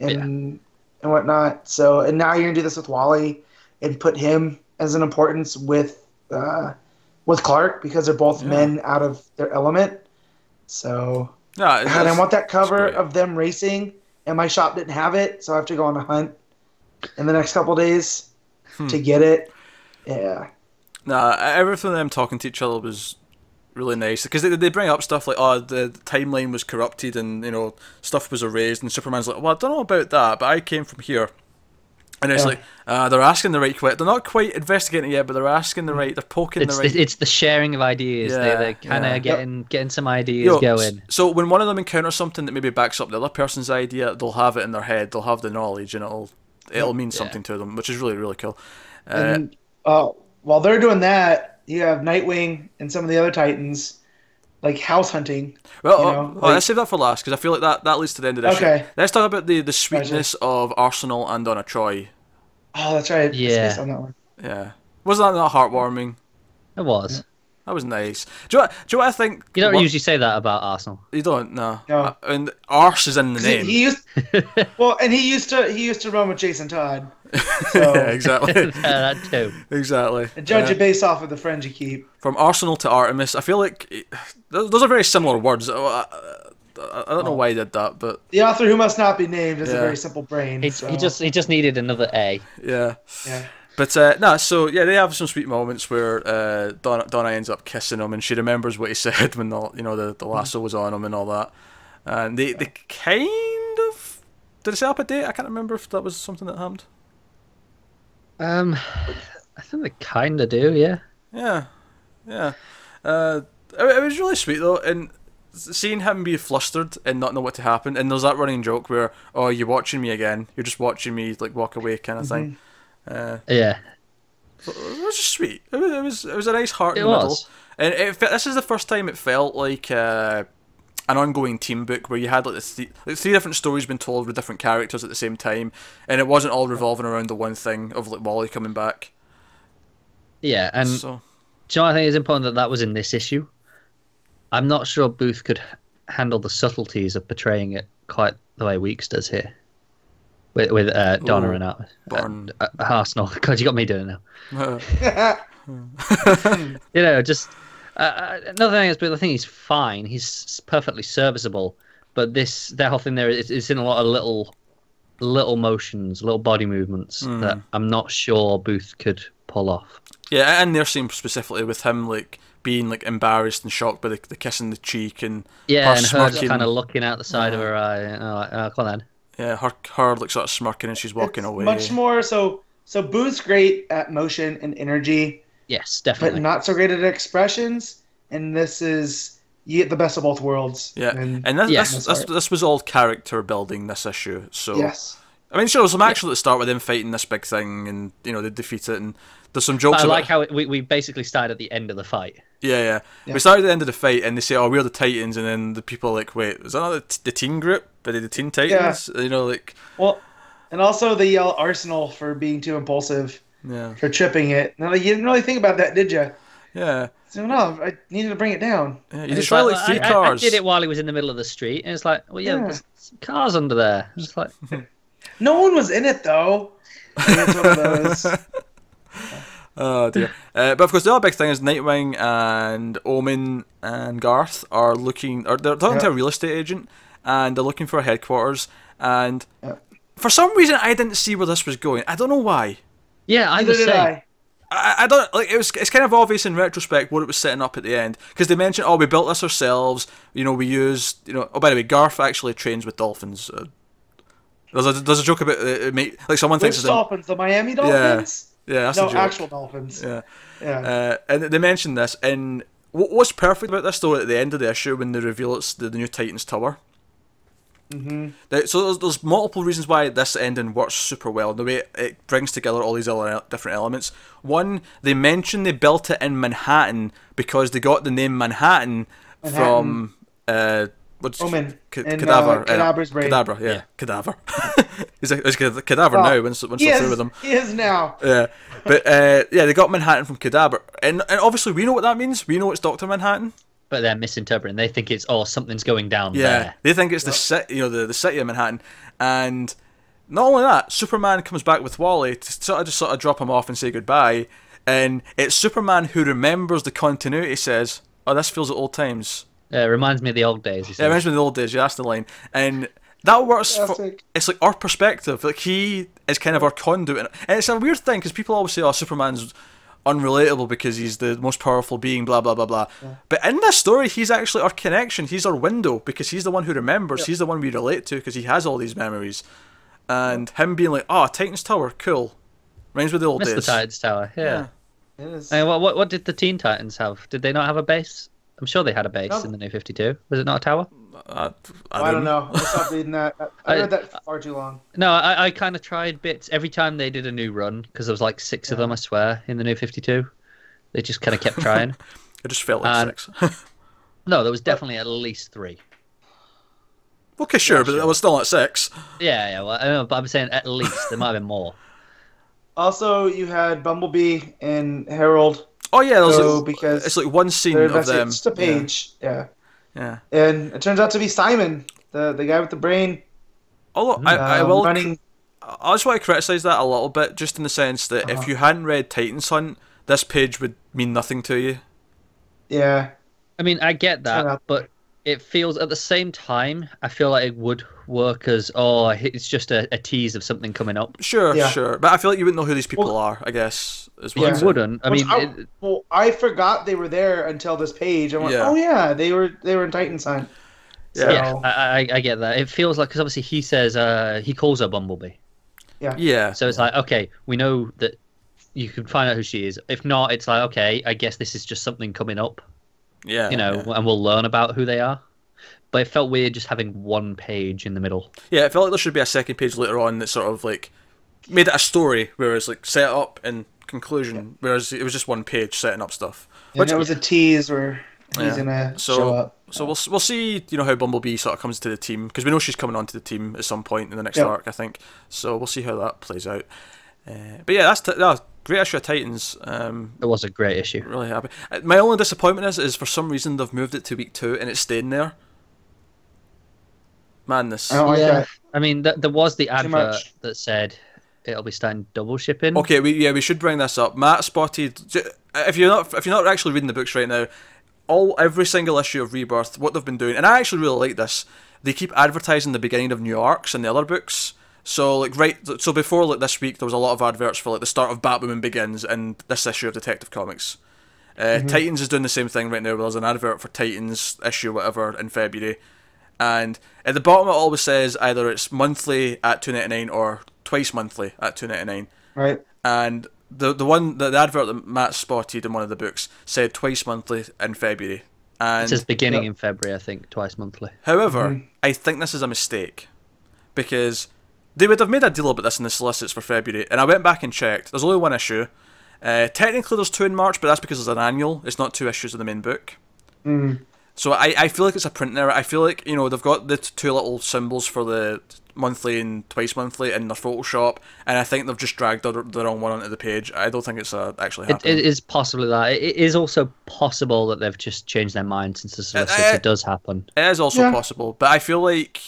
and and whatnot. So and now you're gonna do this with Wally, and put him as an importance with uh, with Clark because they're both Yeah. men out of their element. So no, God, I want that cover of them racing, and my shop didn't have it, so I have to go on a hunt in the next couple days Hmm. to get it. Yeah. Nah, everything them talking to each other was really nice because they, they bring up stuff like oh the timeline was corrupted and you know stuff was erased and Superman's like well I don't know about that but I came from here and it's Yeah. like uh, they're asking the right question they're not quite investigating it yet but they're asking the right they're poking It's the right it's the sharing of ideas. Yeah, they, they're kind of yeah. getting getting some ideas Yo, going. So when one of them encounters something that maybe backs up the other person's idea, they'll have it in their head. They'll have the knowledge, and it'll it'll mean Yeah. something to them, which is really really cool. Uh, And uh, while they're doing that, you have Nightwing and some of the other Titans like house hunting. well, you oh, know, oh, like- let's save that for last because I feel like that, that leads to the end of this. Okay. Let's talk about the, the sweetness of Arsenal and Donna Troy. Oh, that's right. Yeah. On that one. Yeah, wasn't that not heartwarming? It was. That was nice. Do you, know do you know what I think? You don't what- usually say that about Arsenal. You don't. No. No. Uh, and arse is in the name. he used well, and he used to he used to run with Jason Todd. So yeah, exactly. that too. exactly. and judge Uh, it based off of the friends you keep. from Arsenal to Artemis. I feel like it- those those are very similar words. Uh, I, I, I don't know why he did that, but The author who must not be named has Yeah. a very simple brain. He, so, he just he just needed another A. yeah. yeah. But uh, no, so yeah, they have some sweet moments where uh, Donna, Donna ends up kissing him, and she remembers what he said when the you know the, the lasso was on him and all that. And they they kind of did they set up a date? I can't remember if that was something that happened. Um, I think they kind of do. Yeah. Yeah, yeah. Uh, it, it was really sweet though, and seeing him be flustered and not know what to happen, and there's that running joke where, "Oh, you're watching me again. You're just watching me like walk away," kind of thing. Uh, Yeah, it was just sweet. It was, it was it was a nice heart in It the middle, and it, this is the first time it felt like uh, an ongoing team book where you had like the th- like three different stories being told with different characters at the same time, and it wasn't all revolving around the one thing of like Wally coming back. yeah, and so Do you know I think it's important that that was in this issue? I'm not sure Booth could handle the subtleties of portraying it quite the way Weeks does here. With, with uh, Donna Ooh, and Burn. uh, uh, Arsenal. God, you got me doing it now. uh, You know, just uh, uh, another thing is, but I think he's fine. He's perfectly serviceable. But this, that whole thing there is, is in a lot of little, little motions, little body movements Hmm. that I'm not sure Booth could pull off. Yeah, and they're saying specifically with him like being like embarrassed and shocked by the, the kiss in the cheek and Yeah, her and her just kind of looking out the side of her eye. And, oh, like, oh, come on then. Yeah, her her like sort of smirking and she's walking It's away. Much more so. So Booth's great at motion and energy, Yes, definitely. but not so great at expressions. And this is you get the best of both worlds. Yeah, And, and this, Yeah. this, this this was all character building this issue. So yes. I mean, sure, there's some action at the start with them fighting this big thing, and you know they defeat it, and there's some jokes. I about, like how it, we, we basically started at the end of the fight. Yeah, yeah, Yeah. We start at the end of the fight, and they say, "Oh, we're the Titans," and then the people are like, "Wait, is that not the, t- the teen group? Are they the Teen Titans?" You know, like, Well, and also they yell uh, Arsenal for being too impulsive, yeah, for tripping it. Now you didn't really think about that, did you? yeah. So no, I needed to bring it down. yeah. You just it's destroy like, three I, I- cars. I, did it while he was in the middle of the street, and it's like, well, yeah, Yeah. there's some cars under there. It's like, No one was in it though. I think it's one of those. Oh dear. uh, but of course, the other big thing is Nightwing and Omen and Garth are looking. Or they're talking to a real estate agent, and they're looking for a headquarters. And Yeah. for some reason, I didn't see where this was going. I don't know why. yeah, I was did saying, I. I, I don't like it was. It's kind of obvious in retrospect what it was setting up at the end because they mentioned, "Oh, we built this ourselves." You know, we used. You know, oh, by the way, Garth actually trains with dolphins. Uh, there's a there's a joke about uh, it, mate, like someone Which thinks it's a, Dolphins? The Miami Dolphins? yeah, that's no, actual Dolphins. Yeah. Yeah. Uh, and they mentioned this, and what what's perfect about this though at the end of the issue when they reveal it's the, the new Titans Tower. hmm That- So there's, there's multiple reasons why this ending works super well. The way it, brings together all these other different elements. One, they mention they built it in Manhattan because they got the name Manhattan, from uh, what's Omen Ca- and, cadaver, uh, Cadaver's brain. Cadaver, yeah, Yeah. cadaver. he's a, he's a cadaver Well, now. Once once He we're through with him. he is now. Yeah, but uh, yeah, they got Manhattan from Cadaver, and and obviously we know what that means. We know it's Doctor Manhattan. but they're misinterpreting. They think it's, oh, something's going down Yeah, there. they think it's the city, you know, the the city of Manhattan, and not only that, Superman comes back with Wally to sort of just sort of drop him off and say goodbye, and it's Superman who remembers the continuity. Says, "Oh, this feels at old times." Yeah, it reminds me of the old days. He Yeah, it reminds me of the old days. Yeah, that's the line, and that works. For, it's like our perspective. Like he is kind of our conduit, and it's a weird thing because people always say, "Oh, Superman's unrelatable because he's the most powerful being." Blah blah blah blah. But in this story, he's actually our connection. He's our window because he's the one who remembers. He's the one we relate to because he has all these memories, and him being like, "Oh, Titan's Tower, cool." Reminds me of the old Mr. days. Titans Tower. Yeah. It is. And what, what what did the Teen Titans have? Did they not have a base? I'm sure they had a base No. in the New 52. Was it not a tower? I, I, I didn't- don't know. Uh, I stopped reading that. I, I I- read that far too long. No, I, I kind of tried bits every time they did a new run because there was like six of them, I swear, in the New 52. They just kind of kept trying. It just felt like And- six. no, there was definitely at least three. okay, sure, Yeah, but sure. it was still at six. Yeah, yeah. Well, I know, but I'm saying at least there might have been more. Also, you had Bumblebee and Harold. Oh yeah, there's So, like, because it's like one scene of investigating- them. Just a page. Yeah. Yeah. And it turns out to be Simon, the the guy with the brain. Although I, I um, will, running. I just want to criticize that a little bit, just in the sense that if Uh-huh. you hadn't read Titans Hunt, this page would mean nothing to you. Yeah. I mean, I get that, but it feels at the same time, I feel like it would work as, oh, it's just a, a tease of something coming up. Sure, Yeah. sure, but I feel like you wouldn't know who these people Well- are. I guess is what Yeah. I'm You saying. wouldn't. I Which mean, it, well, I forgot they were there until this page. I went, Yeah. oh yeah, they were they were in Titan's Hunt. Yeah. yeah, So- I, I, I get that. It feels like, because obviously he says, uh, he calls her Bumblebee. Yeah, Yeah. So it's like, okay, we know that you can find out who she is. If not, it's like okay, I guess this is just something coming up, Yeah, you know, yeah. and we'll learn about who they are. But it felt weird just having one page in the middle. Yeah, it felt like there should be a second page later on that sort of like made it a story, whereas like set up and conclusion, whereas it was just one page setting up stuff. And it was a tease where he's Yeah. gonna So show up. so we'll we'll see you know how Bumblebee sort of comes to the team because we know she's coming onto the team at some point in the next Yep. arc I think. So we'll see how that plays out. Uh, but yeah, that's t- that great issue of Titans. Um, It was a great issue. really happy. Uh, My only disappointment is is for some reason they've moved it to week two and it's staying there. Madness. I don't yeah. I mean, th- there was the advert that said it'll be starting double shipping. Okay, we yeah we should bring this up. Matt spotted if you're not if you're not actually reading the books right now, all every single issue of Rebirth, what they've been doing, and I actually really like this. They keep advertising the beginning of new arcs in the other books. So like right, so before like this week, there was a lot of adverts for like the start of Batwoman Begins and this issue of Detective Comics. Uh, Titans is doing the same thing right now. Where there's an advert for Titans issue whatever in February, and at the bottom it always says either it's monthly at two ninety nine or twice monthly at two ninety nine Right. and the the one the, the advert that Matt spotted in one of the books said twice monthly in February. And It says beginning Yep. in February, I think, twice monthly. however, I think this is a mistake because they would have made a deal about this in the solicits for February, and I went back and checked. There's only one issue. Uh, technically, there's two in March, but that's because there's an annual. It's not two issues of the main book. Mm. So I, I feel like it's a print error. I feel like you know they've got the t- two little symbols for the monthly and twice monthly in their Photoshop, and I think they've just dragged the, the wrong one onto the page. I don't think it's uh, actually It, it is possibly that. It is also possible that they've just changed their mind since the solicits. uh, it does happen. It is also Yeah. possible, but I feel like.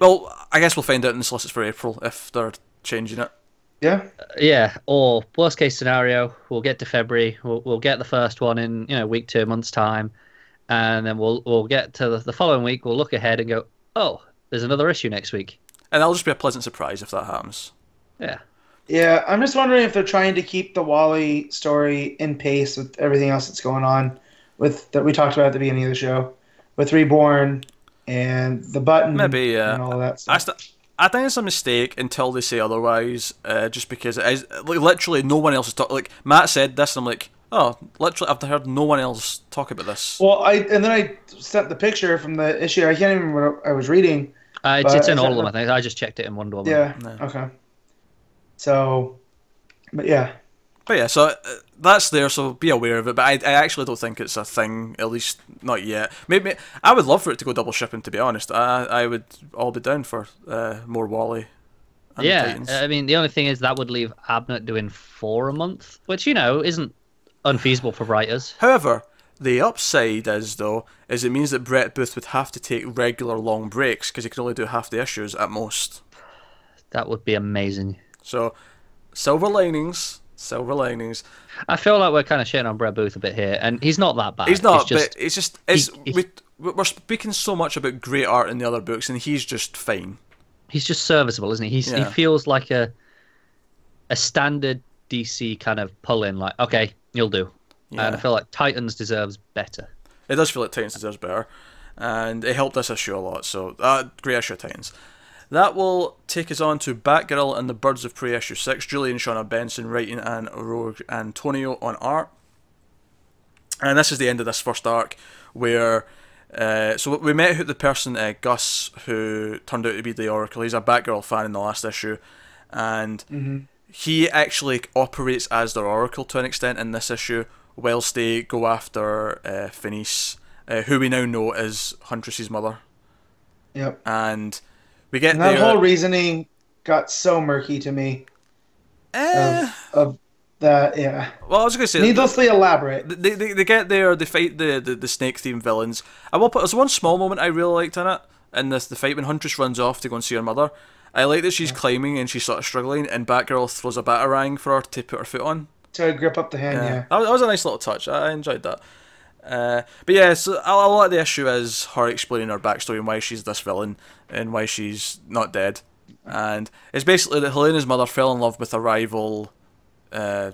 Well, I guess we'll find out in the solicits for April if they're changing it. Yeah. Yeah, or worst case scenario, we'll get to February. We'll, we'll get the first one in you know week two, months time, and then we'll we'll get to the, the following week. We'll look ahead and go, oh, there's another issue next week. And that'll just be a pleasant surprise if that happens. Yeah, Yeah, I'm just wondering if they're trying to keep the Wally story in pace with everything else that's going on with that we talked about at the beginning of the show with Reborn and the button Maybe, yeah. and all of that I, stuff. st- I think it's a mistake until they say otherwise, uh, just because it is. Like, literally, no one else is talking. Like, Matt said this, and I'm like, oh, literally, I've heard no one else talk about this. Well, I and then I sent the picture from the issue. I can't even remember what I was reading. uh, it's, it's in all of them. I think I just checked it in Wonder Woman. Yeah. No. Okay. So, but yeah, But yeah, so uh, that's there, so be aware of it. But I, I actually don't think it's a thing, at least not yet. Maybe I would love for it to go double shipping. To be honest, I I would all be down for uh, more Wally. And Yeah, Titans. I mean the only thing is that would leave Abnett doing four a month, which you know isn't unfeasible for writers. However, the upside is though is it means that Brett Booth would have to take regular long breaks because he can only do half the issues at most. That would be amazing. So, silver linings, silver linings. I feel like we're kind of shitting on Brett Booth a bit here, and he's not that bad. He's not, It's just, but it's just it's he- we we're speaking so much about great art in the other books, and he's just fine. he's just serviceable, isn't he? He's, Yeah. He feels like a a standard DC kind of pull in. Like, okay, you'll do. And I feel like Titans deserves better. It does feel like Titans deserves better, and it helped this issue a lot. So, uh, great issue Titans. That will take us on to Batgirl and the Birds of Prey issue six. Julian and Shawna Benson writing, and Roge Antonio on art. And this is the end of this first arc, where uh, so we met who the person uh, Gus who turned out to be the Oracle. He's a Batgirl fan in the last issue, and he actually operates as their Oracle to an extent in this issue, whilst they go after uh, Phineas, uh, who we now know is Huntress's mother, yep. and we get And that there. whole reasoning got so murky to me. Eh, Of, of that, yeah, well, I was going to say needlessly elaborate. They, they, they get there, they fight the, the, the snake themed villains. I will put there's one small moment I really liked in it, in this the fight when Huntress runs off to go and see her mother. I like that she's climbing and she's sort of struggling, and Batgirl throws a batarang for her to put her foot on. To grip up the hand, yeah. That, was, that was a nice little touch. I I enjoyed that. Uh, but yeah, so a, a lot of the issue is her explaining her backstory and why she's this villain and why she's not dead. And it's basically that Helena's mother fell in love with a rival, uh,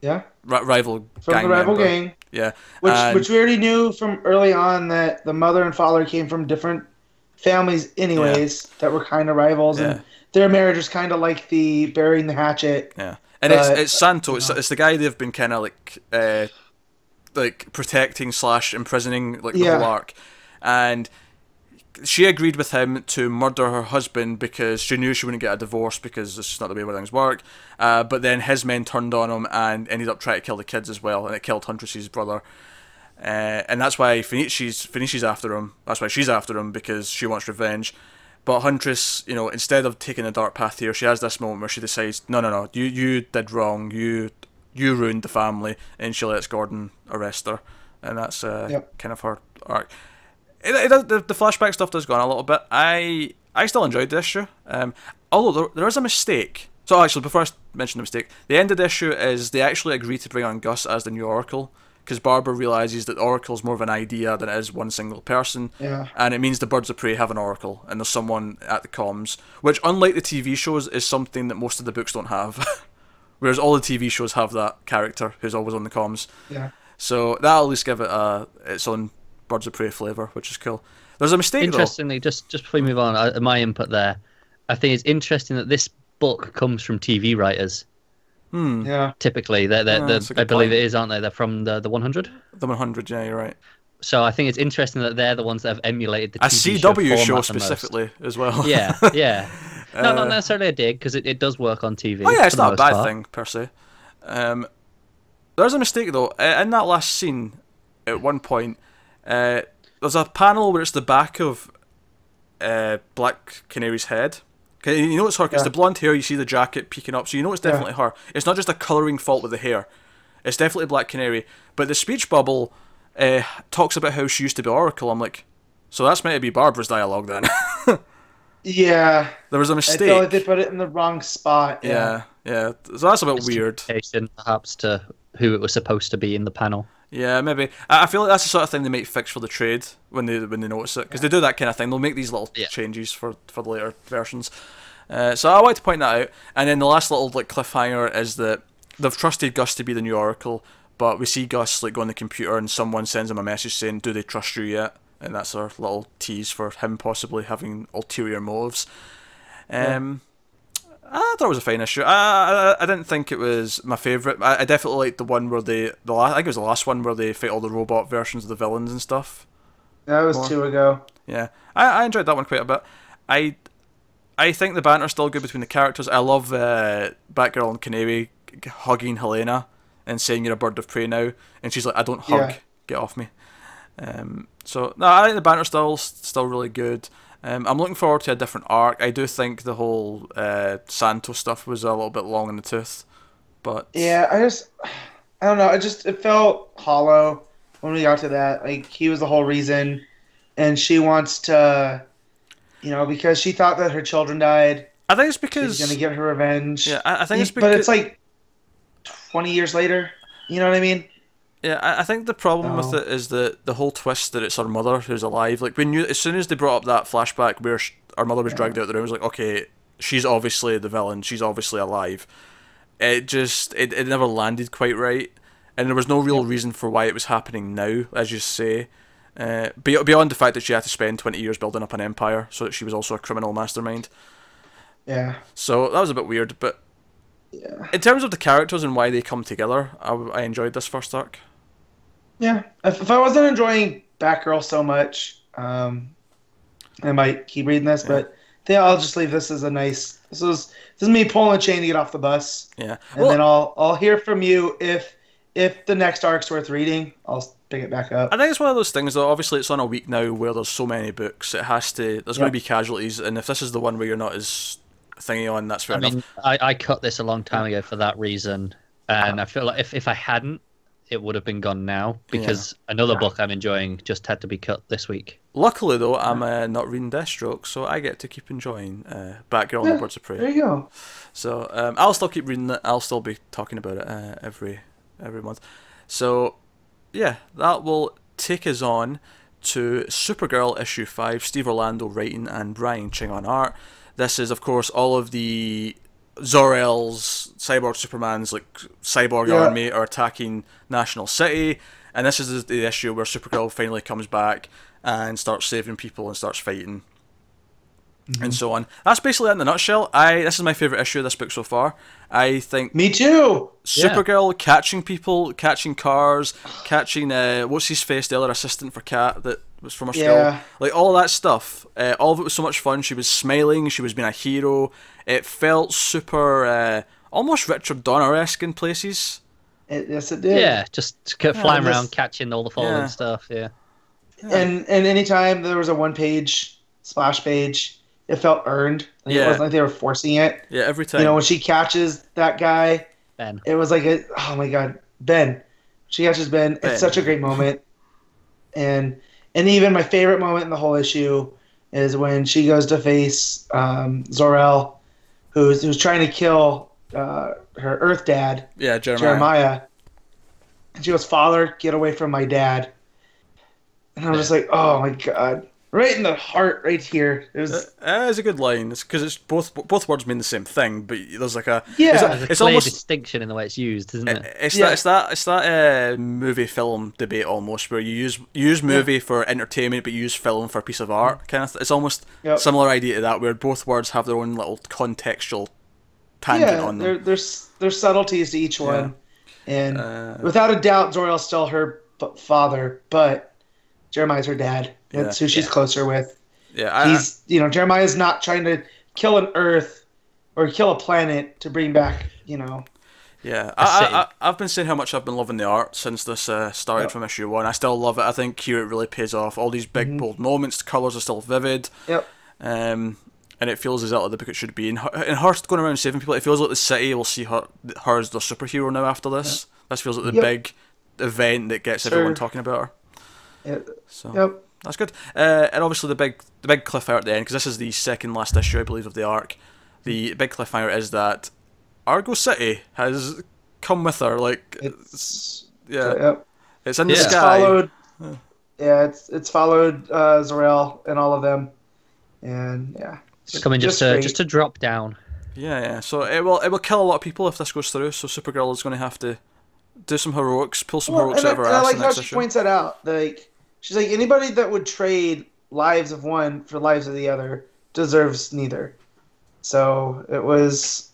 Yeah, ri- rival gang. from gang the rival member. gang, Yeah, which and- which we already knew from early on that the mother and father came from different families, anyways, that were kind of rivals, Yeah. and their marriage was kind of like the burying the hatchet. Yeah, And it's But, it's Santo. It's, you know. it's the guy they've been kind of like uh, like protecting slash imprisoning like the Yeah. whole arc, and she agreed with him to murder her husband because she knew she wouldn't get a divorce because it's just not the way things work. Uh, but then his men turned on him and ended up trying to kill the kids as well, and it killed Huntress's brother. Uh, and that's why Fenice's Fenice's after him. That's why she's after him because she wants revenge. But Huntress, you know, instead of taking the dark path here, she has this moment where she decides, no, no, no, you you did wrong. You you ruined the family, and she lets Gordon arrest her, and that's uh, Yep. kind of her arc. It, it, the, the flashback stuff does go on a little bit. I I still enjoyed the issue. Um, although there, there is a mistake. So actually, before I mention the mistake, the end of the issue is they actually agree to bring on Gus as the new Oracle because Barbara realizes that Oracle is more of an idea than it is one single person. Yeah. And it means the Birds of Prey have an Oracle and there's someone at the comms, which unlike the TV shows is something that most of the books don't have. Whereas all the TV shows have that character who's always on the comms. Yeah. So that'll at least give it a its own Birds of Prey flavour, which is cool. There's a mistake though. Interestingly, just just before we move on, uh, my input there, I think it's interesting that this book comes from TV writers. Hmm. Yeah. Typically, they're, they're, Ah, they're- that's a I good believe point. it is, aren't they? They're from the the 100. The 100, yeah, you're right. So I think it's interesting that they're the ones that have emulated the A TV CW show, show format most. specifically as well. Yeah, yeah. No, Uh, not necessarily a dig because it, it does work on TV. Oh yeah, it's not a bad part. thing per se. Um, there's a mistake though. Uh, In that last scene, at one point, uh, there's a panel where it's the back of uh, Black Canary's head. 'Kay, You know it's her. 'cause It's Yeah. the blonde hair. You see the jacket peeking up, so you know it's Yeah. definitely her. It's not just a colouring fault with the hair. It's definitely Black Canary. But the speech bubble uh, talks about how she used to be Oracle. I'm like, so that's meant to be Barbara's dialogue then. Yeah. there was a mistake. feel like they put it in the wrong spot. yeah, yeah. So that's a bit weird. Miscommunication, perhaps to who it was supposed to be in the panel. Yeah, maybe. I feel like that's the sort of thing they might fix for the trade when they when they notice it because they do that kind of thing. They'll make these little Yeah. changes for for the later versions. Uh, so I like to point that out. And then the last little like cliffhanger is that they've trusted Gus to be the new Oracle, but we see Gus like go on the computer and someone sends him a message saying, "Do they trust you yet?" And that's our little tease for him possibly having ulterior motives. Um, I thought it was a fine issue. I, I, I didn't think it was my favourite. I, I definitely liked the one where they the last, I think it was the last one where they fight all the robot versions of the villains and stuff. That was More. two ago. Yeah, I, I enjoyed that one quite a bit. I I think the banter's still good between the characters. I love uh, Batgirl and Canary hugging Helena and saying you're a bird of prey now, and she's like, I don't hug, Yeah. get off me. Um, so no, I think the banter's still still really good. Um, I'm looking forward to a different arc. I do think the whole uh, Santo stuff was a little bit long in the tooth, but Yeah, I just, I don't know. It just it felt hollow when we got to that. Like he was the whole reason, and she wants to, you know, because she thought that her children died. I think it's because She's gonna get her revenge. yeah, I, I think it's but it's like twenty years later. You know what I mean? Yeah, I, I think the problem with Oh. it is that the whole twist that it's her mother who's alive. Like when you, as soon as they brought up that flashback where sh- our mother was dragged out of the room, it was like, okay, she's obviously the villain. She's obviously alive. It just, it, it never landed quite right, and there was no real reason for why it was happening now, as you say. Uh, beyond the fact that she had to spend twenty years building up an empire, so that she was also a criminal mastermind. Yeah. So that was a bit weird, but Yeah. in terms of the characters and why they come together, I, I enjoyed this first arc. Yeah. If, if I wasn't enjoying Batgirl so much, um, I might keep reading this. But I think I'll just leave this as a nice. This is this is me pulling a chain to get off the bus, Yeah, and then I'll I'll hear from you if if the next arc's worth reading. I'll pick it back up. I think it's one of those things though. Obviously, it's on a week now where there's so many books. It has to. There's going to be casualties, and if this is the one where you're not as thingy on, that's fair I enough. mean, I, I cut this a long time ago for that reason, and I feel like if, if I hadn't, it would have been gone now because another book I'm enjoying just had to be cut this week. Luckily though, I'm uh, not reading Deathstroke, so I get to keep enjoying uh, Batgirl and Yeah, the Birds of Prey. There you go. So um, I'll still keep reading it. I'll still be talking about it uh, every every month. So yeah, that will take us on to Supergirl issue five. Steve Orlando writing and Brian Ching on art. This is of course all of the Zor-El's Cyborg Superman's like cyborg Yeah. army are attacking National City, and this is the issue where Supergirl finally comes back and starts saving people and starts fighting. and so on. That's basically it in a nutshell. I this is my favorite issue of this book so far. I think Me too. Yeah. Supergirl catching people, catching cars, catching uh, what's his face, the other assistant for Cat that was from her Yeah. school. Like all that stuff. Uh, all of it was so much fun. She was smiling. She was being a hero. It felt super, uh, almost Richard Donner esque in places. It, yes, it did. Yeah, just ca- flying this- around, catching all the fallen Yeah. stuff. Yeah. And and anytime there was a one page splash page, it felt earned. Like, Yeah. It wasn't like they were forcing it. Yeah, every time. You know, when she catches that guy, Ben. it was like a oh my god, Ben. She catches Ben. Ben. It's such a great moment. And and even my favorite moment in the whole issue is when she goes to face um, Zor-El, who's who's trying to kill uh, her Earth dad, yeah, Jeremiah. Jeremiah. And she goes, Father, get away from my dad. And I'm just like, oh my god. Right in the heart, right here. It was, Uh, it's a good line. It's because it's both both words mean the same thing, but there's like a Yeah. It's, There's a, a it's clear almost distinction in the way it's used, isn't it? It's Yeah. that it's that it's that uh, movie film debate almost where you use you use movie for entertainment but you use film for a piece of art kind of. Th- it's almost Yep. similar idea to that where both words have their own little contextual tangent yeah, on there, there's there's subtleties to each one. And Uh, without a doubt, Zor-El's still her father, but Jeremiah's her dad. That's who she's Yeah. closer with. yeah, I, He's, you know, Jeremiah's not trying to kill an Earth or kill a planet to bring back, you know. yeah. I see. I, I, I, I've been saying how much I've been loving the art since this uh, started Yeah. from issue one. I still love it. I think here it really pays off. All these big bold moments, the colours are still vivid. Yep. Um, and it feels exactly the book it should be. And her, and her going around saving people, it feels like the city will see her, her as the superhero now after this. This feels like the Yep. big event that gets Sure. everyone talking about her. Yep. So Yep. That's good. Uh, and obviously the big the big cliffhanger at the end, because this is the second last issue, I believe, of the arc. The big cliffhanger is that Argo City has come with her. Like, it's, It's yeah, it's in the Yeah. It's sky. followed. Yeah, it's it's followed uh, Zor-El and all of them, and yeah, It's coming just, to great. just to drop down. Yeah, yeah. So it will it will kill a lot of people if this goes through. So Supergirl is going to have to do some heroics, pull some Well, heroics and, out of her I, and I like in the how she issue. points that out. Like she's like anybody that would trade lives of one for lives of the other deserves neither. So it was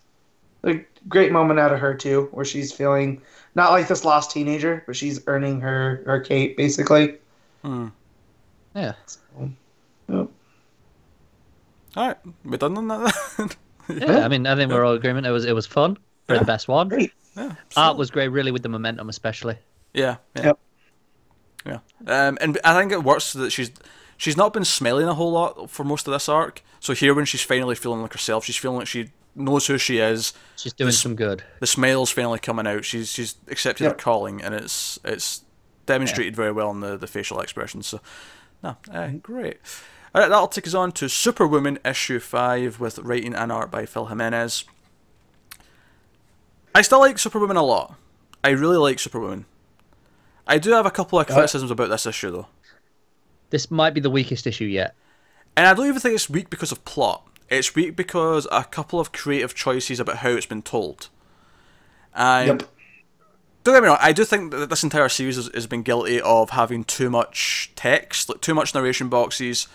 a great moment out of her too, where she's feeling not like this lost teenager, but she's earning her her Kate basically. Hmm. Yeah. Yep. All right, we done on that. then? Yeah, I mean, I think we're all agreement. It was it was fun for the best one. Great. yeah. Art was great, really, with the momentum, especially. Yeah. Yeah. Yep. Yeah. Um, and I think it works that she's she's not been smelling a whole lot for most of this arc. So here, when she's finally feeling like herself, she's feeling like she knows who she is. She's doing This- some good. The smile's finally coming out. She's she's accepted her calling, and it's it's demonstrated very well in the, the facial expressions. So, no, uh, great. All right, that'll take us on to Superwoman issue five with writing and art by Phil Jimenez. I still like Superwoman a lot. I really like Superwoman. I do have a couple of criticisms about this issue though. This might be the weakest issue yet. And I don't even think it's weak because of plot. It's weak because a couple of creative choices about how it's been told. And Yep. don't get me wrong, I do think that this entire series has, has been guilty of having too much text, like too much narration boxes.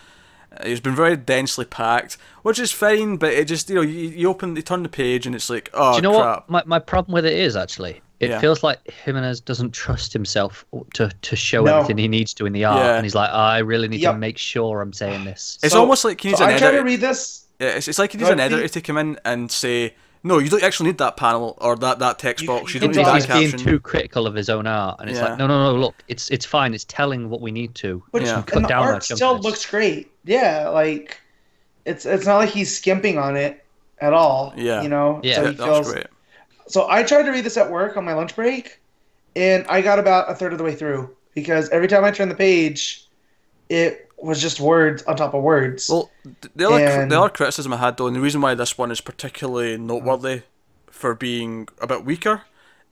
Uh, It's been very densely packed, which is fine, but it just you know you, you open, you turn the page, and it's like, oh Do you know crap. what? My, my problem with it is actually, it Yeah. feels like Jimenez doesn't trust himself to, to show No. everything he needs to in the art, Yeah. and he's like, I really need Yep. to make sure I'm saying this. It's So- almost like he needs so an I try editor. to read this. Yeah, it's, it's like he needs But an the- editor to come in and say, no, you don't actually need that panel or that, that text You- box. You you don't need can like that he's being too critical of his own art, and it's Yeah. like, no, no, no, look, it's it's fine. It's telling what we need to. But Yeah. Cut and the down art still jumpiness. looks great. Yeah, like it's it's not like he's skimping on it at all. Yeah. you know. Yeah. so Yeah, he feels. great. So I tried to read this at work on my lunch break, and I got about a third of the way through because every time I turned the page, it was just words on top of words. Well, the other, And- the other criticism I had though, and the reason why this one is particularly noteworthy for being a bit weaker,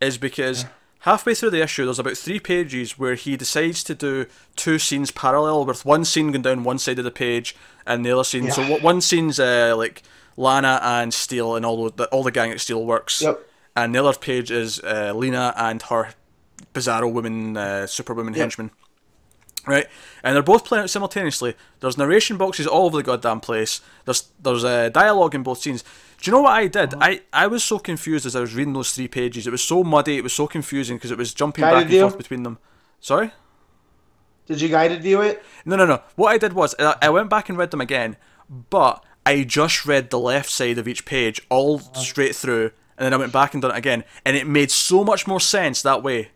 is because halfway through the issue, there's about three pages where he decides to do two scenes parallel, with one scene going down one side of the page and the other scene. So Yeah. what one scene's uh, like Lana and Steel and all the all the gang at Steel works, Yep. And the other page is uh, Lena and her Bizarro woman, uh, Superwoman henchman. right? And they're both playing out simultaneously. There's narration boxes all over the goddamn place. There's there's uh, dialogue in both scenes. Do you know what I did? Uh-huh. I, I was so confused as I was reading those three pages. It was so muddy. It was so confusing because it was jumping Guided back and view? forth between them. Sorry. Did you guided view it? No, no, no. What I did was I I went back and read them again, but I just read the left side of each page all straight through, and then I went back and done it again, and it made so much more sense that way.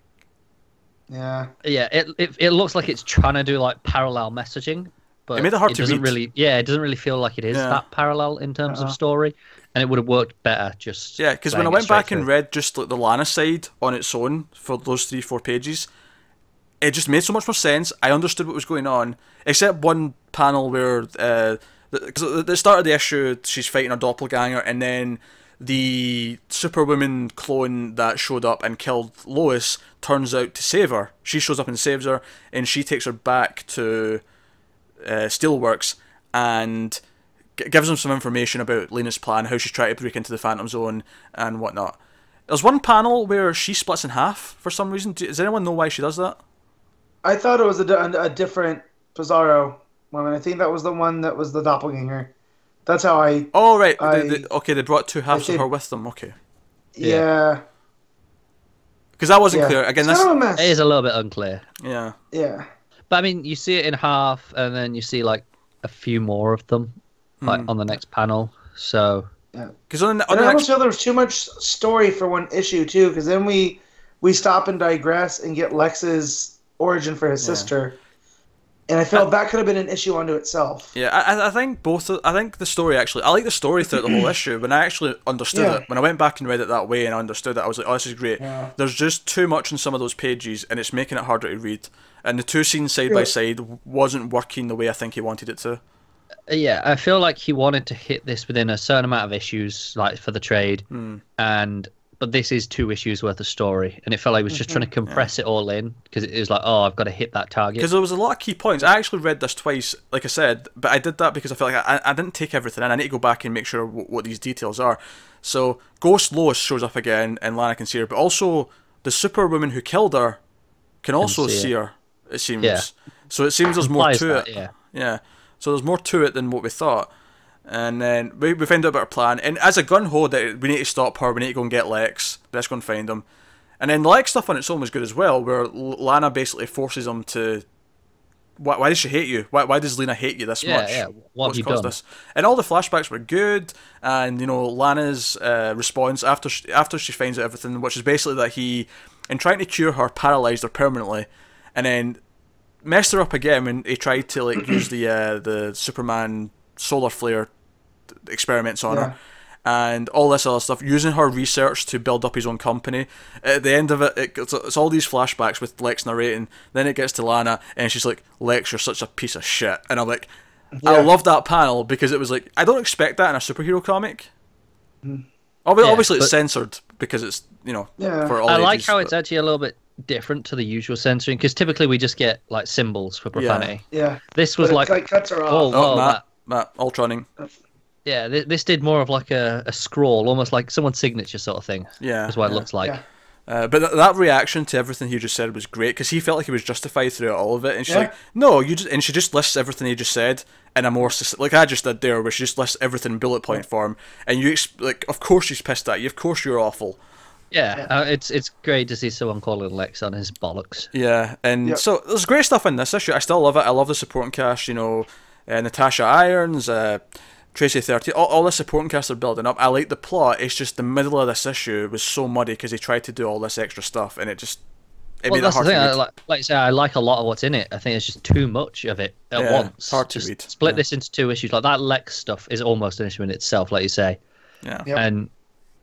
Yeah. Yeah, it, it it looks like it's trying to do like parallel messaging, but It made it hard to doesn't read. really. Yeah, it doesn't really feel like it is Yeah. that parallel in terms Uh-huh. of story, and it would have worked better just. Yeah, because when I went straight back and read just like the Lana side on its own for those three, four pages, it just made so much more sense. I understood what was going on, except one panel where, uh, because at the start of the issue, she's fighting her doppelganger, and then the Superwoman clone that showed up and killed Lois turns out to save her. She shows up and saves her, and she takes her back to uh, Steelworks and g- gives them some information about Lena's plan, how she's trying to break into the Phantom Zone and whatnot. There's one panel where she splits in half for some reason. Do- Does anyone know why she does that? I thought it was a, a different Bizarro woman. I think that was the one that was the doppelganger. That's how I. Oh right, I- they, they- okay, they brought two halves of her with them. Okay, Yeah. because that wasn't Yeah. clear. Again, it's this kind of a mess. It is a little bit unclear, yeah, Yeah. but I mean, you see it in half, and then you see like a few more of them, like Hmm. on the next panel. So because on the, on And the I next, almost feel there was too much story for one issue too, because then we we stop and digress and get Lex's origin for his Yeah. sister, and I felt that could have been an issue unto itself. yeah, I, I think both. I think the story actually. I like the story throughout the whole issue. When I actually understood Yeah. it, when I went back and read it that way and I understood it, I was like, oh, this is great. Yeah. There's just too much in some of those pages, and it's making it harder to read. And the two scenes side by side wasn't working the way I think he wanted it to. yeah, I feel like he wanted to hit this within a certain amount of issues, like for the trade, Hmm. and but this is two issues worth of story, and it felt like he was just trying Mm-hmm. to compress it all in because it was like, oh, I've got to hit that target. Because there was a lot of key points. I actually read this twice, like I said, but I did that because I felt like I, I didn't take everything in. I need to go back and make sure w- what these details are. So Ghost Lois shows up again, and Lana can see her, but also the Superwoman who killed her can also see see her. It seems. Yeah. So it seems there's more to that, it. yeah. Yeah. So there's more to it than what we thought. And then we, we find out about her plan. And as a gun ho, that we need to stop her, we need to go and get Lex. Let's go and find him. And then the Lex stuff on its own was good as well, where Lana basically forces him to. Why, why does she hate you? Why, why does Lena hate you this Yeah, much? yeah. What What's caused done? this? And all the flashbacks were good, and you know Lana's uh, response after she, after she finds out everything, which is basically that he, in trying to cure her, paralyzed her permanently, and then messed her up again when he tried to like use the uh, the Superman solar flare experiments on Yeah. her. And all this other stuff, using her research to build up his own company. At the end of it, it it's, it's all these flashbacks with Lex narrating. Then it gets to Lana, and she's like, "Lex, you're such a piece of shit." And I'm like, I love that panel because it was like, I don't expect that in a superhero comic. Mm-hmm. Obvi- Yeah, Obviously, it's censored because it's you know Yeah. for all I like ages, how it's actually a little bit different to the usual censoring because typically we just get like symbols for profanity. Yeah. This was But like, like cuts her oh, off. oh, Oh, whoa, Matt, that- Ultroning. yeah, this, this did more of like a, a scroll, almost like someone's signature sort of thing. Yeah, is what yeah. it looks like. Yeah. Uh, but th- that reaction to everything he just said was great because he felt like he was justified throughout all of it, and she's Yeah. like, "No, you just," and she just lists everything he just said in a more like I just did there, where she just lists everything in bullet point form, and you ex- like, of course she's pissed at you, of course you're awful, Yeah, Uh, it's it's great to see someone calling Lex on his bollocks. yeah, and Yep. so there's great stuff in this issue. I still love it. I love the supporting cast, you know, uh, Natasha Irons, uh, Traci Thirteen, all, all the supporting cast are building up. I like the plot. It's just the middle of this issue was so muddy because they tried to do all this extra stuff, and it just it Well, made it that's the hard thing. to I, read. like, like I say, I like a lot of what's in it. I think it's just too much of it at Yeah, once. hard to Just read, Split yeah. this into two issues. Like that Lex stuff is almost an issue in itself, like you say. yeah. Yep. and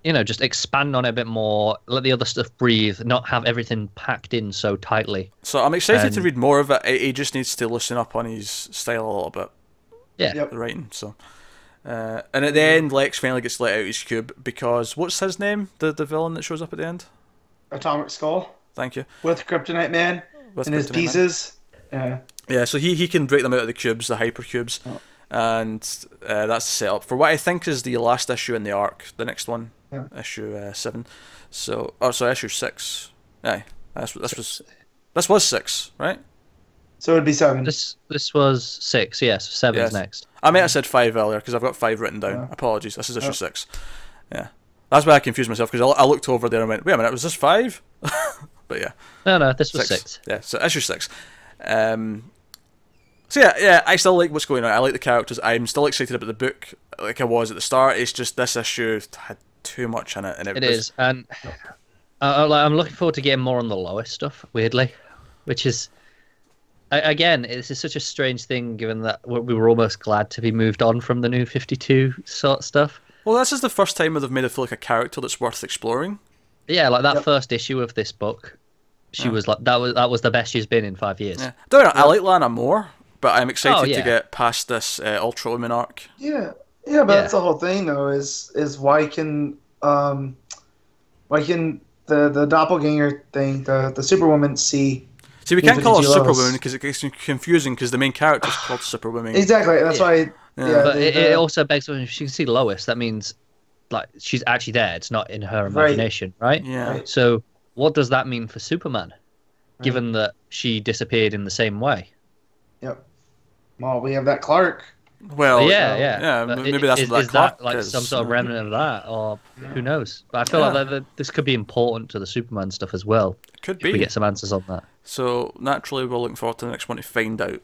you know just expand on it a bit more let the other stuff breathe not have everything packed in so tightly So I'm excited to Um, read more of it. He he just needs to loosen up on his style a little bit, yeah Yep. the writing. So, uh, and at the end, Lex finally gets let out his cube because what's his name? The the villain that shows up at the end. Atomic Skull Thank you. with Kryptonite Man With and his Kryptonite Man. pieces. Yeah. Yeah, so he he can break them out of the cubes, the hyper cubes, Oh. And uh, that's the setup for what I think is the last issue in the arc. The next one, Yeah. issue uh, seven. So, oh, sorry, issue six. Aye, that's what this was this was six, right? So it'd be seven. This this was six. Yes, seven's Yes. next. I may have said five earlier because I've got five written down. Apologies. This is issue six. Yeah, that's why I confused myself because I, I looked over there and went, "Wait a minute, was this five? but yeah, No, no, this was six. Yeah, so issue six. Um, so yeah, yeah, I still like what's going on. I like the characters. I'm still excited about the book, like I was at the start. It's just this issue had too much in it, and it, It was, is, and I, I- I'm looking forward to getting more on the Lois stuff. Weirdly, which is again, this is such a strange thing given that we we were almost glad to be moved on from the new 52 sort of stuff. Well, this is the first time where they've made it feel like a character that's worth exploring. Yeah, like that Yep. first issue of this book, she Yeah. was like that was that was the best she's been in five years. Yeah. Don't get me I like Lana more, but I'm excited Oh, to get past this uh, Ultra Woman arc. Yeah, yeah, but Yeah. that's the whole thing, though. Is is why can um, why can the the doppelganger thing, the the Superwoman see See, we can't call her because you love us. Superwoman because it gets confusing because the main character is called Superwoman. exactly? That's Yeah. why. Yeah. Yeah, But the- it, it also begs if she can see Lois, that means like she's actually there. It's not in her Right. imagination, right? Yeah. Right. So what does that mean for Superman, given that she disappeared in the same way? Yep. Well, we have that Clark. Well, uh, yeah, yeah. yeah. But m- i- Maybe that's is, what is that Clark that like is. some sort of remnant of that, or who knows? But I feel Yeah. like that, that this could be important to the Superman stuff as well. Could If we get some answers on that. So naturally, we're looking forward to the next one to find out.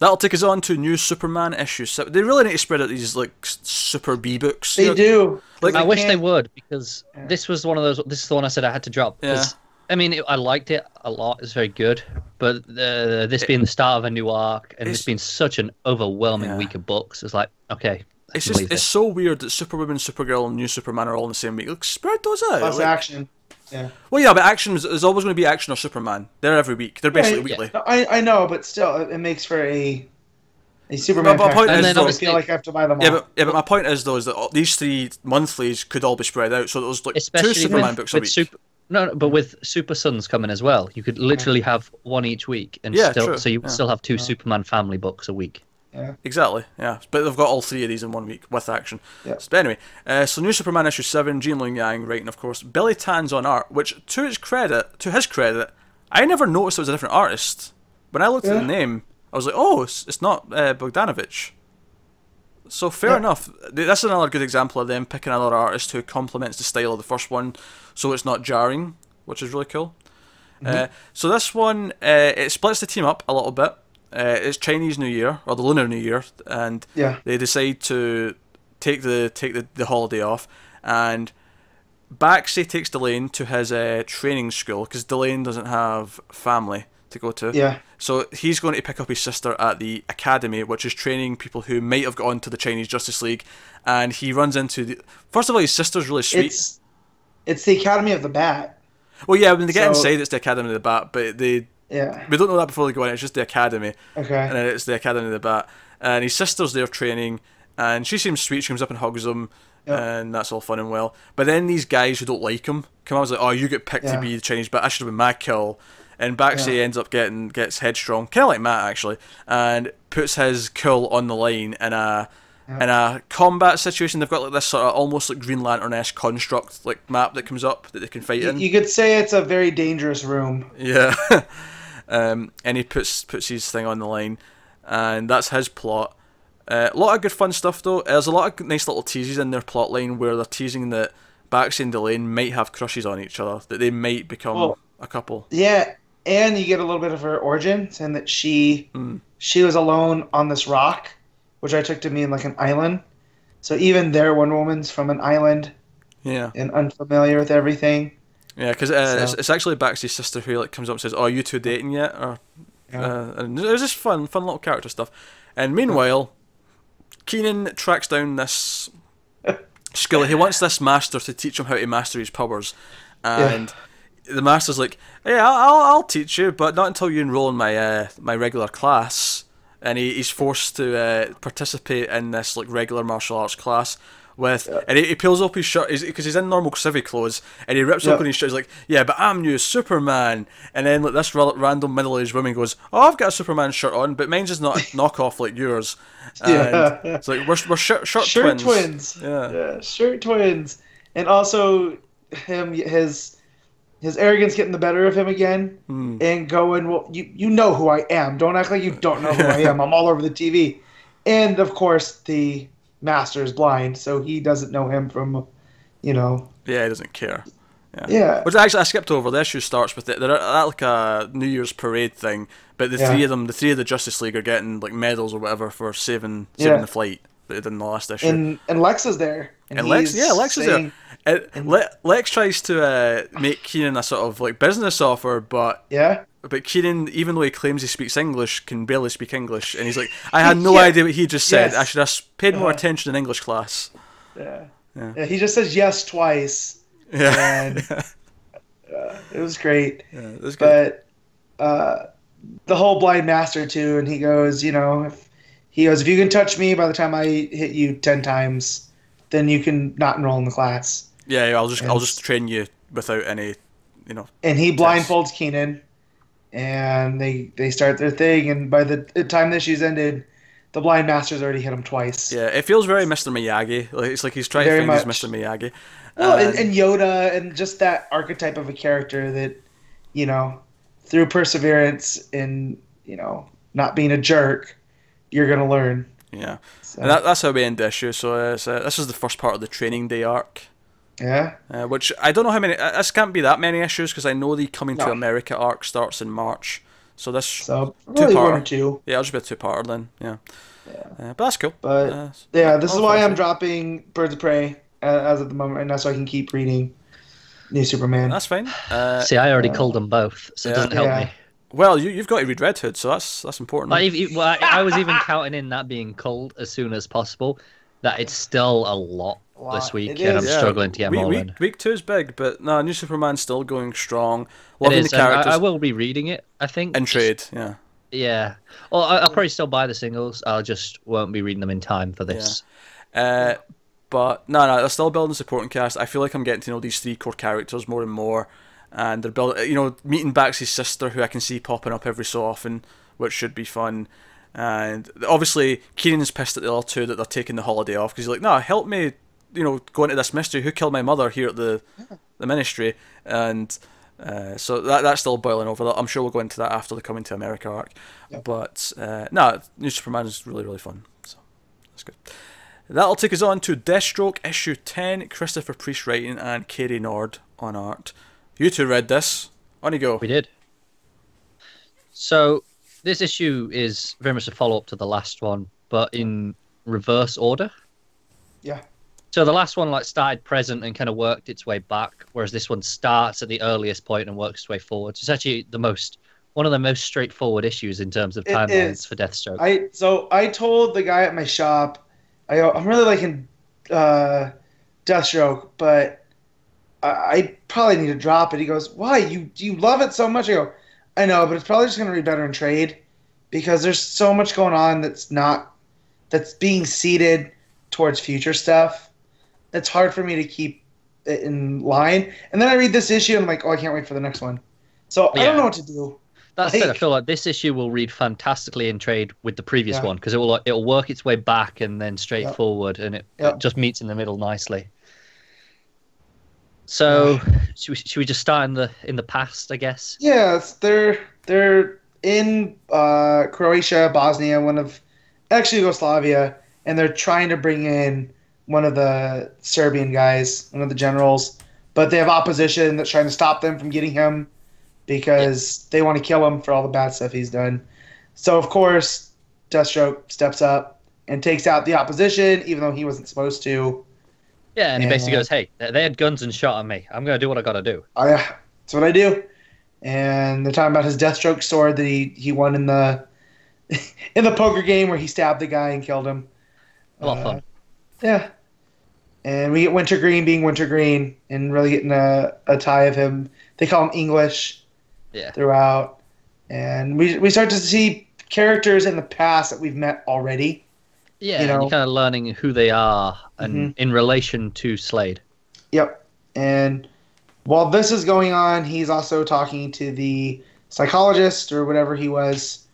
That'll take us on to new Superman issues. So they really need to spread out these like super B books. They you know? do. Like- I wish they can't- would because Yeah. this was one of those. This is the one I said I had to drop. 'cause, I mean, it, I liked it a lot. It's very good, but uh, this being the start of a new arc and It's- this being such an overwhelming Yeah. week of books, it's like okay, I It's just it's this. so weird that Superwoman, Supergirl, and New Superman are all in the same week. Like, spread those out. Plus like- action. Yeah. well, yeah, but action is there's always going to be action or Superman. They're every week. They're basically Right, weekly. No, I I know, but still, it, it makes for a a Superman. But my pack. point And is, then though, I obviously- feel like I have to buy them all. yeah, but yeah, but my point is though is that all, these three monthlies could all be spread out. So there's like Especially two Superman with, books a with week. super. No, no, but with Super Sons coming as well, you could literally have one each week, and Yeah, still, true, so you would yeah. still have two Superman family books a week. Yeah. Exactly, yeah. But they've got all three of these in one week with action. Yeah. So, but anyway, uh, so New Superman issue seven, Gene Luen Yang writing, of course. Billy Tan's on art, which to his credit, to his credit, I never noticed it was a different artist. When I looked at Yeah. the name, I was like, oh, it's, it's not uh, Bogdanovic. So fair Yeah. enough. Th- That's another good example of them picking another artist who complements the style of the first one, so it's not jarring, which is really cool. Uh, so this one, uh, it splits the team up a little bit. Uh, it's Chinese New Year or the Lunar New Year, and Yeah. they decide to take the take the, the holiday off, and Baixi takes Deilan to his uh, training school because Deilan doesn't have family to go to. Yeah. So he's going to pick up his sister at the academy, which is training people who might have gone to the Chinese Justice League, and he runs into the. First of all, his sister's really sweet. It's it's the Academy of the Bat. well, yeah, when they get so- inside, it's the Academy of the Bat, but they Yeah. we don't know that before they go in. It's just the academy, Okay. and it's the academy of the Bat, and his sister's there training, and she seems sweet. She comes up and hugs him, Yeah. and that's all fun and well. But then these guys who don't like him come out and say, "Oh, you get picked to be the Chinese Bat. I should have been my kill." And Baixi Yeah. ends up getting gets headstrong, kind of like Matt actually, and puts his kill on the line in a in a combat situation. They've got like this sort of almost like Green Lantern esque construct like map that comes up that they can fight in. you could say it's a very dangerous room. Yeah. um, and he puts puts his thing on the line, and that's his plot. Uh, a lot of good fun stuff though. There's a lot of nice little teases in their plot line where they're teasing that Baixi and Deilan might have crushes on each other, that they might become Well- a couple. Yeah, and you get a little bit of her origin, saying that she Mm. she was alone on this rock, which I took to mean like an island. So even there, Wonder Woman's from an island Yeah, and unfamiliar with everything. yeah, because uh, it's, So- it's actually Baixi's sister who like comes up and says, "Oh, are you two dating yet?" Or Yeah. uh, and it was just fun, fun little character stuff. And meanwhile, Kenan tracks down this skill. He wants this master to teach him how to master his powers, and the master's like, "Yeah, I'll, I'll, I'll teach you, but not until you enroll in my uh, my regular class." And he, he's forced to uh, participate in this like regular martial arts class. With and he, he pulls up his shirt because he's in normal civvy clothes, and he rips Yeah. open his shirt. He's like, "Yeah, but I'm new Superman." And then like this ra- random middle-aged woman goes, "Oh, I've got a Superman shirt on, but mine's just not a knockoff like yours." And Yeah. it's like we're we're shirt, shirt, Shirt twins. twins. Yeah. Yeah, shirt twins, and also him his his arrogance getting the better of him again, Hmm. and going, "Well, you you know who I am. Don't act like you don't know who I am. I'm all over the TV." And of course, the master is blind, so he doesn't know him from, you know, Yeah, he doesn't care. Yeah. yeah, Which actually I skipped over. The issue starts with it. They're at like a New Year's parade thing, but the Yeah. three of them, the three of the Justice League, are getting like medals or whatever for saving saving Yeah. the flight. But it in the last issue. and and Lex is there, and, And Lex, yeah, Lex is there. Le- Lex tries to uh, make Kenan a sort of like business offer, but Yeah, but Kenan, even though he claims he speaks English, can barely speak English, and he's like, I had no Yeah. idea what he just said. Yes. I should have paid more Uh. attention in English class. yeah, Yeah. yeah. He just says yes twice. Yeah, And- Uh, it was great. yeah that's good. but uh, the whole blind master too, and he goes, you know, if, he goes, if you can touch me by the time I hit you ten times, then you can not enroll in the class. Yeah, I'll just I'll just train you without any, you know. And he blindfolds Kenan, and they they start their thing, and by the time the issue's ended, the blind master's already hit him twice. Yeah, it feels very Mr. Miyagi. Like it's like he's trying Very to find much. his Mr. Miyagi. Well, and, And- and Yoda, and just that archetype of a character that, you know, through perseverance and you know not being a jerk, you're gonna learn. Yeah, So, and that, that's how we end the issue. So uh, it's, uh, this is the first part of the training day arc. yeah. Uh, which I don't know how many. uh, This can't be that many issues because I know the coming to America arc starts in March. So this, So really Two-parter. one or two. yeah, I'll just be a two-parter then. Yeah, uh, but that's cool. But Uh, yeah, this is why I'm it. dropping Birds of Prey uh, as of the moment right now, so I can keep reading New Superman. That's fine. Uh, See, I already uh, culled them both, so it doesn't help Yeah. me. Well, you you've got to read Red Hood, so that's that's important. Like, if, if- well, I, I was even counting in that being culled as soon as possible. That it's still a lot, A lot. this week, and I'm. Yeah, struggling to get them week, all week, in. week two is big, but no, New Superman's still going strong. Loving is, the and I, I will be reading it. I think and just- trade. Yeah. Yeah. Well, I- I'll probably still buy the singles. I just won't be reading them in time for this. Uh, but no, no, they're still building supporting cast. I feel like I'm getting to know these three core characters more and more, and they're building. You know, meeting Bax's sister, who I can see popping up every so often, which should be fun. And obviously, Kenan's pissed at the other two that they're taking the holiday off because he's like, "No, help me, you know, go into this mystery. Who killed my mother here at the the ministry?" And uh, so that that's still boiling over. I'm sure we'll go into that after the coming to America arc. But uh, no, New Superman is really really fun. So that's good. That'll take us on to Deathstroke issue 10, Christopher Priest writing and Cary Nord on art. You two read this. On you go. We did. So this issue is very much a follow up to the last one, but in reverse order. Yeah. So the last one like started present and kind of worked its way back, whereas this one starts at the earliest point and works its way forward. It's actually the most one of the most straightforward issues in terms of It timelines is. for Deathstroke. I so I told the guy at my shop, I, I'm really liking uh, Deathstroke, but I, I probably need to drop it. He goes, Why? You you love it so much? I go, I know, but it's probably just gonna be better in trade because there's so much going on that's not that's being seeded towards future stuff. It's hard for me to keep it in line. And then I read this issue and I'm like, oh, I can't wait for the next one. So I don't know what to do. That's it. I like- feel like this issue will read fantastically in trade with the previous Yeah. one because it will it'll work its way back and then straight Yep. forward, and it, Yep. it just meets in the middle nicely. So, should we, should we just start in the in the past? I guess. Yes, they're they're in uh, Croatia, Bosnia, one of actually Yugoslavia, and they're trying to bring in one of the Serbian guys, one of the generals, but they have opposition that's trying to stop them from getting him because they want to kill him for all the bad stuff he's done. So of course, Deathstroke steps up and takes out the opposition, even though he wasn't supposed to. Yeah, and he basically goes, "Hey, they had guns and shot at me. I'm gonna do what I gotta do." I, that's what I do. And they're talking about his Deathstroke sword that he, he won in the in the poker game where he stabbed the guy and killed him. A lot of Uh, fun. Yeah. And we get Wintergreen being Wintergreen and really getting a, a tie of him. They call him English Yeah. throughout. And we, we start to see characters in the past that we've met already. Yeah, you know? you're kind of learning who they are and in relation to Slade. Yep. And while this is going on, he's also talking to the psychologist or whatever he was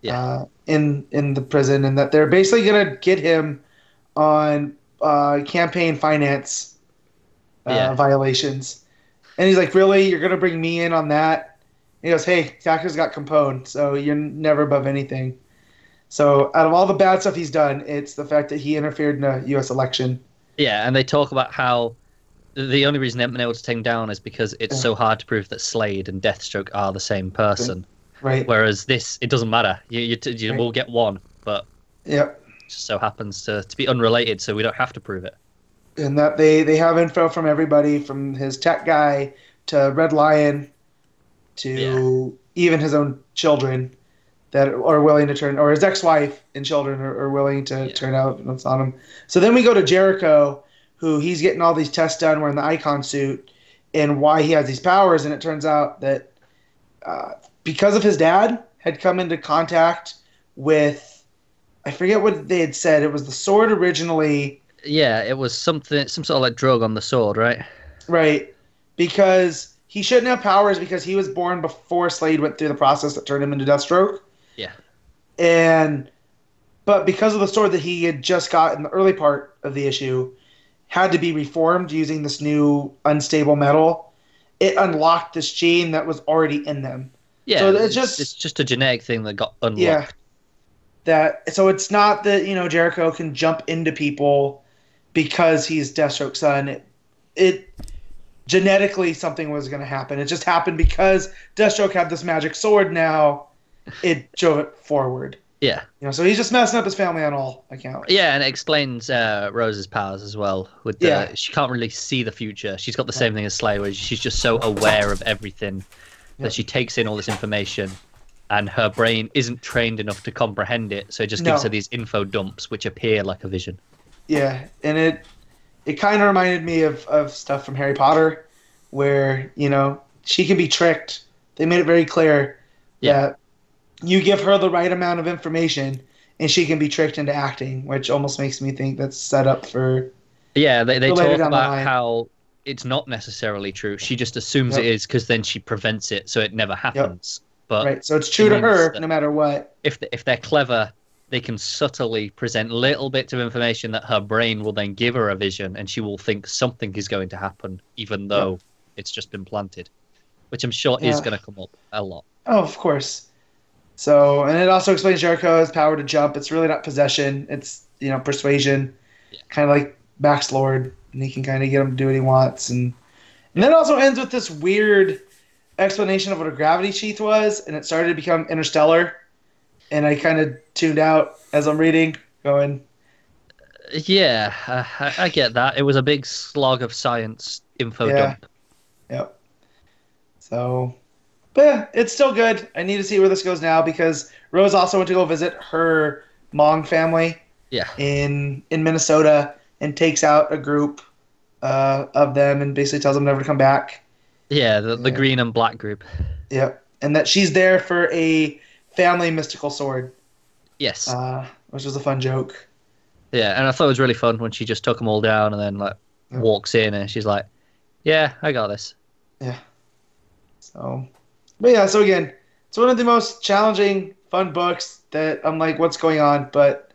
Yeah. uh, in in the prison, and that they're basically gonna get him on uh, campaign finance uh, Yeah. violations. And he's like, "Really? You're gonna bring me in on that?" he goes, "Hey, Taker's got Capone, so you're never above anything." So, out of all the bad stuff he's done, it's the fact that he interfered in a U.S. election. Yeah, and they talk about how the only reason they haven't been able to take him down is because it's Yeah. so hard to prove that Slade and Deathstroke are the same person. Right. Whereas this, it doesn't matter. You you, you Right. will get one, but it just so happens to, to be unrelated, so we don't have to prove it. And that they they have info from everybody, from his tech guy to Red Lion, to even his own children that are willing to turn, or his ex-wife and children are, are willing to Yeah. turn out on him. So then we go to Jericho, who he's getting all these tests done wearing the icon suit, and why he has these powers. And it turns out that uh, because of his dad had come into contact with, I forget what they had said. It was the sword originally, Yeah, it was something, some sort of like drug on the sword, right? right? Because he shouldn't have powers because he was born before Slade went through the process that turned him into Deathstroke. Yeah. and but because of the sword that he had just got in the early part of the issue had to be reformed using this new unstable metal it unlocked this gene that was already in them Yeah, So it's just- it's just a genetic thing that got unlocked. yeah that so it's not that you know jericho can jump into people because he's deathstroke's son it, it genetically something was going to happen it just happened because deathstroke had this magic sword now it drove it forward Yeah. You know, so he's just messing up his family on all accounts. Yeah, and it explains uh, Rose's powers as well. With the, Yeah. she can't really see the future. She's got the same thing as Slade, where she's just so aware of everything that she takes in all this information, and her brain isn't trained enough to comprehend it. So it just gives No. her these info dumps, which appear like a vision. Yeah, and it it kind of reminded me of, of stuff from Harry Potter, where you know she can be tricked. They made it very clear Yeah. that you give her the right amount of information, and she can be tricked into acting, which almost makes me think that's set up for Yeah, they, they talk down the how it's not necessarily true. She just assumes Yep. it is because then she prevents it, so it never happens. But right. So it's true to her no matter what. if they, if they're clever, they can subtly present little bits of information that her brain will then give her a vision, and she will think something is going to happen, even though it's just been planted, which I'm sure is going to come up a lot. Oh, of course. So, and it also explains Jericho's power to jump. It's really not possession. It's you know persuasion, Yeah. kind of like Max Lord, and he can kind of get him to do what he wants. And and then it also ends with this weird explanation of what a gravity sheath was, and it started to become interstellar. And I kind of tuned out as I'm reading, going, Yeah, uh, I, I get that. It was a big slog of science info Yeah. dump. Yep. So, but yeah, it's still good. I need to see where this goes now because Rose also went to go visit her Hmong family Yeah, in in Minnesota and takes out a group uh, of them and basically tells them never to come back. yeah, the, the Yeah. green and black group. Yep. And that she's there for a family mystical sword, Yes, uh, which was a fun joke. yeah, and I thought it was really fun when she just took them all down and then like Yeah. walks in and she's like, "Yeah, I got this." Yeah. So, but yeah, so again, it's one of the most challenging, fun books that I'm like, what's going on? But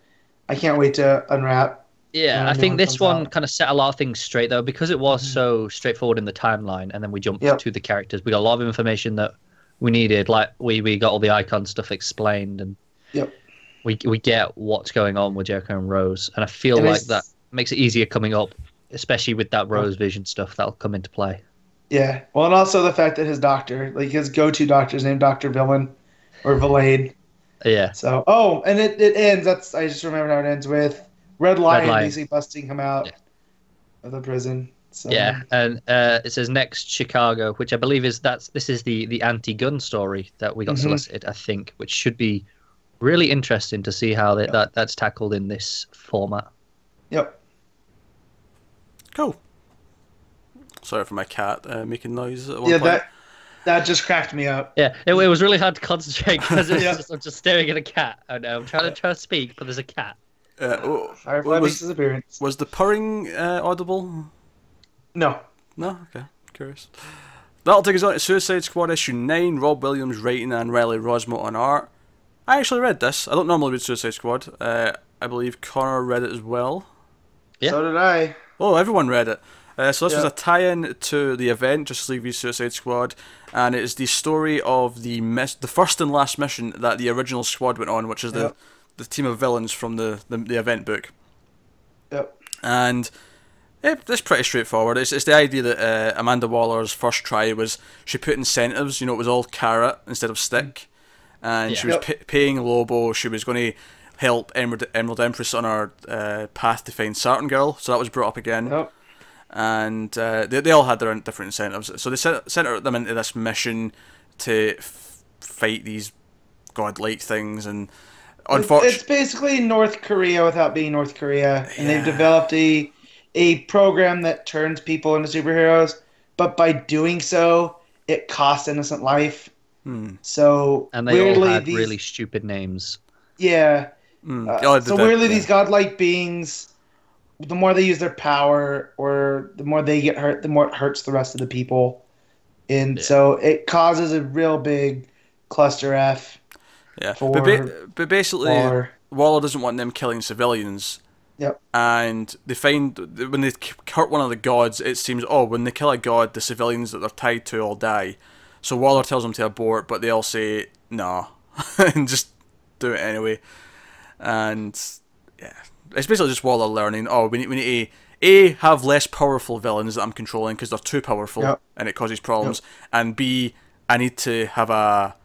I can't wait to unwrap. Yeah, I think this one out. kind of set a lot of things straight though because it was Mhm. so straightforward in the timeline, and then we jumped Yep. to the characters. We got a lot of information that we needed. Like we we got all the icon stuff explained, and Yep. we we get what's going on with Jericho and Rose, and I feel And like that makes it easier coming up, especially with that Rose Vision stuff that'll come into play. Yeah. Well, and also the fact that his doctor, like his go-to doctor, is named Doctor Villain or Villain. Yeah, So, oh, and it, it ends. That's I just remember how it ends with Red Lion, Lion. basically busting him out Yeah. of the prison. So, yeah, and uh, it says next Chicago, which I believe is that's this is the the anti-gun story that we got Mhm. solicited, I think, which should be really interesting to see how that, that that's tackled in this format. Yep. Cool. Sorry for my cat uh, making noise at one Yeah, point. that that just cracked me up. Yeah, it, it was really hard to concentrate because Yeah. just, I'm just staring at a cat. I know I'm trying to try to speak, but there's a cat. Uh, oh, Firefly was- his appearance. was the purring uh, audible? No. No? Okay. Curious. That'll take us on to Suicide Squad issue 9, Rob Williams writing and Riley Rossmo on art. I actually read this. I don't normally read Suicide Squad. Uh, I believe Connor read it as well. Yeah. So did I. Oh, everyone read it. Uh, so this was a tie-in to the event Justice League v Suicide Squad, and it is the story of the miss- the first and last mission that the original squad went on, which is the Yep. the team of villains from the the, the event book. Yep. And it, it's pretty straightforward. It's, it's the idea that uh, Amanda Waller's first try was she put incentives. You know, it was all carrot instead of stick, and she was Yep. p- paying Lobo. She was going to help Emerald, Emerald Empress on her uh, path to find Saturn Girl. So that was brought up again Yep. And uh, they, they all had their own different incentives. So they sent, sent them into this mission to f- fight these godlike things, and unfortunately, It's basically North Korea without being North Korea, and Yeah. they've developed a a program that turns people into superheroes. But by doing so, it costs innocent life. Hmm. So And they weirdly, all had these, really stupid names. yeah. Mm. Uh, Oh, so the- weirdly, yeah. these godlike beings, the more they use their power, or the more they get hurt, the more it hurts the rest of the people, and Yeah. so it causes a real big cluster F. yeah. But, ba- but basically, Waller. Waller doesn't want them killing civilians. Yep. And they find when they hurt one of the gods, it seems oh when they kill a god, the civilians that they're tied to all die. So Waller tells them to abort, but they all say no, and just do it anyway. And yeah, it's basically just Waller learning. Oh, we need we need to a have less powerful villains that I'm controlling because they're too powerful Yep. and it causes problems. And b I need to have a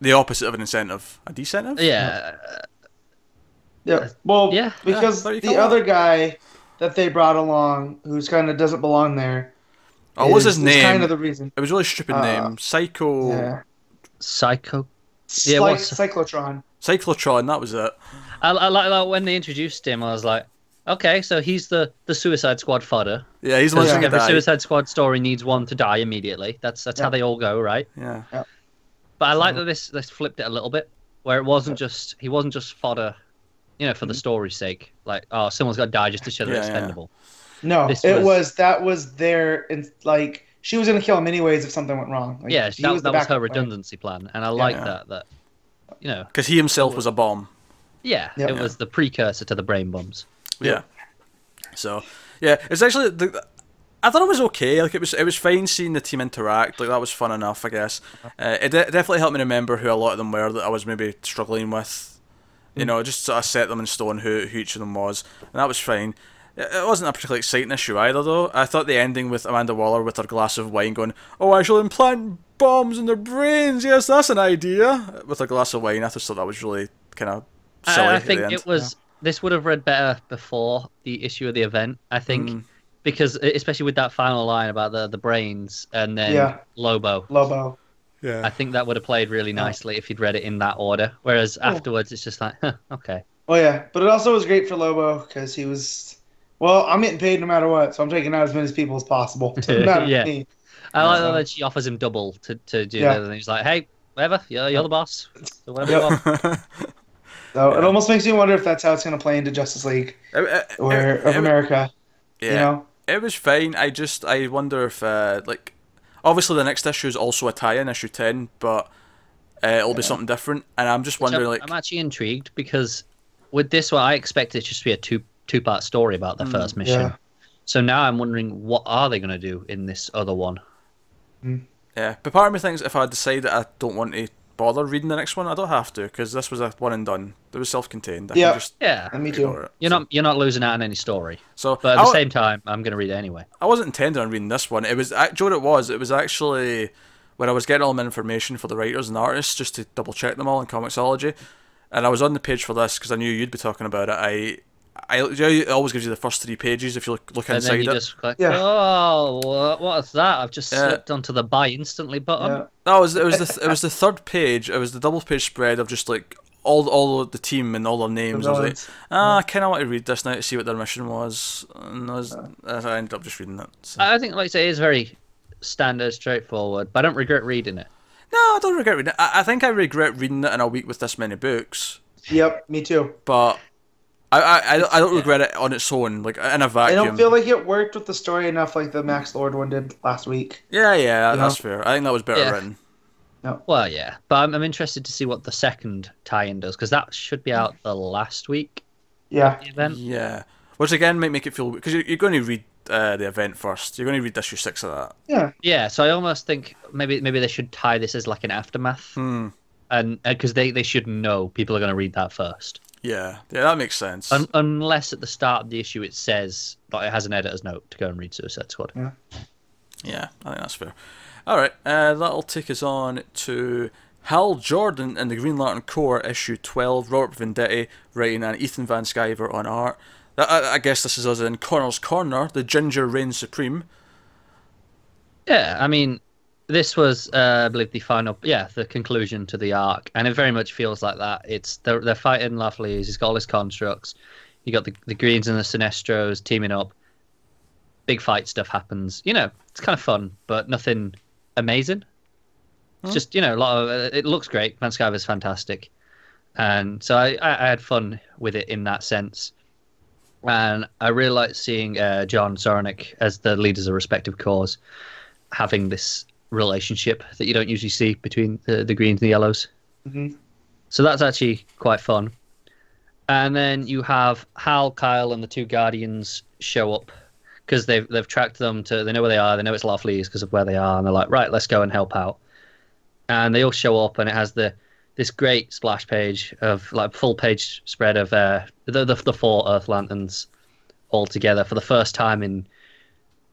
the opposite of an incentive, a decentive. Yeah, Yeah. Well, yeah, because there you the go. other guy that they brought along, who's kind of doesn't belong there. Oh, what's his name? Kind of the reason. It was really stupid Uh, name. Psycho Yeah. Psycho. Yeah, Yeah. what's- Cyclotron. Cyclotron, that was it. I, I like like when they introduced him. I was like, okay, so he's the the Suicide Squad fodder. Yeah, he's the one Because every die. Suicide Squad story needs one to die immediately. That's that's how they all go, right? Yeah. But I like that this this flipped it a little bit, where it wasn't just he wasn't just fodder, you know, for the mm-hmm. story's sake. Like, oh, someone's got to die just to show they're Yeah, yeah. expendable. No, This it was- was... that was their in like she was gonna kill him anyways if something went wrong. Like, yeah, that, the that was her redundancy plan, and I like Yeah. that. That you know, Because he himself was a bomb. Yeah, Yep. it was the precursor to the brain bombs. Yeah. So, yeah, it's actually the. I thought it was okay. Like it was, it was fine seeing the team interact. Like that was fun enough, I guess. Uh, it de- definitely helped me remember who a lot of them were that I was maybe struggling with. You know, just sort of set them in stone who, who each of them was, and that was fine. It it wasn't a particularly exciting issue either, though. I thought the ending with Amanda Waller with her glass of wine going, "Oh, I shall implant bombs in their brains. Yes, that's an idea." With a glass of wine, I just thought that was really kind of silly. I, I think it was. This would have read better before the issue of the event. I think Mm. because especially with that final line about the the brains and then Yeah. Lobo. Lobo. Yeah. I think that would have played really nicely if you'd read it in that order. Whereas Oh. afterwards, it's just like, huh, okay. Oh yeah, but it also was great for Lobo because he was. Well, I'm getting paid no matter what, so I'm taking out as many people as possible. Doesn't matter to Yeah. me. I like Yeah. that she offers him double to, to do Yeah. that, and he's like, "Hey, whatever, you're, you're the boss. So whatever you Yep. want." So it almost makes me wonder if that's how it's going to play into Justice League It- it- or it- of it- America. yeah. You know, It was fine. I just I wonder if uh, like obviously the next issue is also a tie-in, issue ten, but uh, it'll be something different. And I'm just Which wondering I'm, like I'm actually intrigued because with this one, I expect it just to be a two two part story about the Mm, first mission. yeah. So now I'm wondering what are they going to do in this other one? yeah. But part of me thinks if I decide that I don't want to bother reading the next one, I don't have to because this was a one and done. It was self-contained. I Yeah. can just Yeah, and me too. it. you're So- not you're not losing out on any story, So but at I, the same time, I'm going to read it anyway. I wasn't intending on reading this one. It was actually what it was. It was actually when I was getting all my information for the writers and artists just to double check them all in Comixology, and I was on the page for this because I knew you'd be talking about it. I, I, it always gives you the first three pages if you look, look And inside then you it. just click, Yeah. oh, what, what's that? I've just Yeah. slipped onto the buy instantly button. Yeah. No, it was it was the it was the third page. It was the double page spread of just like all all the team and all their names. I was like, villains. ah, I kind of want to read this now to see what their mission was, and I, was, I ended up just reading it. So. I think, like I say, it is very standard, straightforward, but I don't regret reading it. no, I don't regret reading it. I, I think I regret reading it in a week with this many books, Yep, me too. but I I, I don't- I don't regret it on its own, like in a I vacuum. I don't feel like it worked with the story enough, like the Max Lord one did last week. yeah, yeah, You that's fair. I think that was better Yeah. written. Well, yeah, but I'm, I'm interested to see what the second tie-in does because that should be out the last week Yeah, of the event. Yeah, which again might make it feel because you're, you're going to read uh, the event first. You're going to read issue six of that. Yeah. Yeah, so I almost think maybe maybe they should tie this as like an aftermath, Hmm. and because they they should know people are going to read that first, Yeah, yeah, that makes sense. Un- unless at the start of the issue it says that it has an editor's note to go and read Suicide Squad. Yeah, I think that's fair. All right, uh, that'll take us on to Hal Jordan and the Green Lantern Corps issue 12, Robert Venditti writing and Ethan Van Sciver on art. I, I, I guess this is us in Connor's Corner, the Ginger reigns supreme. Yeah, I mean, this was, uh, I believe, the final, yeah, the conclusion to the arc, and it very much feels like that. It's they're, they're fighting Lovely. He's got all his constructs. You got the the Greens and the Sinestros teaming up. Big fight stuff happens. You know, it's kind of fun, but nothing amazing. It's just you know a lot of. Uh, it looks great. Van Sciver's fantastic, and so I, I, I had fun with it in that sense. And I really like seeing uh, John Soranik as the leaders of respective corps having this relationship that you don't usually see between the, the greens and the yellows. Mhm. So that's actually quite fun. And then you have Hal, Kyle, and the two guardians show up because they've they've tracked them to. They know where they are. They know it's Larfleeze because of where they are, and they're like, right, let's go and help out. And they all show up, and it has the this great splash page of like full page spread of uh, the, the the four Earth Lanterns all together for the first time in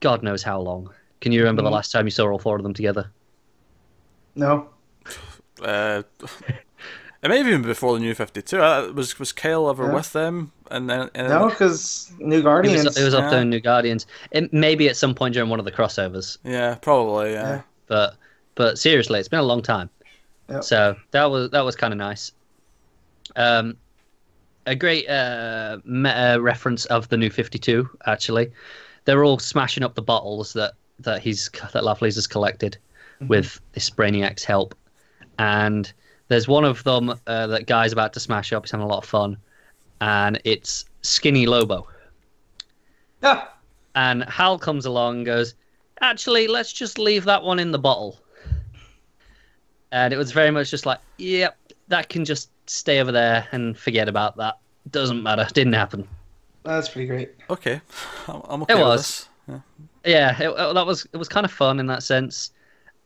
God knows how long. Can you remember the Mhm. last time you saw all four of them together? No. Uh, it may have even been before the New 52. Uh, was was Kyle ever Yeah. with them? And then and No, because New It Guardians. was, it was up yeah. there in New Guardians. It, maybe at some point during one of the crossovers, yeah, probably yeah. Yeah. but but seriously, it's been a long time. Yep. So that was that was kind of nice. Um, a great uh, meta reference of the new Fifty Two. Actually, they're all smashing up the bottles that that he's that Lovelace has collected with this Brainiac's help, and there's one of them uh, that guy's about to smash up. He's having a lot of fun, and it's Skinny Lobo. Ah, And Hal comes along and goes, Actually, let's just leave that one in the bottle. And it was very much just like, Yep, that can just stay over there and forget about that. Doesn't matter. Didn't happen. that's pretty great. Okay, I'm, I'm okay It with was. this. Yeah. Yeah, it, it- that was it was kind of fun in that sense.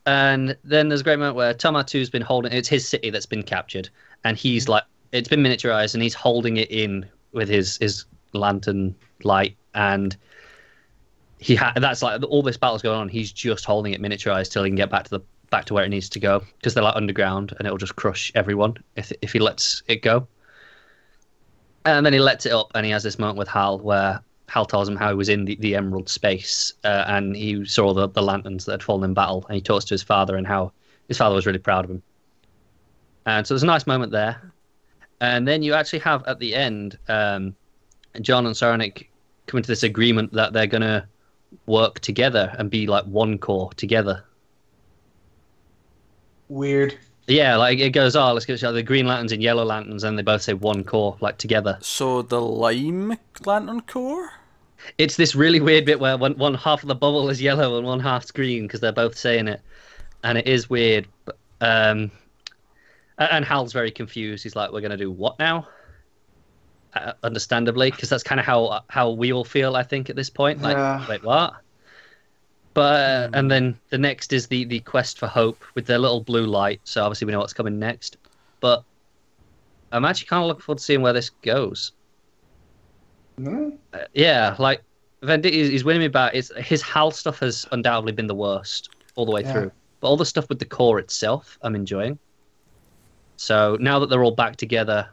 And then there's a great moment where Tomar-Tu's been holding it's his city that's been captured, and he's mm-hmm. like it's been miniaturized, and he's holding it in with his his lantern light, and he ha- that's like all this battle's going on. He's just holding it miniaturized till he can get back to the back to where it needs to go because they're like underground, and it'll just crush everyone if if he lets it go. And then he lets it up, and he has this moment with Hal where Hal tells him how he was in the, the Emerald space uh, and he saw the, the lanterns that had fallen in battle. And he talks to his father and how his father was really proud of him. And so there's a nice moment there. And then you actually have at the end um, John and Soranik come into this agreement that they're going to work together and be like one corps together. Weird. Yeah, like it goes, oh, let's get the Green Lanterns and Yellow Lanterns, and they both say one corps, like together. So the Lime Lantern Corps. It's this really weird bit where one, one half of the bubble is yellow and one half's green because they're both saying it, and it is weird. But, um, and Hal's very confused. He's like, "We're gonna do what now?" Uh, understandably, because that's kind of how how we all feel. I think at this point, like, Yeah. wait, what? But uh, and then the next is the the quest for hope with their little blue light. So obviously we know what's coming next. But I'm actually kind of looking forward to seeing where this goes. No? Uh, yeah, like Venditti is he's winning me back. It's his Hal stuff has undoubtedly been the worst all the way Yeah. through, but all the stuff with the corps itself, I'm enjoying. So now that they're all back together,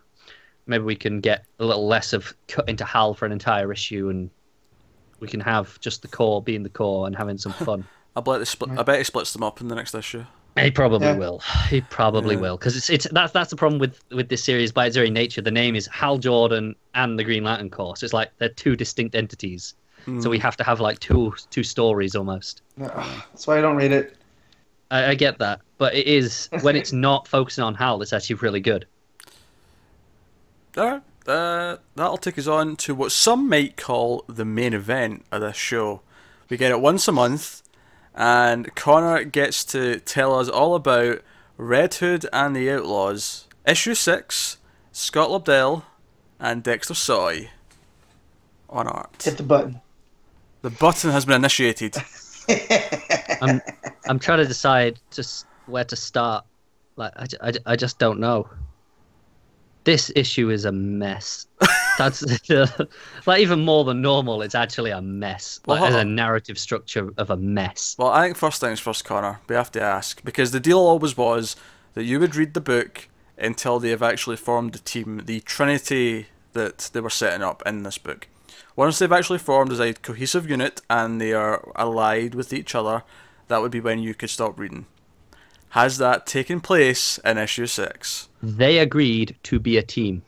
maybe we can get a little less of cut into Hal for an entire issue, and we can have just the corps being the corps and having some fun. I bet he split. I bet he splits them up in the next issue. He probably Yeah. will. He probably Yeah. will because it's it's that's that's the problem with with this series by its very nature. The name is Hal Jordan and the Green Lantern Corps. So it's like they're two distinct entities. So we have to have like two two stories almost. That's why I don't read it. I, I get that, but it is when it's not focusing on Hal, it's actually really good. Alright, uh, that'll take us on to what some might call the main event of this show. We get it once a month, and Connor gets to tell us all about Red Hood and the Outlaws, issue 6, Scott Lobdell, and Dexter Soy on art. Hit the button. The button has been initiated. I'm I'm trying to decide just where to start. Like I, I, I just don't know. This issue is a mess. That's like even more than normal. It's actually a mess. Like Well, as a narrative structure of a mess. Well, I think first things first, Connor. We have to ask because the deal always was that you would read the book until they have actually formed the team, the trinity that they were setting up in this book. Once they've actually formed as a cohesive unit and they are allied with each other, that would be when you could stop reading. Has that taken place in issue six? They agreed to be a team.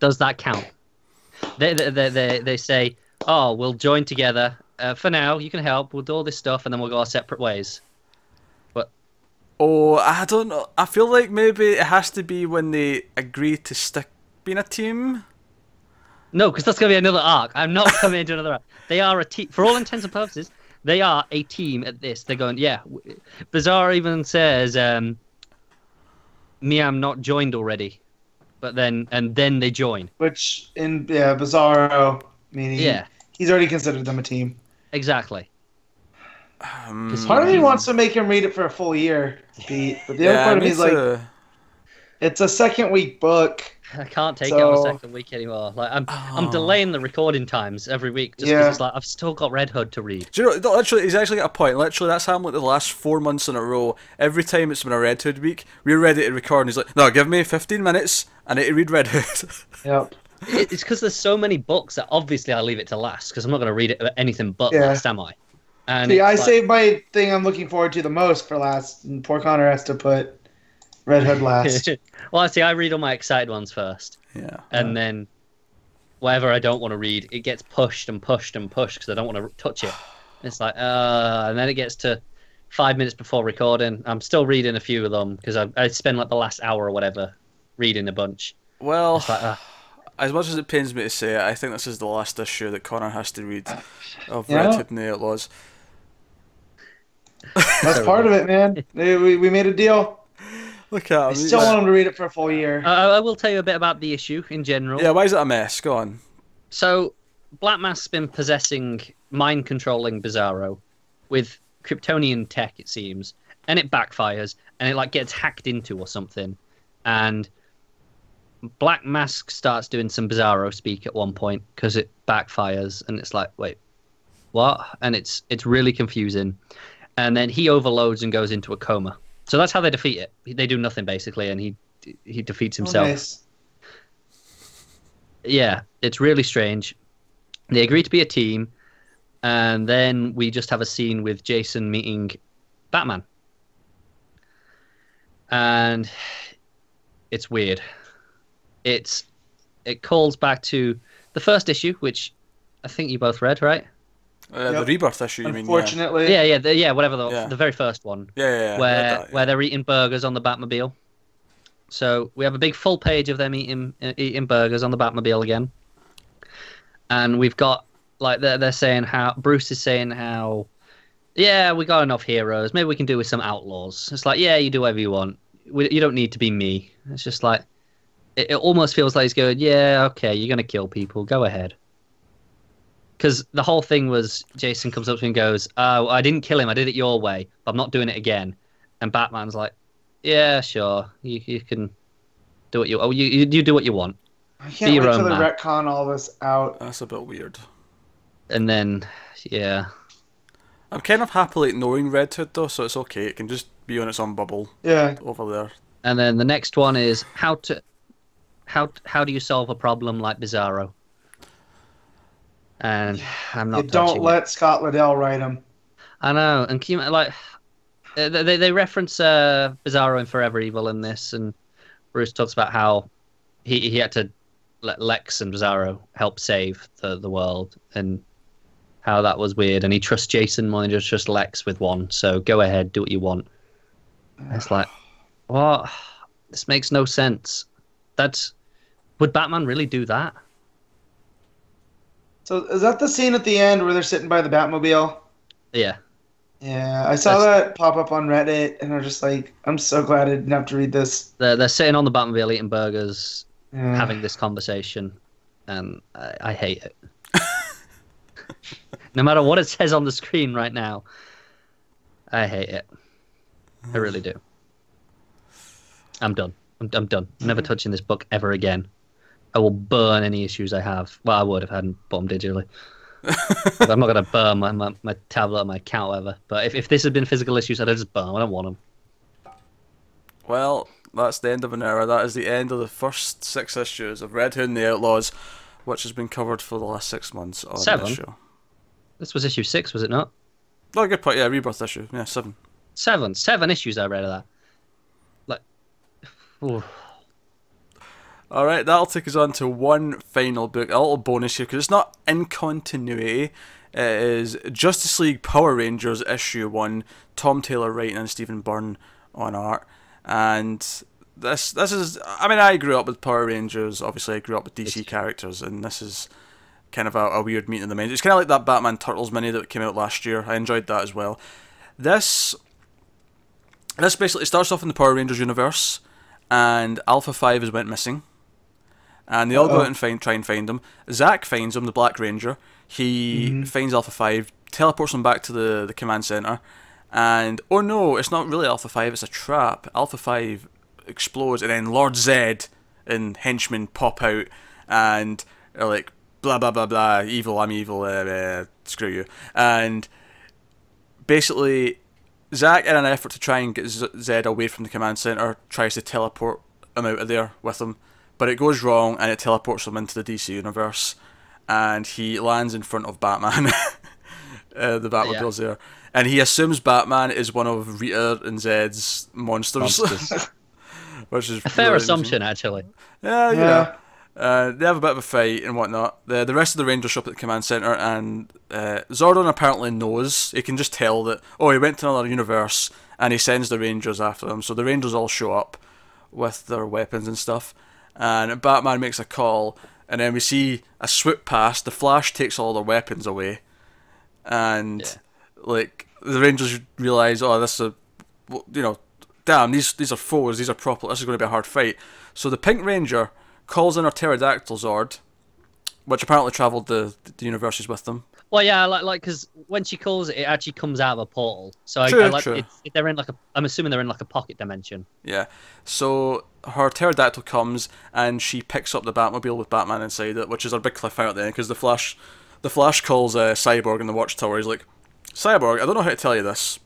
Does that count? They they they, they, they say, "Oh, we'll join together. Uh, for now, you can help. We'll do all this stuff, and then we'll go our separate ways." But oh, I don't know. I feel like maybe it has to be when they agree to stick being a team. No, because that's going to be another arc. I'm not coming into another arc. They are a team. For all intents and purposes, they are a team at this. They're going, yeah. Bizarro even says, um, me, I'm not joined already. But then, and then they join. Which in yeah, Bizarro meaning Yeah, he's already considered them a team. exactly. Um, Part of me wants to make him read it for a full year, Pete, but the other yeah, part of me me is like, too. it's a second week book. I can't take it on a second week anymore. Like I'm, I'm Oh. delaying the recording times every week just because Yeah. it's like I've still got Red Hood to read. Do you know, no, literally, he's actually got a point. Literally, that's happened like the last four months in a row. Every time it's been a Red Hood week, we're ready to record, and he's like, no, give me 15 minutes, I need to read Red Hood. Yep. It- It's because there's so many books that obviously I leave it to last because I'm not going to read it anything but Yeah. last, am I? And See, I like- saved my thing I'm looking forward to the most for last, and poor Connor has to put Red Hood last. well, I see, I read all my excited ones first, yeah. and then whatever I don't want to read, it gets pushed and pushed and pushed because I don't want to touch it. It's like, uh, and then it gets to five minutes before recording. I'm still reading a few of them because I, I spend like the last hour or whatever reading a bunch. Well, like, uh, as much as it pains me to say it, I think this is the last issue that Connor has to read of Yeah. Red Hood and the Outlaws. That's part of it, man. We, we we made a deal. Look at I still want him to read it for a full year. I, I will tell you a bit about the issue in general. Yeah, why is it a mess? Go on. So, Black Mask's been possessing mind controlling Bizarro with Kryptonian tech, it seems, and it backfires, and it like gets hacked into or something, and Black Mask starts doing some Bizarro speak at one point because it backfires, and it's like, wait, what? And it's it's really confusing, and then he overloads and goes into a coma. So that's how they defeat it. They do nothing basically, and he he defeats Oh, himself nice. yeah, it's really strange. They agree to be a team, and then we just have a scene with Jason meeting Batman. And it's weird. It's it calls back to the first issue, which I think you both read, right? Uh, The rebirth issue, you mean? Yeah, Unfortunately, Yeah, yeah, the, yeah, whatever the Yeah. the very first one yeah, yeah. yeah, where that, yeah. where they're eating burgers on the Batmobile. So we have a big full page of them eating uh, eating burgers on the Batmobile again, and we've got like they're they're saying how Bruce is saying how, yeah, we got enough heroes. Maybe we can do with some outlaws. It's like yeah, you do whatever you want. We, you don't need to be me. It's just like it, it almost feels like he's going, yeah, okay, you're gonna kill people. Go ahead. Because the whole thing was Jason comes up to him and goes, "Oh, I didn't kill him. I did it your way, but I'm not doing it again." And Batman's like, "Yeah, sure. You you can do what you oh you you, you do what you want." I can't your wait own till they retcon all this out. That's a bit weird. And then yeah, I'm kind of happily ignoring Red Hood though, so it's okay. It can just be on its own bubble Yeah, over there. and then the next one is how to how how do you solve a problem like Bizarro? And I'm not don't touching it. let Scott Lobdell write them. I know, and you, like uh, they they reference uh, Bizarro and Forever Evil in this, and Bruce talks about how he he had to let Lex and Bizarro help save the the world, and how that was weird, and he trusts Jason more than just trust Lex with one. So go ahead, do what you want. It's like, what? This makes no sense. That's would Batman really do that? So is that the scene at the end where they're sitting by the Batmobile? Yeah, Yeah, I saw that pop up on Reddit, and I'm just like, I'm so glad I didn't have to read this. they're they're sitting on the Batmobile eating burgers, Yeah. having this conversation, and I, I hate it. no matter what it says on the screen right now, I hate it. I really do. I'm done. I'm, I'm done. I'm never mm. touching this book ever again. I will burn any issues I have. Well, I would if I hadn't bought them digitally. I'm not going to burn my, my, my tablet or my account, whatever. But if, if this had been physical issues, I'd have just burn 'em. I don't want them. Well, that's the end of an era. That is the end of the first six issues of Red Hood and the Outlaws, which has been covered for the last six months on Seven? this show. This was issue six, was it not? Oh, good point. Yeah, rebirth issue. Yeah, seven. Seven. Seven issues I read of that. Like, ooh. All right, that'll take us on to one final book, a little bonus here because it's not in continuity. It is Justice League Power Rangers issue one. Tom Taylor writing and Stephen Byrne on art, and this this is. I mean, I grew up with Power Rangers. Obviously, I grew up with DC characters, and this is kind of a, a weird meeting of the minds. It's kind of like that Batman Turtles mini that came out last year. I enjoyed that as well. This this basically starts off in the Power Rangers universe, and Alpha Five has went missing and they all go Uh-oh. out and find, try and find him. Zack finds him, the Black Ranger. He finds Alpha 5, teleports him back to the, the command center, and oh no, it's not really Alpha 5, it's a trap. Alpha 5 explodes, and then Lord Zed and henchmen pop out and are like, blah blah blah blah, evil, I'm evil, uh, uh, screw you. And basically, Zack, in an effort to try and get Z- Zed away from the command center, tries to teleport him out of there with him, but it goes wrong and it teleports him into the DC universe, and he lands in front of Batman. uh, the Batmobile's there, and he assumes Batman is one of Rita and Zed's monsters, Monsters. which is A fair really assumption, actually. yeah, you Yeah. Uh, they have a bit of a fight and whatnot. The the rest of the Rangers show up at the command center, and uh, Zordon apparently knows. He can just tell that oh, he went to another universe, and he sends the Rangers after him. So the Rangers all show up with their weapons and stuff, and Batman makes a call, and then we see a swoop past. The Flash takes all their weapons away, and Yeah. like the Rangers realize, oh, this is a, you know, damn, these these are foes. These are proper. This is going to be a hard fight. So the Pink Ranger calls in her pterodactyl Zord, which apparently travelled the the universes with them. Well, yeah, like like because when she calls it, it actually comes out of a portal. So I, True, I like true. it's, they're in like a. I'm assuming they're in like a pocket dimension. Yeah. So her pterodactyl comes and she picks up the Batmobile with Batman inside it, which is a big cliffhanger there because the Flash, the Flash calls uh, Cyborg in the Watchtower. He's like, Cyborg, I don't know how to tell you this,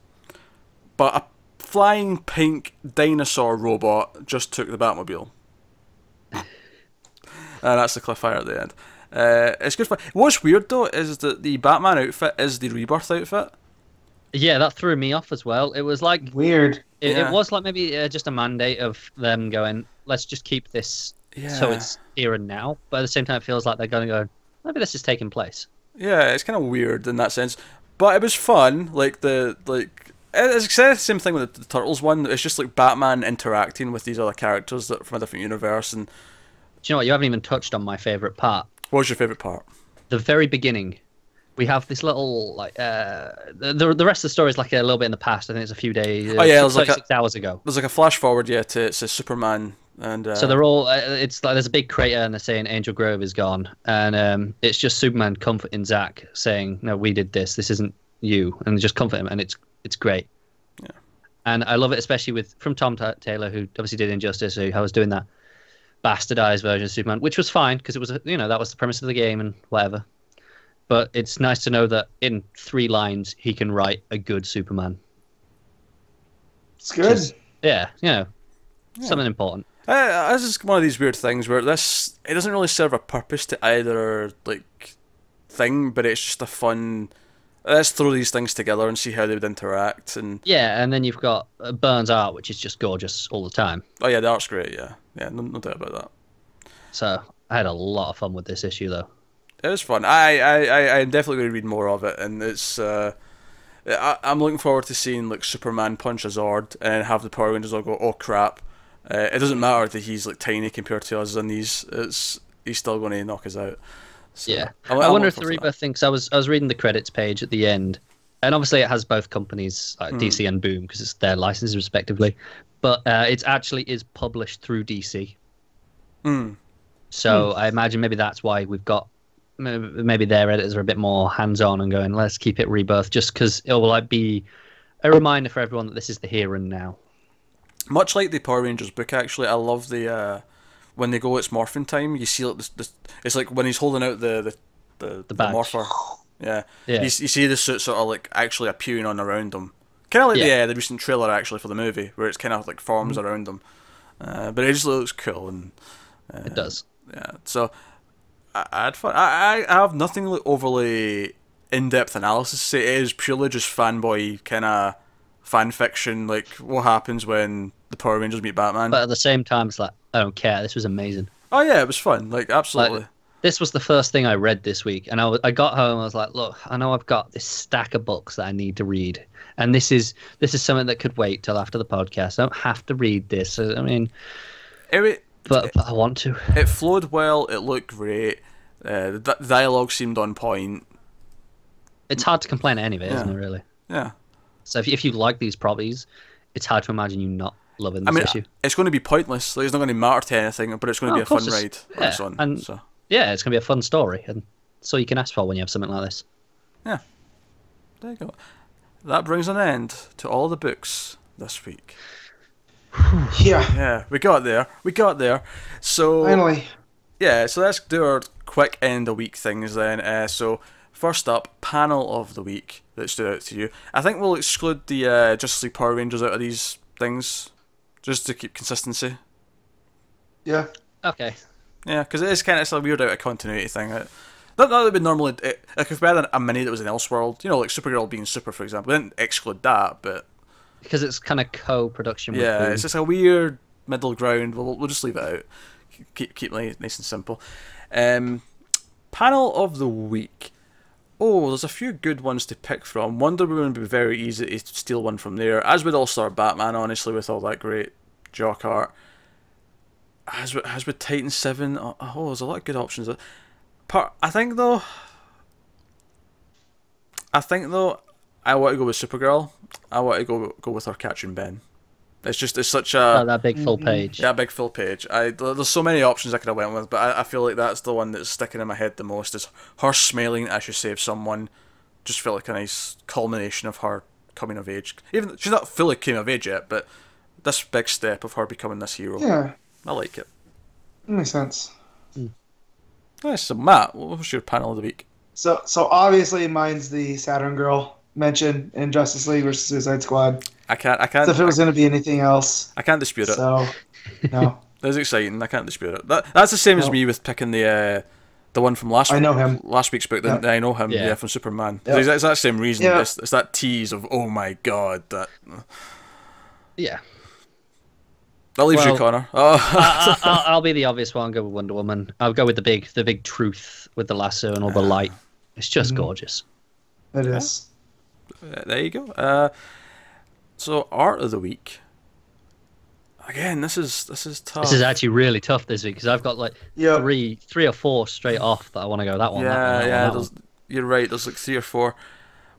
but a flying pink dinosaur robot just took the Batmobile. and that's the cliffhanger at the end. Uh, it's good fun. What's weird though is that the Batman outfit is the Rebirth outfit. Yeah, that threw me off as well. It was like Weird. it, Yeah. it was like maybe uh, just a mandate of them going, let's just keep this so it's here and now. But at the same time, it feels like they're going to go, maybe this is taking place. Yeah, it's kind of weird in that sense, but it was fun. Like the like it's exactly the same thing with the, the Turtles one. It's just like Batman interacting with these other characters that from a different universe. And Do you know what? You haven't even touched on my favorite part. What was your favorite part? the very beginning, we have this little like uh, the the rest of the story is like a little bit in the past. I think it's a few days. Oh, yeah, it was like a- hours ago. There's like a flash forward, yeah, to it says Superman and uh, So they're all. Uh, it's like there's a big crater, and they're saying Angel Grove is gone, and um, it's just Superman comforting Zack, saying, "No, we did this. This isn't you," and just comfort him, and it's it's great. Yeah. And I love it, especially with from Tom Ta Taylor, who obviously did Injustice, who I was doing that bastardized version of Superman, which was fine because it was you know that was the premise of the game and whatever. But it's nice to know that in three lines he can write a good Superman. It's good. Yeah, you know, something important. Uh, this is one of these weird things where this it doesn't really serve a purpose to either like thing, but it's just a fun. Let's throw these things together and see how they would interact. And Yeah, and then you've got uh, Byrne's art, which is just gorgeous all the time. oh yeah, the art's great. Yeah, yeah, no, no doubt about that. So I had a lot of fun with this issue, though. It was fun. I, I, I, I'm definitely going to read more of it, and it's. Uh, I, I'm looking forward to seeing like Superman punch a Zord and have the Power Rangers all go, "Oh crap!" Uh, it doesn't matter that he's like tiny compared to us, and he's it's he's still going to knock us out. So, Yeah, I I'm wonder if the forward to that. Rebirth thinks I was I was reading the credits page at the end, and obviously it has both companies like DC and Boom because it's their licenses respectively, but uh, it actually is published through DC. Hmm. So I imagine maybe that's why we've got maybe their editors are a bit more hands-on and going, let's keep it rebirth, just because it will like be a reminder for everyone that this is the here and now. Much like the Power Rangers book, actually, I love the uh, when they go it's morphin time. You see like this, this it's like when he's holding out the the the, the, badge. morpher. Yeah, Yeah. You, you see the suit sort of like actually appearing on around them, kind of like the Yeah. uh, the recent trailer actually for the movie, where it's kind of like forms around them. Uh, but it just looks cool and It does. yeah. So I, I had fun. I, I I have nothing like overly in depth analysis. It is purely just fanboy kind of fan fiction, like what happens when the Power Rangers meet Batman. But at the same time, it's like I don't care. This was amazing. oh yeah, it was fun. Like absolutely. Like, this was the first thing I read this week, and I, was, I got home. I was like, "Look, I know I've got this stack of books that I need to read, and this is this is something that could wait till after the podcast. I don't have to read this. I mean, it, but, but I want to. it flowed well. It looked great. Uh, the di- dialogue seemed on point. It's hard to complain at any of it, not it? Really. Yeah. So if, if you like these properties, it's hard to imagine you not loving I this mean, issue. it's going to be pointless. Like, it's not going to matter to anything, but it's going to Oh, be a fun ride it's- when it's yeah, on. and- so Yeah, it's gonna be a fun story, and so you can ask for when you have something like this. Yeah, there you go. That brings an end to all the books this week. Yeah, Yeah, we got there. We got there. So finally. yeah, so let's do our quick end of week things then. Uh, so first up, panel of the week that stood out to you. I think we'll exclude the uh, Justice League Power Rangers out of these things, just to keep consistency. Yeah. Okay. Yeah, because it is kind of it's a weird out of continuity thing. It, not, not that we normally it, like if we had a mini that was in Elseworld, you know, like Supergirl being super, for example. We didn't exclude that, but Because it's kind of co-production. Yeah, Boom. it's just a weird middle ground. We'll, we'll just leave it out. Keep keep it nice and simple. Um, panel of the week. Oh, there's a few good ones to pick from. Wonder Woman would be very easy to steal one from there, as would All Star Batman, honestly, with all that great jock art. As with, as with Titan Seven, oh, oh, there's a lot of good options. Part, I think though. I think though, I want to go with Supergirl. I want to go go with her catching Ben. It's just it's such a Oh, that big full mm-hmm. page. yeah, big full page. I there's so many options I could have went with, but I, I feel like that's the one that's sticking in my head the most. Is her smiling as she saves someone. Just feel like a nice culmination of her coming of age. Even she's not fully came of age yet, but this big step of her becoming this hero. Yeah. I like it. That makes sense. Hmm. Nice. So Matt, what was your panel of the week? So so obviously mine's the Saturn girl mentioned in Justice League versus Suicide Squad. I can't. I can't. So if it was gonna be anything else, I can't dispute it. so no. That's exciting. I can't dispute it. That that's the same as me with picking the uh, the one from last I know him. last week's book. The, I know him. Yeah, Yeah. from Superman. Yeah. It's, it's that same reason. Yeah. It's, it's that tease of oh my god. That Yeah. that leaves you, Connor. Oh, I, I, I'll, I'll be the obvious one. Go with Wonder Woman. I'll go with the big, the big truth with the lasso and all the light. It's just gorgeous. It is. there you go. Uh, so art of the week. Again, this is this is tough. This is actually really tough this week because I've got like Yeah. three, three or four straight off that I want to go. That one. yeah, that one, yeah. that one. you're right. There's like three or four.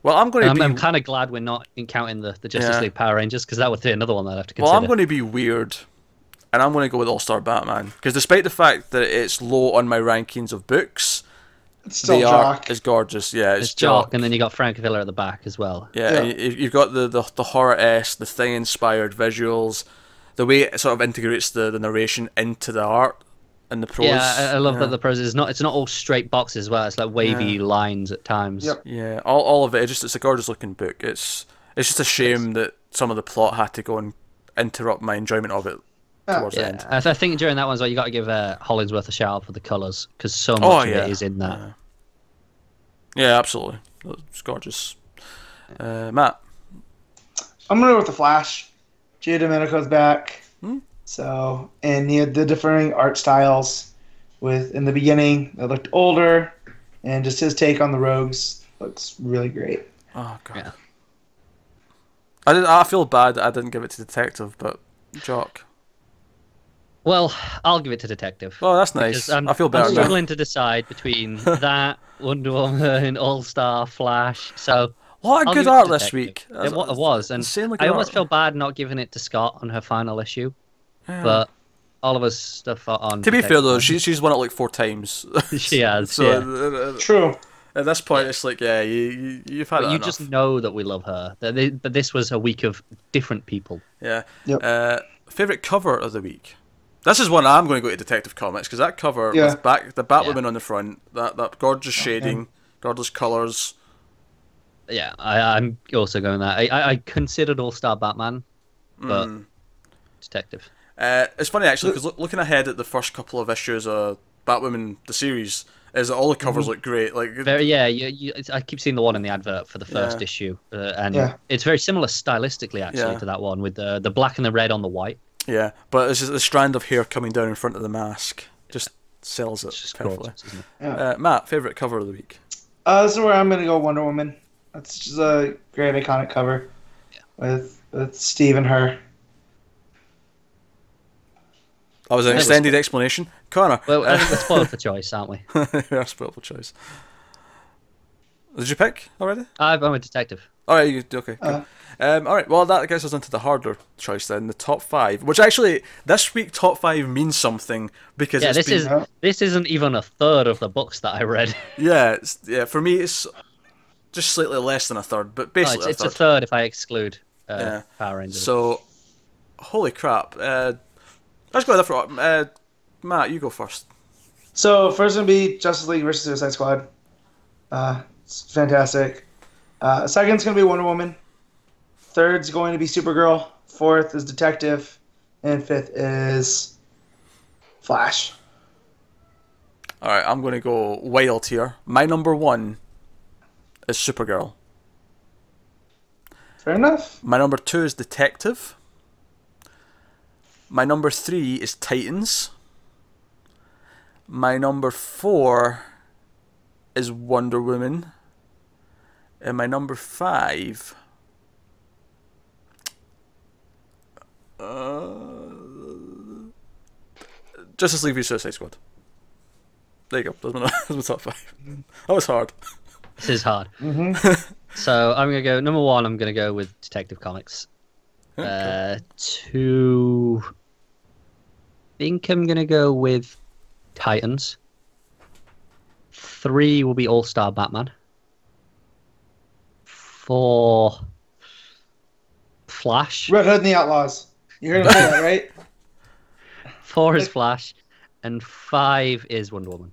Well, I'm going to I'm, be. I'm kind of glad we're not counting the, the Justice Yeah. League Power Rangers because that would be another one that I have to Well. I'm going to be weird, and I'm going to go with All Star Batman because despite the fact that it's low on my rankings of books, It's still the art Jock. is gorgeous. Yeah, it's, It's Jock, and then you got Francavilla at the back as well. Yeah, Yeah. you- you've got the the, the horror s, the thing inspired visuals, the way it sort of integrates the, the narration into the art and the prose. Yeah, I, I love yeah. that the prose is not. It's not all straight boxes as well. It's like wavy lines at times. Yep. Yeah, all, all of it. It's just it's a gorgeous looking book. It's it's just a shame that some of the plot had to go and interrupt my enjoyment of it Yeah. the Yeah, end. I, th- I think during that one as well, you got to give uh, Hollingsworth a shout out for the colours because so much Oh, of yeah. it is in that. Yeah. Yeah, absolutely. It's gorgeous. Uh, Matt. I'm gonna go with the Flash. Giandomenico's back. Hmm. So and he had the differing art styles. With in the beginning, they looked older, and just his take on the rogues looks really great. Oh god. Yeah. I did. I feel bad that I didn't give it to detective, but Jock. Well, I'll give it to Detective. Oh, that's nice. I'm, I feel better I'm now. struggling to decide between that, Wonder Woman, All Star, Flash. So What a I'll good give it to art this week. It, wa- it was, and insanely I almost art. feel bad not giving it to Scott on her final issue, Yeah. but Oliver's stuff on. To be fair though, she, she's won it like four times. She has. so yeah. uh, uh, True. at this point, it's like, yeah, you, you you've had But it you enough. just know that we love her. That they- But this was a week of different people. Yeah. Yep. Uh, favorite cover of the week. This is one I'm going to go to Detective Comics because that cover Yeah. with back the Batwoman Yeah. on the front, that that gorgeous shading, gorgeous colours. Yeah, I, I'm also going that. I, I, I considered All Star Batman, but Mm. Detective. Uh, it's funny actually because look, looking ahead at the first couple of issues of Batwoman the series, is that all the covers look great. Like Very yeah. You, you, it's, I keep seeing the one in the advert for the first Yeah. issue, uh, and Yeah. it's very similar stylistically actually Yeah. to that one with the the black and the red on the white. Yeah, but it's just the strand of hair coming down in front of the mask just sells it just perfectly. gorgeous, it? Yeah. Uh, Matt, favorite cover of the week. Uh, this is where I'm gonna go Wonder Woman. That's just a great iconic cover with with Steve and her. That was an That was extended explanation. Connor, Well, uh, I think we're spoiled for choice, aren't we? That's a spoilable choice. Did you pick already? I'm I'm a detective. All right, you okay. Cool. Uh, um, all right. Well, that gets us into the harder choice then, the top five. Which actually, this week top five means something because Yeah, it's this been, is Yeah. this isn't even a third of the books that I read. yeah, it's, yeah. For me, it's just slightly less than a third, but basically it's, it's a a third. third if I exclude uh, Yeah. Power Rangers. So, holy crap! Uh, let's go different. Uh, Matt, you go first. So first gonna be Justice League versus Suicide Squad. Uh, it's fantastic. Uh, second's gonna be Wonder Woman. Third's going to be Supergirl. Fourth is Detective, and fifth is Flash. All right, I'm going to go wild here. My number one is Supergirl. Fair enough. My number two is Detective. My number three is Titans. My number four is Wonder Woman. And my number five. Uh, Justice League v Suicide Squad. There you go. That's my, that's my top five. That was hard. this is hard. Mm-hmm. So I'm gonna go number one. I'm gonna go with Detective Comics. Uh, two. I think I'm gonna go with Titans. Three will be All Star Batman. Four. Flash. Red Hood and the Outlaws. You heard him say that, right? Four is Flash, and five is Wonder Woman.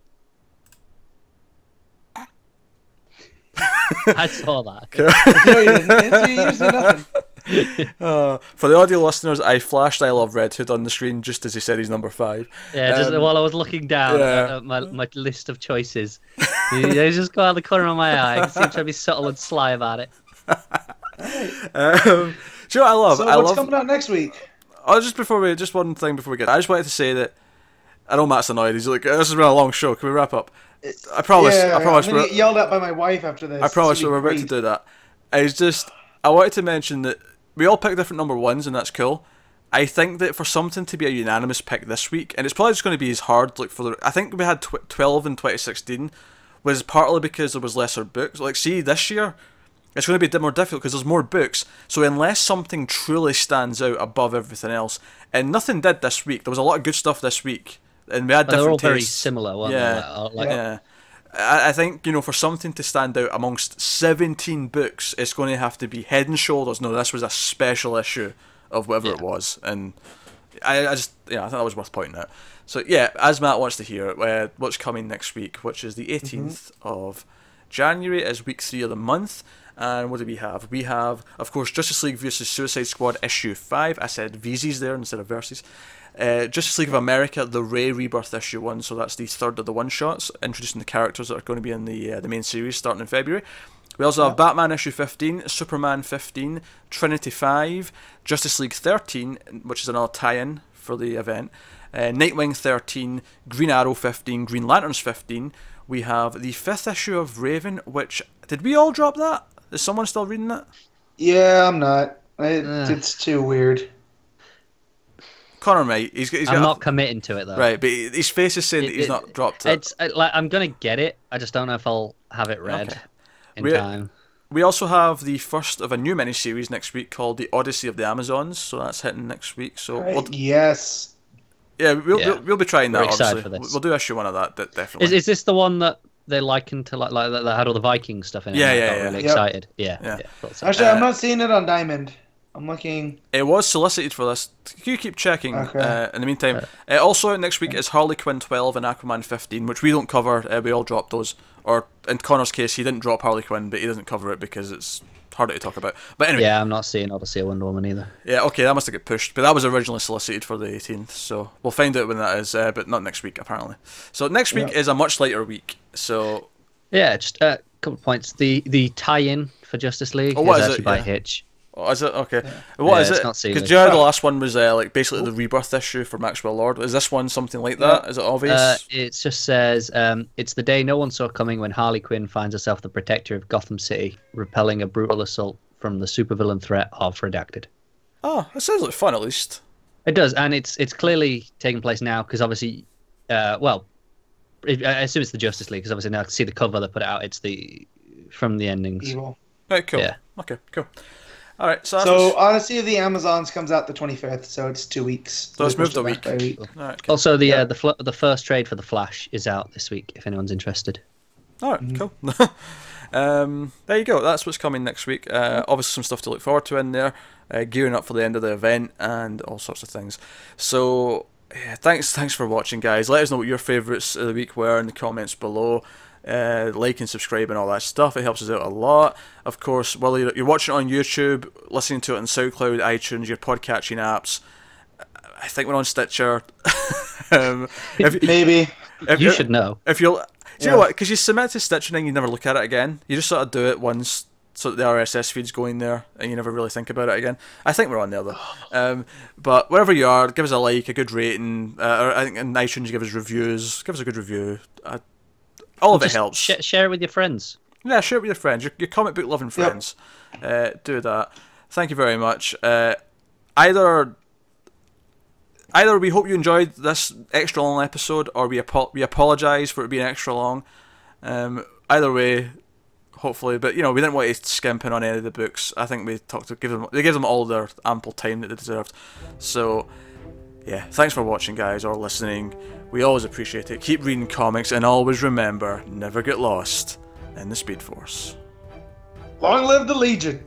I saw that. no, you didn't. You didn't say nothing. Uh, for the audio listeners, I flashed I Love Red Hood on the screen just as he said he's number five. Yeah, just Um, while I was looking down yeah. at, at my, my list of choices, you know, just go out the corner of my eye. I can see him trying to be subtle and sly about it. Um, do you know what I love? So I what's love. coming out next week? Oh, just before we, just one thing before we get. I just wanted to say that. I know Matt's annoyed. He's like, "This has been a long show. Can we wrap up?" I promise. yeah, I promise. I'm gonna we're- get yelled at by my wife after this. I promise It's we're gonna be about to do that. It's just I wanted to mention that we all picked different number ones, and that's cool. I think that for something to be a unanimous pick this week, and it's probably just going to be as hard. Like for the, I think we had tw- twelve in 2016, was partly because there was lesser books. Like, see this year, it's going to be a bit more difficult because there's more books. So unless something truly stands out above everything else, and nothing did this week, there was a lot of good stuff this week, and we had they're different all very similar, weren't Yeah. they? Like, Yeah. I, I think, you know, for something to stand out amongst 17 books, it's going to have to be head and shoulders. No, this was a special issue of whatever it was. And I, I just, yeah, I think that was worth pointing out. So, yeah, as Matt wants to hear, uh, what's coming next week, which is the 18th of January, is week three of the month. And what do we have? We have, of course, Justice League vs. Suicide Squad issue 5. I said V's there instead of verses. Uh, Justice League of America, the Ray Rebirth issue 1. So that's the third of the one shots, introducing the characters that are going to be in the, uh, the main series starting in February. We also have Batman issue 15, Superman 15, Trinity 5, Justice League 13, which is another tie in for the event, uh, Nightwing 13, Green Arrow 15, Green Lanterns 15. We have the fifth issue of Raven, which. Did we all drop that? Is someone still reading that? Yeah, I'm not. It, Ugh. it's too weird. Connor might. He's, he's I'm got. not committing to it though. Right, but his face is saying that he's it- not dropped it. It's uh, like I'm gonna get it. I just don't know if I'll have it read Okay. in Re- time. We also have the first of a new miniseries next week called The Odyssey of the Amazons, so that's hitting next week. So Right? we'll, Yes. Yeah, we'll, Yeah. We'll, we'll be trying that. We're obviously. For this. We'll do issue one of that. de- Definitely. Is, is this the one that they likened to like like that, that had all the Viking stuff in it? Yeah, and I yeah, got yeah. Really Yep. excited. Yeah, Yeah. yeah. Actually, Uh, I'm not seeing it on Diamond. I'm looking. It was solicited for this. You keep checking. Okay. Uh, in the meantime, uh, also next week is Harley Quinn 12 and Aquaman 15, which we don't cover. Uh, we all dropped those. Or in Connor's case, he didn't drop Harley Quinn, but he doesn't cover it because it's harder to talk about. But anyway, Yeah, I'm not seeing Odyssey Wonder Woman either. yeah, okay, that must have got pushed. But that was originally solicited for the 18th, so we'll find out when that is. Uh, but not next week apparently. So next week Yeah. is a much lighter week. So Yeah, just a couple of points. The the tie-in for Justice League Oh, what is is it? actually by Yeah. Hitch. Oh, is it okay? What Yeah, is it? Because you know the last one was uh, like basically the rebirth issue for Maxwell Lord. Is this one something like that? Is it obvious? Uh, it just says um, it's the day no one saw coming when Harley Quinn finds herself the protector of Gotham City, repelling a brutal assault from the supervillain threat of Redacted. oh, that sounds like fun at least. It does, and it's it's clearly taking place now because obviously, uh, well, it, I assume it's the Justice League because obviously now I can see the cover they put out. It's the from the endings. Evil. Right, cool. Yeah. Okay, cool. All right, so that's So what's- Odyssey of the Amazons comes out the 25th, so it's two weeks. So it's moved a Pushed it back week. week. all right, cool. Also, the Yeah. uh, the fl- the first trade for the Flash is out this week. If anyone's interested. All right, cool. um, there you go. That's what's coming next week. Uh, obviously, some stuff to look forward to in there. Uh, gearing up for the end of the event and all sorts of things. So, yeah, thanks, thanks for watching, guys. Let us know what your favourites of the week were in the comments below. Uh, like and subscribe and all that stuff. It helps us out a lot. Of course, whether you're, you're watching it on YouTube, listening to it on SoundCloud, iTunes, your podcatching apps. I think we're on Stitcher. um, if, Maybe. if you should know. if you'll, do you Yeah. know what? Because you submit to Stitcher and you never look at it again. You just sort of do it once, so that the RSS feed's going there, and you never really think about it again. I think we're on there though. Um, but wherever you are, give us a like, a good rating. Uh, or I think in iTunes, you give us reviews. Give us a good review. Uh, all of it helps. sh- share it with your friends. Yeah, share it with your friends, your, your comic book loving friends. Uh, do that. Thank you very much. Uh, either either we hope you enjoyed this extra long episode, or we apo- we apologise for it being extra long. Um, either way, hopefully, but you know we didn't want to skimp in on any of the books. I think we talked to give them they give them all their ample time that they deserved. So yeah, thanks for watching, guys, or listening. We always appreciate it. Keep reading comics, and always remember, never get lost in the Speed Force. Long live the Legion.